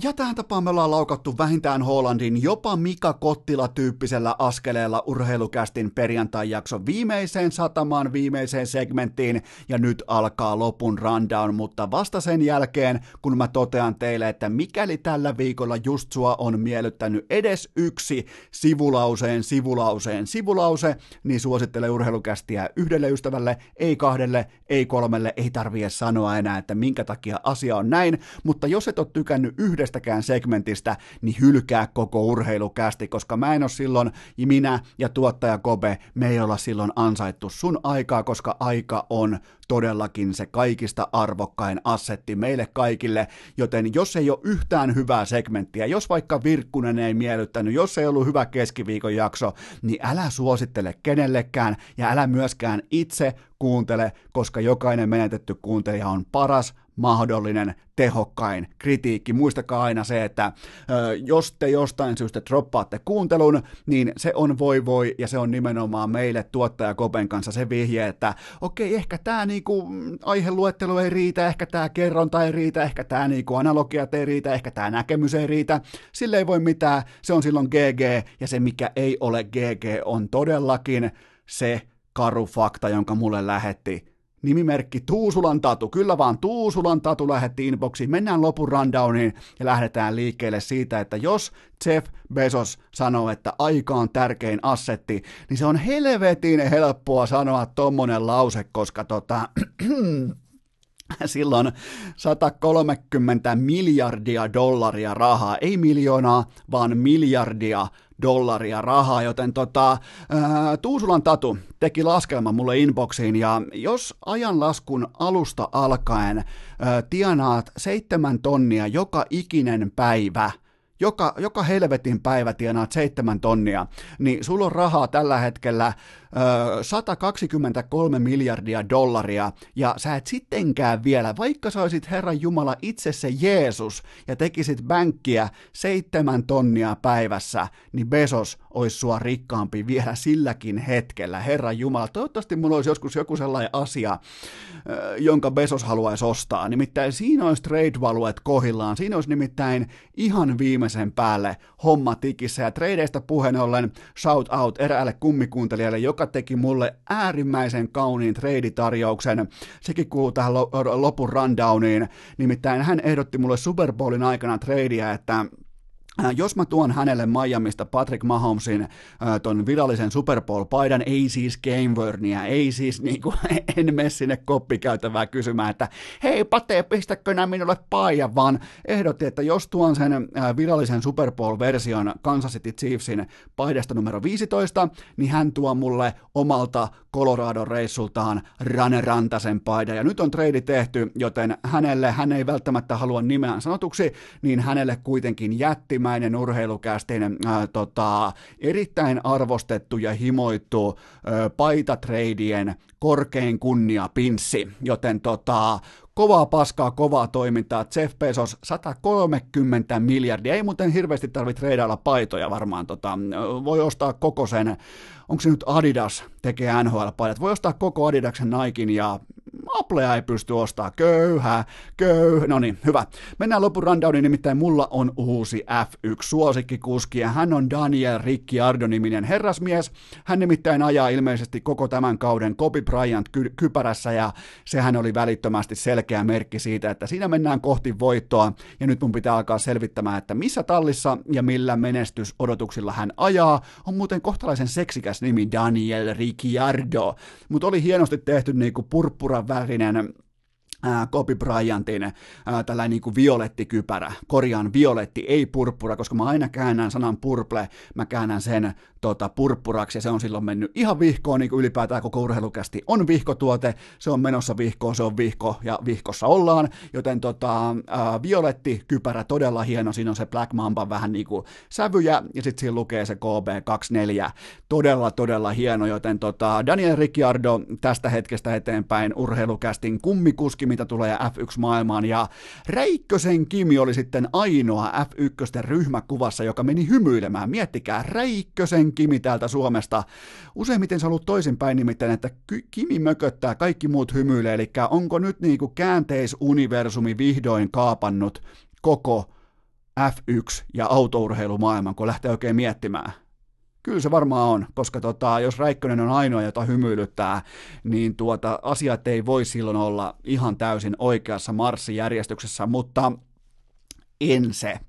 Ja tähän tapaan me ollaan laukattu vähintään Hollandin jopa Mika Kottila-tyyppisellä askeleella urheilukästin perjantai-jakson viimeiseen satamaan, viimeiseen segmenttiin, ja nyt alkaa lopun rundown, mutta vasta sen jälkeen, kun mä totean teille, että mikäli tällä viikolla just sua on miellyttänyt edes yksi sivulauseen, sivulauseen, sivulause, niin suosittele urheilukästiä yhdelle ystävälle, ei kahdelle, ei kolmelle, ei tarvitse sanoa enää, että minkä takia asia on näin, mutta jos et ole tykännyt yhdestä yhdestäkään segmentistä, niin hylkää koko urheilukästi, koska mä en ole silloin, minä ja tuottaja Kobe, me ei olla silloin ansaittu sun aikaa, koska aika on todellakin se kaikista arvokkain assetti meille kaikille, joten jos ei ole yhtään hyvää segmenttiä, jos vaikka Virkkunen ei miellyttänyt, jos ei ollut hyvä keskiviikon jakso, niin älä suosittele kenellekään ja älä myöskään itse kuuntele, koska jokainen menetetty kuuntelija on paras mahdollinen tehokkain kritiikki. Muistakaa aina se, että ö, jos te jostain syystä droppaatte kuuntelun, niin se on voi voi ja se on nimenomaan meille tuottaja Kopen kanssa se vihje, että okei, ehkä tämä niinku aiheluettelo ei riitä, ehkä tämä kerronta ei riitä, ehkä tämä niinku analogiat ei riitä, ehkä tämä näkemys ei riitä. Sille ei voi mitään, se on silloin GG ja se mikä ei ole GG on todellakin se karu fakta, jonka mulle lähetti nimimerkki Tuusulan Tatu, kyllä vaan Tuusulan Tatu lähetti inboxiin, mennään lopun rundowniin ja lähdetään liikkeelle siitä, että jos Jeff Bezos sanoo, että aika on tärkein assetti, niin se on helvetin helppoa sanoa tommonen lause, koska tota, silloin 130 miljardia dollaria rahaa, ei miljoonaa, vaan miljardia dollaria rahaa, joten tota, ää, Tuusulan Tatu teki laskelman mulle inboxiin, ja jos ajanlaskun alusta alkaen ää, tienaat seitsemän tonnia joka ikinen päivä, joka, joka helvetin päivä tienaat seitsemän tonnia, niin sulla on rahaa tällä hetkellä 123 miljardia dollaria, ja sä et sittenkään vielä, vaikka sä olisit Herran Jumala itse se Jeesus, ja tekisit bänkkiä seitsemän tonnia päivässä, niin Besos olisi sua rikkaampi vielä silläkin hetkellä, Herran Jumala. Toivottavasti mulla olisi joskus joku sellainen asia, jonka Besos haluaisi ostaa, nimittäin siinä olisi trade-valuet kohillaan, siinä olisi nimittäin ihan viimeisen päälle homma tikissä, ja tradeista puheen ollen shout out eräälle kummikuuntelijalle, joka teki mulle äärimmäisen kauniin treiditarjouksen. Sekin kuuluu tähän lopun rundowniin. Nimittäin hän ehdotti mulle Super Bowlin aikana treidiä, että jos mä tuon hänelle Miamista Patrick Mahomesin äh, ton virallisen Super Bowl-paidan, ei siis Gamewornia, ei siis niinku, en mene sinne koppikäytävää kysymään, että hei Pate, pistäkö nämä minulle paijan, vaan ehdotti, että jos tuon sen äh, virallisen Super Bowl-version Kansas City Chiefsin paidasta numero 15, niin hän tuo mulle omalta Colorado-reissultaan Rane Rantasen paidan, ja nyt on trade tehty, joten hänelle, hän ei välttämättä halua nimeään sanotuksi, niin hänelle kuitenkin jätti ensimmäinen urheilukästin äh, tota, erittäin arvostettu ja himoittu äh, paitatreidien korkein kunnia pinssi, joten tota, kovaa paskaa, kovaa toimintaa. Jeff Bezos 130 miljardia. Ei muuten hirveästi tarvitse treidailla paitoja varmaan. Tota, voi ostaa koko sen, onko se nyt Adidas tekee NHL-paidat, voi ostaa koko Adidaksen Naikin ja Applea ei pysty ostamaan. Köyhä, köyhä. No niin, hyvä. Mennään lopun rundowniin, nimittäin mulla on uusi F1-suosikkikuski, ja hän on Daniel Ricciardo-niminen herrasmies. Hän nimittäin ajaa ilmeisesti koko tämän kauden Kobe Bryant ky- kypärässä, ja sehän oli välittömästi selkeä merkki siitä, että siinä mennään kohti voittoa, ja nyt mun pitää alkaa selvittämään, että missä tallissa ja millä menestysodotuksilla hän ajaa. On muuten kohtalaisen seksikäs nimi Daniel Ricciardo, mutta oli hienosti tehty niinku purppuran Tarinanen Kobe Bryantin ää, tällainen niin kuin violettikypärä, korjaan violetti, ei purppura, koska mä aina käännän sanan purple, mä käännän sen tota, purppuraksi ja se on silloin mennyt ihan vihkoon, niin kuin ylipäätään koko urheilukästi. On vihkotuote, se on menossa vihkoon, se on vihko ja vihkossa ollaan, joten tota, ää, violetti kypärä todella hieno, siinä on se Black Mamba vähän niin kuin sävyjä ja sitten siinä lukee se KB24, todella todella hieno, joten tota, Daniel Ricciardo tästä hetkestä eteenpäin urheilukästin kummikuski, mitä tulee F1-maailmaan, ja Räikkösen Kimi oli sitten ainoa F1 ryhmäkuvassa, joka meni hymyilemään. Miettikää, Räikkösen Kimi täältä Suomesta. Useimmiten se on ollut toisinpäin nimittäin, että Kimi mököttää, kaikki muut hymyilee, eli onko nyt niin kuin käänteisuniversumi vihdoin kaapannut koko F1 ja autourheilumaailman, kun lähtee oikein miettimään. Kyllä se varmaan on, koska tota, jos Räikkönen on ainoa, jota hymyilyttää, niin tuota, asiat ei voi silloin olla ihan täysin oikeassa marssijärjestyksessä, mutta en se.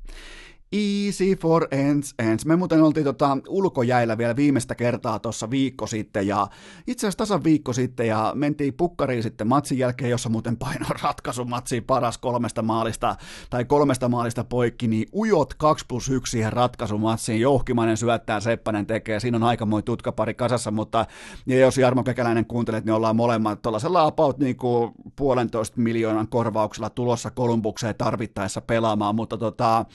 Easy for ends, ends. Me muuten oltiin tota ulkojäillä vielä viimeistä kertaa tuossa viikko sitten ja itse asiassa tasan viikko sitten ja mentiin pukkariin sitten matsin jälkeen, jossa muuten paino ratkaisu matsi paras kolmesta maalista tai kolmesta maalista poikki, niin ujot 2 plus 1 siihen ratkaisumatsiin. Jouhkimainen syöttää, Seppänen tekee, siinä on aikamoin tutkapari kasassa, mutta ja jos Jarmo Kekäläinen kuuntelet, niin ollaan molemmat tuollaisella about niin kuin puolentoista miljoonan korvauksella tulossa Kolumbukseen tarvittaessa pelaamaan, mutta tota,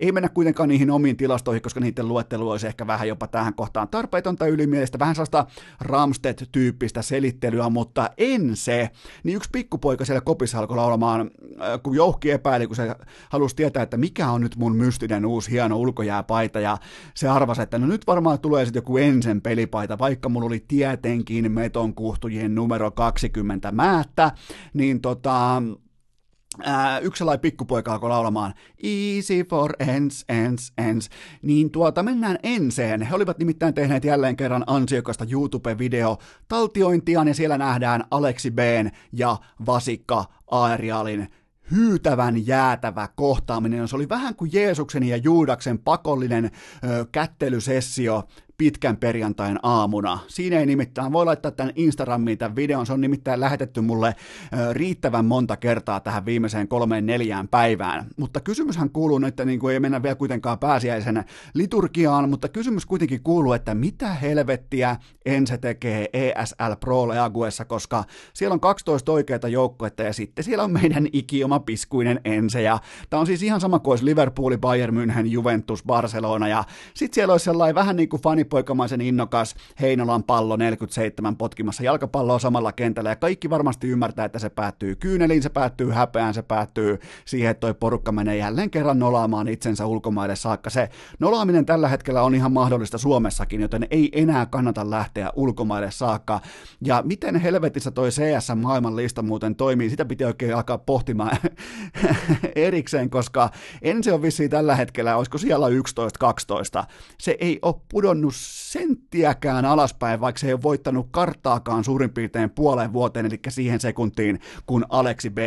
ei mennä kuitenkaan niihin omiin tilastoihin, koska niiden luettelu olisi ehkä vähän jopa tähän kohtaan tarpeetonta ylimielistä, vähän sellaista Ramstedt-tyyppistä selittelyä, mutta en se. Niin yksi pikkupoika siellä kopissa alkoi laulamaan, äh, kun jouhki epäili, kun se halusi tietää, että mikä on nyt mun mystinen uusi hieno ulkojääpaita, ja se arvasi, että no nyt varmaan tulee sitten joku ensin pelipaita, vaikka mulla oli tietenkin metonkuhtujen numero 20 määttä, niin tota, Ää, yksi sellainen pikkupoika alkoi laulamaan Easy for ends, ends, ends. Niin tuota, mennään enseen. He olivat nimittäin tehneet jälleen kerran ansiokasta YouTube-video taltiointia, ja siellä nähdään Aleksi B ja Vasikka Aerialin hyytävän jäätävä kohtaaminen. Se oli vähän kuin Jeesuksen ja Juudaksen pakollinen ö, kättelysessio pitkän perjantain aamuna. Siinä ei nimittäin, voi laittaa tämän Instagramiin tämän videon, se on nimittäin lähetetty mulle riittävän monta kertaa tähän viimeiseen kolmeen neljään päivään. Mutta kysymyshän kuuluu nyt, että niin kuin ei mennä vielä kuitenkaan pääsiäisen liturgiaan, mutta kysymys kuitenkin kuuluu, että mitä helvettiä Ense tekee ESL Pro Leaguessa, koska siellä on 12 oikeita joukkoetta ja sitten siellä on meidän ikioma piskuinen Ense ja tämä on siis ihan sama kuin olisi Liverpool, Bayern München, Juventus, Barcelona ja sitten siellä olisi sellainen vähän niin kuin fani poikamaisen innokas Heinolan pallo 47 potkimassa jalkapalloa samalla kentällä ja kaikki varmasti ymmärtää, että se päättyy kyyneliin, se päättyy häpeään, se päättyy siihen, että toi porukka menee jälleen kerran nolaamaan itsensä ulkomaille saakka. Se nolaaminen tällä hetkellä on ihan mahdollista Suomessakin, joten ei enää kannata lähteä ulkomaille saakka. Ja miten helvetissä toi CS maailman lista muuten toimii, sitä piti oikein alkaa pohtimaan erikseen, koska ensi on vissiin tällä hetkellä, olisiko siellä 11-12. Se ei ole pudonnut senttiäkään alaspäin, vaikka se ei ole voittanut karttaakaan suurin piirtein puoleen vuoteen, eli siihen sekuntiin, kun Aleksi B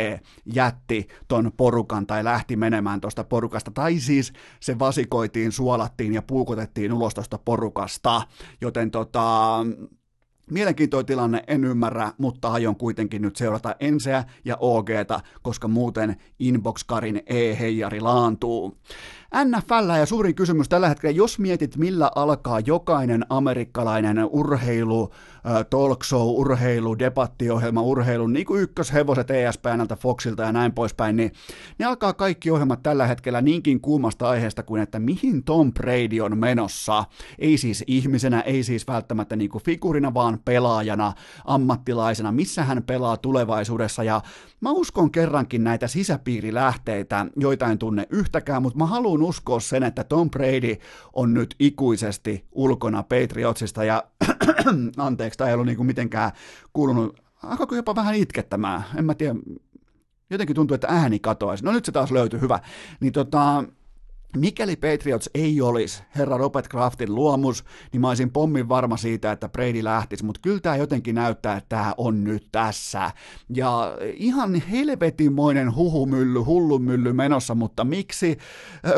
jätti ton porukan tai lähti menemään tuosta porukasta, tai siis se vasikoitiin, suolattiin ja puukotettiin ulos tuosta porukasta, joten tota, Mielenkiintoinen tilanne, en ymmärrä, mutta aion kuitenkin nyt seurata Enseä ja OGta, koska muuten Inbox-karin e-heijari laantuu. NFL ja suurin kysymys tällä hetkellä, jos mietit millä alkaa jokainen amerikkalainen urheilu, talk show, urheilu, debattiohjelma, urheilu, niin kuin ykköshevoset ESPNltä, Foxilta ja näin poispäin, niin ne alkaa kaikki ohjelmat tällä hetkellä niinkin kuumasta aiheesta kuin, että mihin Tom Brady on menossa. Ei siis ihmisenä, ei siis välttämättä niin kuin figurina, vaan pelaajana, ammattilaisena, missä hän pelaa tulevaisuudessa. Ja mä uskon kerrankin näitä sisäpiirilähteitä, joita en tunne yhtäkään, mutta mä haluan uskoa sen, että Tom Brady on nyt ikuisesti ulkona Patriotsista ja anteeksi, tämä ei ollut niin kuin mitenkään kuulunut alkoiko jopa vähän itkettämään, en mä tiedä, jotenkin tuntuu, että ääni katoaisi. No nyt se taas löytyi, hyvä. Niin tota, Mikäli Patriots ei olisi herra Robert Craftin luomus, niin mä olisin pommin varma siitä, että Brady lähtisi, mutta kyllä tämä jotenkin näyttää, että tämä on nyt tässä. Ja ihan helvetimoinen huhumylly, hullumylly menossa, mutta miksi?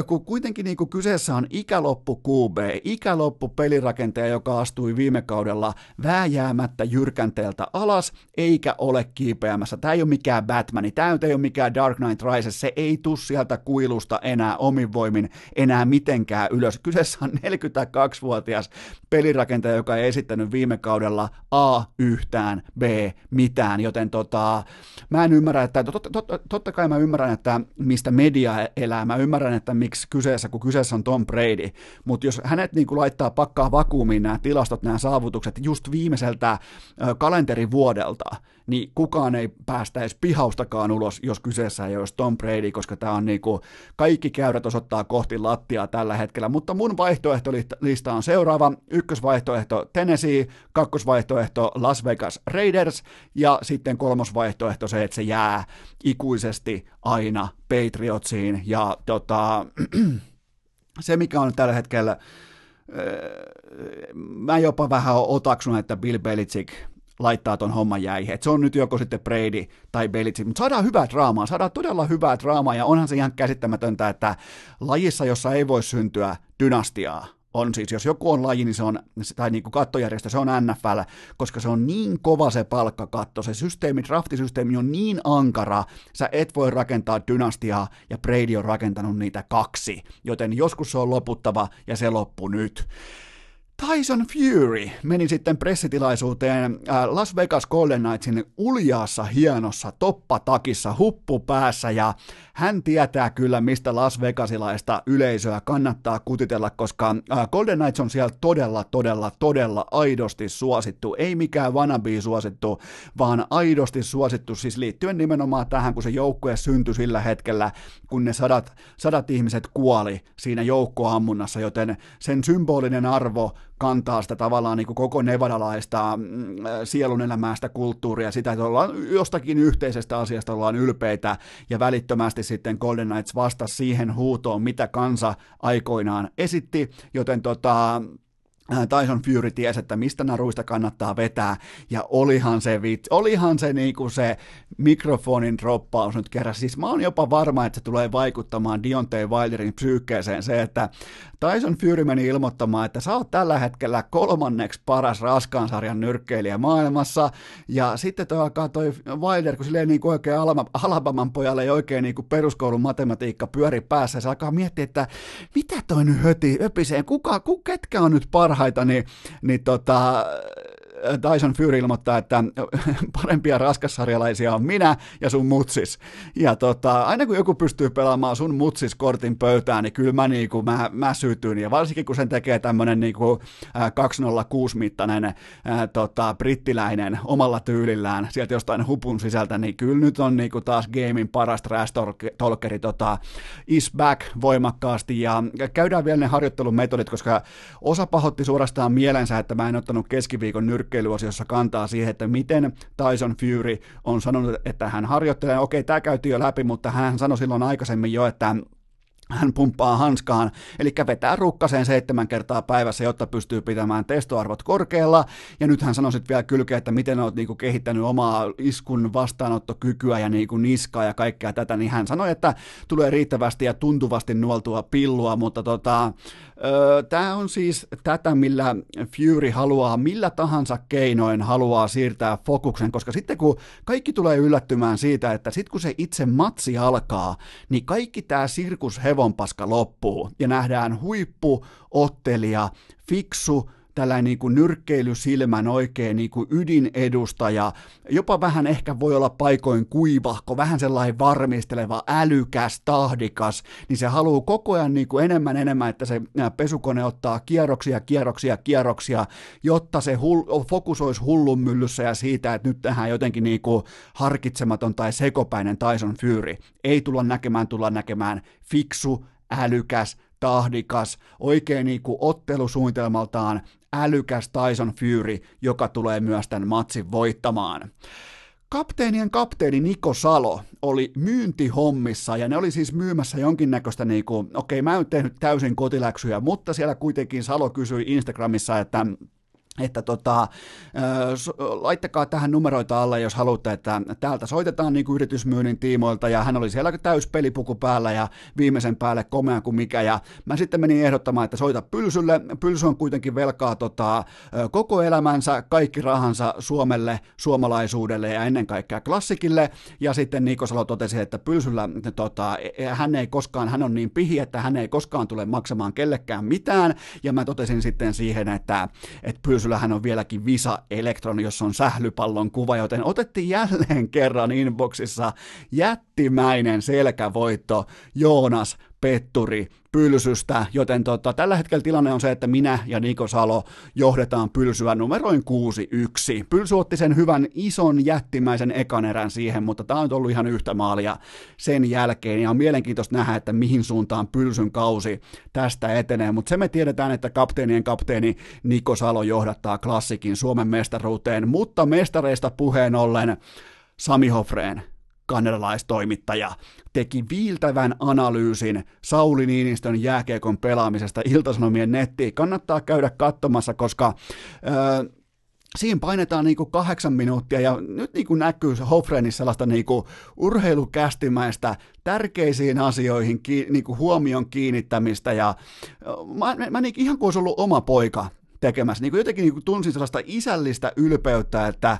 Kun kuitenkin niin kuin kyseessä on ikäloppu QB, ikäloppu pelirakentaja, joka astui viime kaudella vääjäämättä jyrkänteeltä alas, eikä ole kiipeämässä. Tämä ei ole mikään Batman, tämä ei ole mikään Dark Knight Rises, se ei tuu sieltä kuilusta enää omin voimin enää mitenkään ylös. Kyseessä on 42-vuotias pelirakentaja, joka ei esittänyt viime kaudella A yhtään, B mitään, joten tota, mä en ymmärrä, että totta, totta, totta kai mä ymmärrän, että mistä media elää, mä ymmärrän, että miksi kyseessä, kun kyseessä on Tom Brady, mutta jos hänet niin kuin laittaa pakkaa vakuumiin nämä tilastot, nämä saavutukset just viimeiseltä kalenterivuodelta, niin kukaan ei päästäisi pihaustakaan ulos, jos kyseessä ei olisi Tom Brady, koska tämä on niin kuin, kaikki käyrät osoittaa kohti lattiaa tällä hetkellä, mutta mun vaihtoehtolista on seuraava. Ykkösvaihtoehto Tennessee, kakkosvaihtoehto Las Vegas Raiders ja sitten kolmosvaihtoehto se, että se jää ikuisesti aina Patriotsiin ja tota, se mikä on tällä hetkellä mä jopa vähän otaksun, että Bill Belichick laittaa ton homman jäihin. Et se on nyt joko sitten Brady tai Belichick, mutta saadaan hyvää draamaa, saadaan todella hyvää draamaa, ja onhan se ihan käsittämätöntä, että lajissa, jossa ei voi syntyä dynastiaa, on siis, jos joku on laji, niin se on, tai niin kuin kattojärjestö, se on NFL, koska se on niin kova se palkkakatto, se systeemi, draftisysteemi on niin ankara, sä et voi rakentaa dynastiaa, ja Brady on rakentanut niitä kaksi, joten joskus se on loputtava, ja se loppu nyt. Tyson Fury meni sitten pressitilaisuuteen äh, Las Vegas Golden Knightsin uljaassa hienossa toppatakissa huppu päässä ja hän tietää kyllä, mistä Las Vegasilaista yleisöä kannattaa kutitella, koska äh, Golden Knights on siellä todella, todella, todella aidosti suosittu. Ei mikään wannabe suosittu, vaan aidosti suosittu, siis liittyen nimenomaan tähän, kun se joukkue syntyi sillä hetkellä, kun ne sadat, sadat ihmiset kuoli siinä joukkoammunnassa, joten sen symbolinen arvo kantaa sitä tavallaan niin kuin koko nevadalaista mm, sielun elämästä kulttuuria, sitä, että ollaan jostakin yhteisestä asiasta ollaan ylpeitä ja välittömästi sitten Golden Knights vastasi siihen huutoon, mitä kansa aikoinaan esitti, joten tota, Tyson Fury tiesi, että mistä naruista kannattaa vetää, ja olihan se vitsi, olihan se niinku se mikrofonin droppaus nyt kerran. Siis mä oon jopa varma, että se tulee vaikuttamaan Deontay Wilderin psyykkeeseen. Se, että Tyson Fury meni ilmoittamaan, että sä oot tällä hetkellä kolmanneksi paras raskaan sarjan nyrkkeilijä maailmassa, ja sitten toi alkaa toi Wilder, kun silleen niin kuin oikein Alabaman pojalle ei oikein niin kuin peruskoulun matematiikka pyöri päässä, se alkaa miettiä, että mitä toi nyt höti, öpiseen, kuka, kuka, ketkä on nyt parhaita, niin, niin tota, Tyson Fury ilmoittaa, että parempia raskassarjalaisia on minä ja sun mutsis. Ja tota, aina kun joku pystyy pelaamaan sun mutsis kortin pöytään, niin kyllä mä, niinku, mä, mä sytyn. Ja varsinkin kun sen tekee tämmönen niinku, 206-mittainen tota, brittiläinen omalla tyylillään sieltä jostain hupun sisältä, niin kyllä nyt on niinku, taas gamein paras trash talkeri tota, is back voimakkaasti. Ja käydään vielä ne harjoittelumetodit, koska osa pahotti suorastaan mielensä, että mä en ottanut keskiviikon nyrkkiä nyrkkeilyosiossa kantaa siihen, että miten Tyson Fury on sanonut, että hän harjoittelee. Okei, tämä käytiin jo läpi, mutta hän sanoi silloin aikaisemmin jo, että hän pumppaa hanskaan, eli vetää rukkaseen seitsemän kertaa päivässä, jotta pystyy pitämään testoarvot korkealla. Ja nyt hän sanoi sitten vielä kylkeä, että miten olet niinku kehittänyt omaa iskun vastaanottokykyä ja niinku niskaa ja kaikkea tätä, niin hän sanoi, että tulee riittävästi ja tuntuvasti nuoltua pillua, mutta tota, tämä on siis tätä, millä Fury haluaa, millä tahansa keinoin haluaa siirtää fokuksen, koska sitten kun kaikki tulee yllättymään siitä, että sitten kun se itse matsi alkaa, niin kaikki tämä sirkus hevonpaska loppuu ja nähdään huippuottelija, fiksu, tällainen niin kuin nyrkkeilysilmän oikein niin kuin ydinedustaja, jopa vähän ehkä voi olla paikoin kuivahko, vähän sellainen varmisteleva, älykäs, tahdikas, niin se haluaa koko ajan niin kuin enemmän enemmän, että se pesukone ottaa kierroksia, kierroksia, kierroksia, jotta se hull, fokus olisi hullun myllyssä ja siitä, että nyt tähän jotenkin niin kuin harkitsematon tai sekopäinen Tyson Fury. Ei tulla näkemään, tulla näkemään. Fiksu, älykäs, tahdikas, oikein niin kuin ottelusuunnitelmaltaan älykäs Tyson Fury, joka tulee myös tämän matsin voittamaan. Kapteenien kapteeni Niko Salo oli myyntihommissa ja ne oli siis myymässä jonkinnäköistä niinku, okei okay, mä en tehnyt täysin kotiläksyjä, mutta siellä kuitenkin Salo kysyi Instagramissa, että että tota, laittakaa tähän numeroita alle, jos haluatte, että täältä soitetaan niin kuin yritysmyynnin tiimoilta, ja hän oli siellä täys pelipuku päällä ja viimeisen päälle komea kuin mikä, ja mä sitten menin ehdottamaan, että soita Pylsylle, Pylsy on kuitenkin velkaa tota, koko elämänsä, kaikki rahansa Suomelle, suomalaisuudelle ja ennen kaikkea klassikille, ja sitten Niko Salo totesi, että Pylsyllä tota, e, hän ei koskaan, hän on niin pihi, että hän ei koskaan tule maksamaan kellekään mitään, ja mä totesin sitten siihen, että, että Pylsy Pylsyllähän on vieläkin Visa Electron, jossa on sählypallon kuva, joten otettiin jälleen kerran inboxissa jättimäinen selkävoitto. Joonas Petturi pylsystä, joten tota, tällä hetkellä tilanne on se, että minä ja Niko Salo johdetaan pylsyä numeroin 6-1. Pylsy otti sen hyvän ison jättimäisen ekan erän siihen, mutta tämä on ollut ihan yhtä maalia sen jälkeen, ja on mielenkiintoista nähdä, että mihin suuntaan pylsyn kausi tästä etenee, mutta se me tiedetään, että kapteenien kapteeni Niko Salo johdattaa klassikin Suomen mestaruuteen, mutta mestareista puheen ollen Sami Hofreen kanadalaistoimittaja, teki viiltävän analyysin Sauli Niinistön jääkiekon pelaamisesta Iltasanomien nettiin. Kannattaa käydä katsomassa, koska öö, siinä painetaan niinku kahdeksan minuuttia ja nyt niinku näkyy Hofrenissa sellaista niinku urheilukästimäistä tärkeisiin asioihin ki, niinku huomion kiinnittämistä ja mä, mä, mä niinku, ihan kuin olisi ollut oma poika tekemässä. Niin kuin jotenkin niin kuin tunsin sellaista isällistä ylpeyttä, että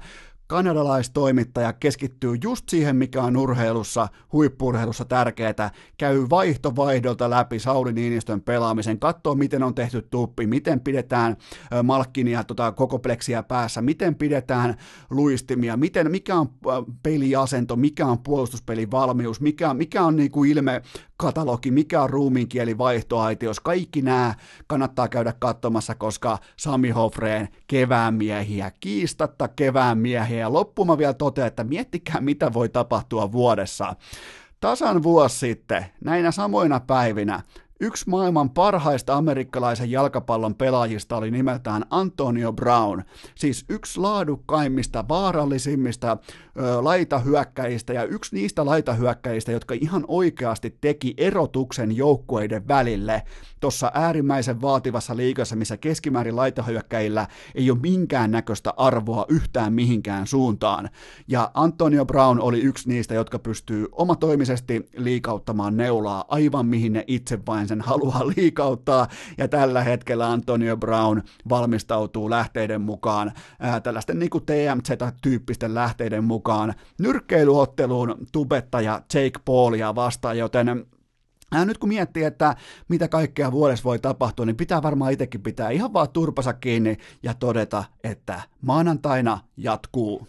kanadalaistoimittaja keskittyy just siihen, mikä on urheilussa, huippurheilussa tärkeää, käy vaihto vaihdolta läpi Sauli Niinistön pelaamisen, katsoo miten on tehty tuppi, miten pidetään Malkkinia tota, koko pleksiä päässä, miten pidetään luistimia, miten, mikä on peliasento, mikä on puolustuspelivalmius, mikä, mikä on niin kuin ilme katalogi, mikä on ruumiinkieli vaihtoaitios, kaikki nämä kannattaa käydä katsomassa, koska Sami Hofreen kevään miehiä, kiistatta kevään miehiä, ja loppuma vielä toteaa, että miettikää mitä voi tapahtua vuodessa. Tasan vuosi sitten, näinä samoina päivinä, Yksi maailman parhaista amerikkalaisen jalkapallon pelaajista oli nimeltään Antonio Brown, siis yksi laadukkaimmista, vaarallisimmista ö, laitahyökkäistä ja yksi niistä laitahyökkäistä, jotka ihan oikeasti teki erotuksen joukkueiden välille tuossa äärimmäisen vaativassa liikassa, missä keskimäärin laitahyökkäillä ei ole minkään näköistä arvoa yhtään mihinkään suuntaan. Ja Antonio Brown oli yksi niistä, jotka pystyy omatoimisesti liikauttamaan neulaa aivan mihin ne itse vain sen haluaa liikauttaa, ja tällä hetkellä Antonio Brown valmistautuu lähteiden mukaan, ää, tällaisten niin TMZ-tyyppisten lähteiden mukaan, nyrkkeilyotteluun tubettaja Jake Paulia vastaan, joten Ja nyt kun miettii, että mitä kaikkea vuodessa voi tapahtua, niin pitää varmaan itsekin pitää ihan vaan turpansa kiinni ja todeta, että maanantaina jatkuu.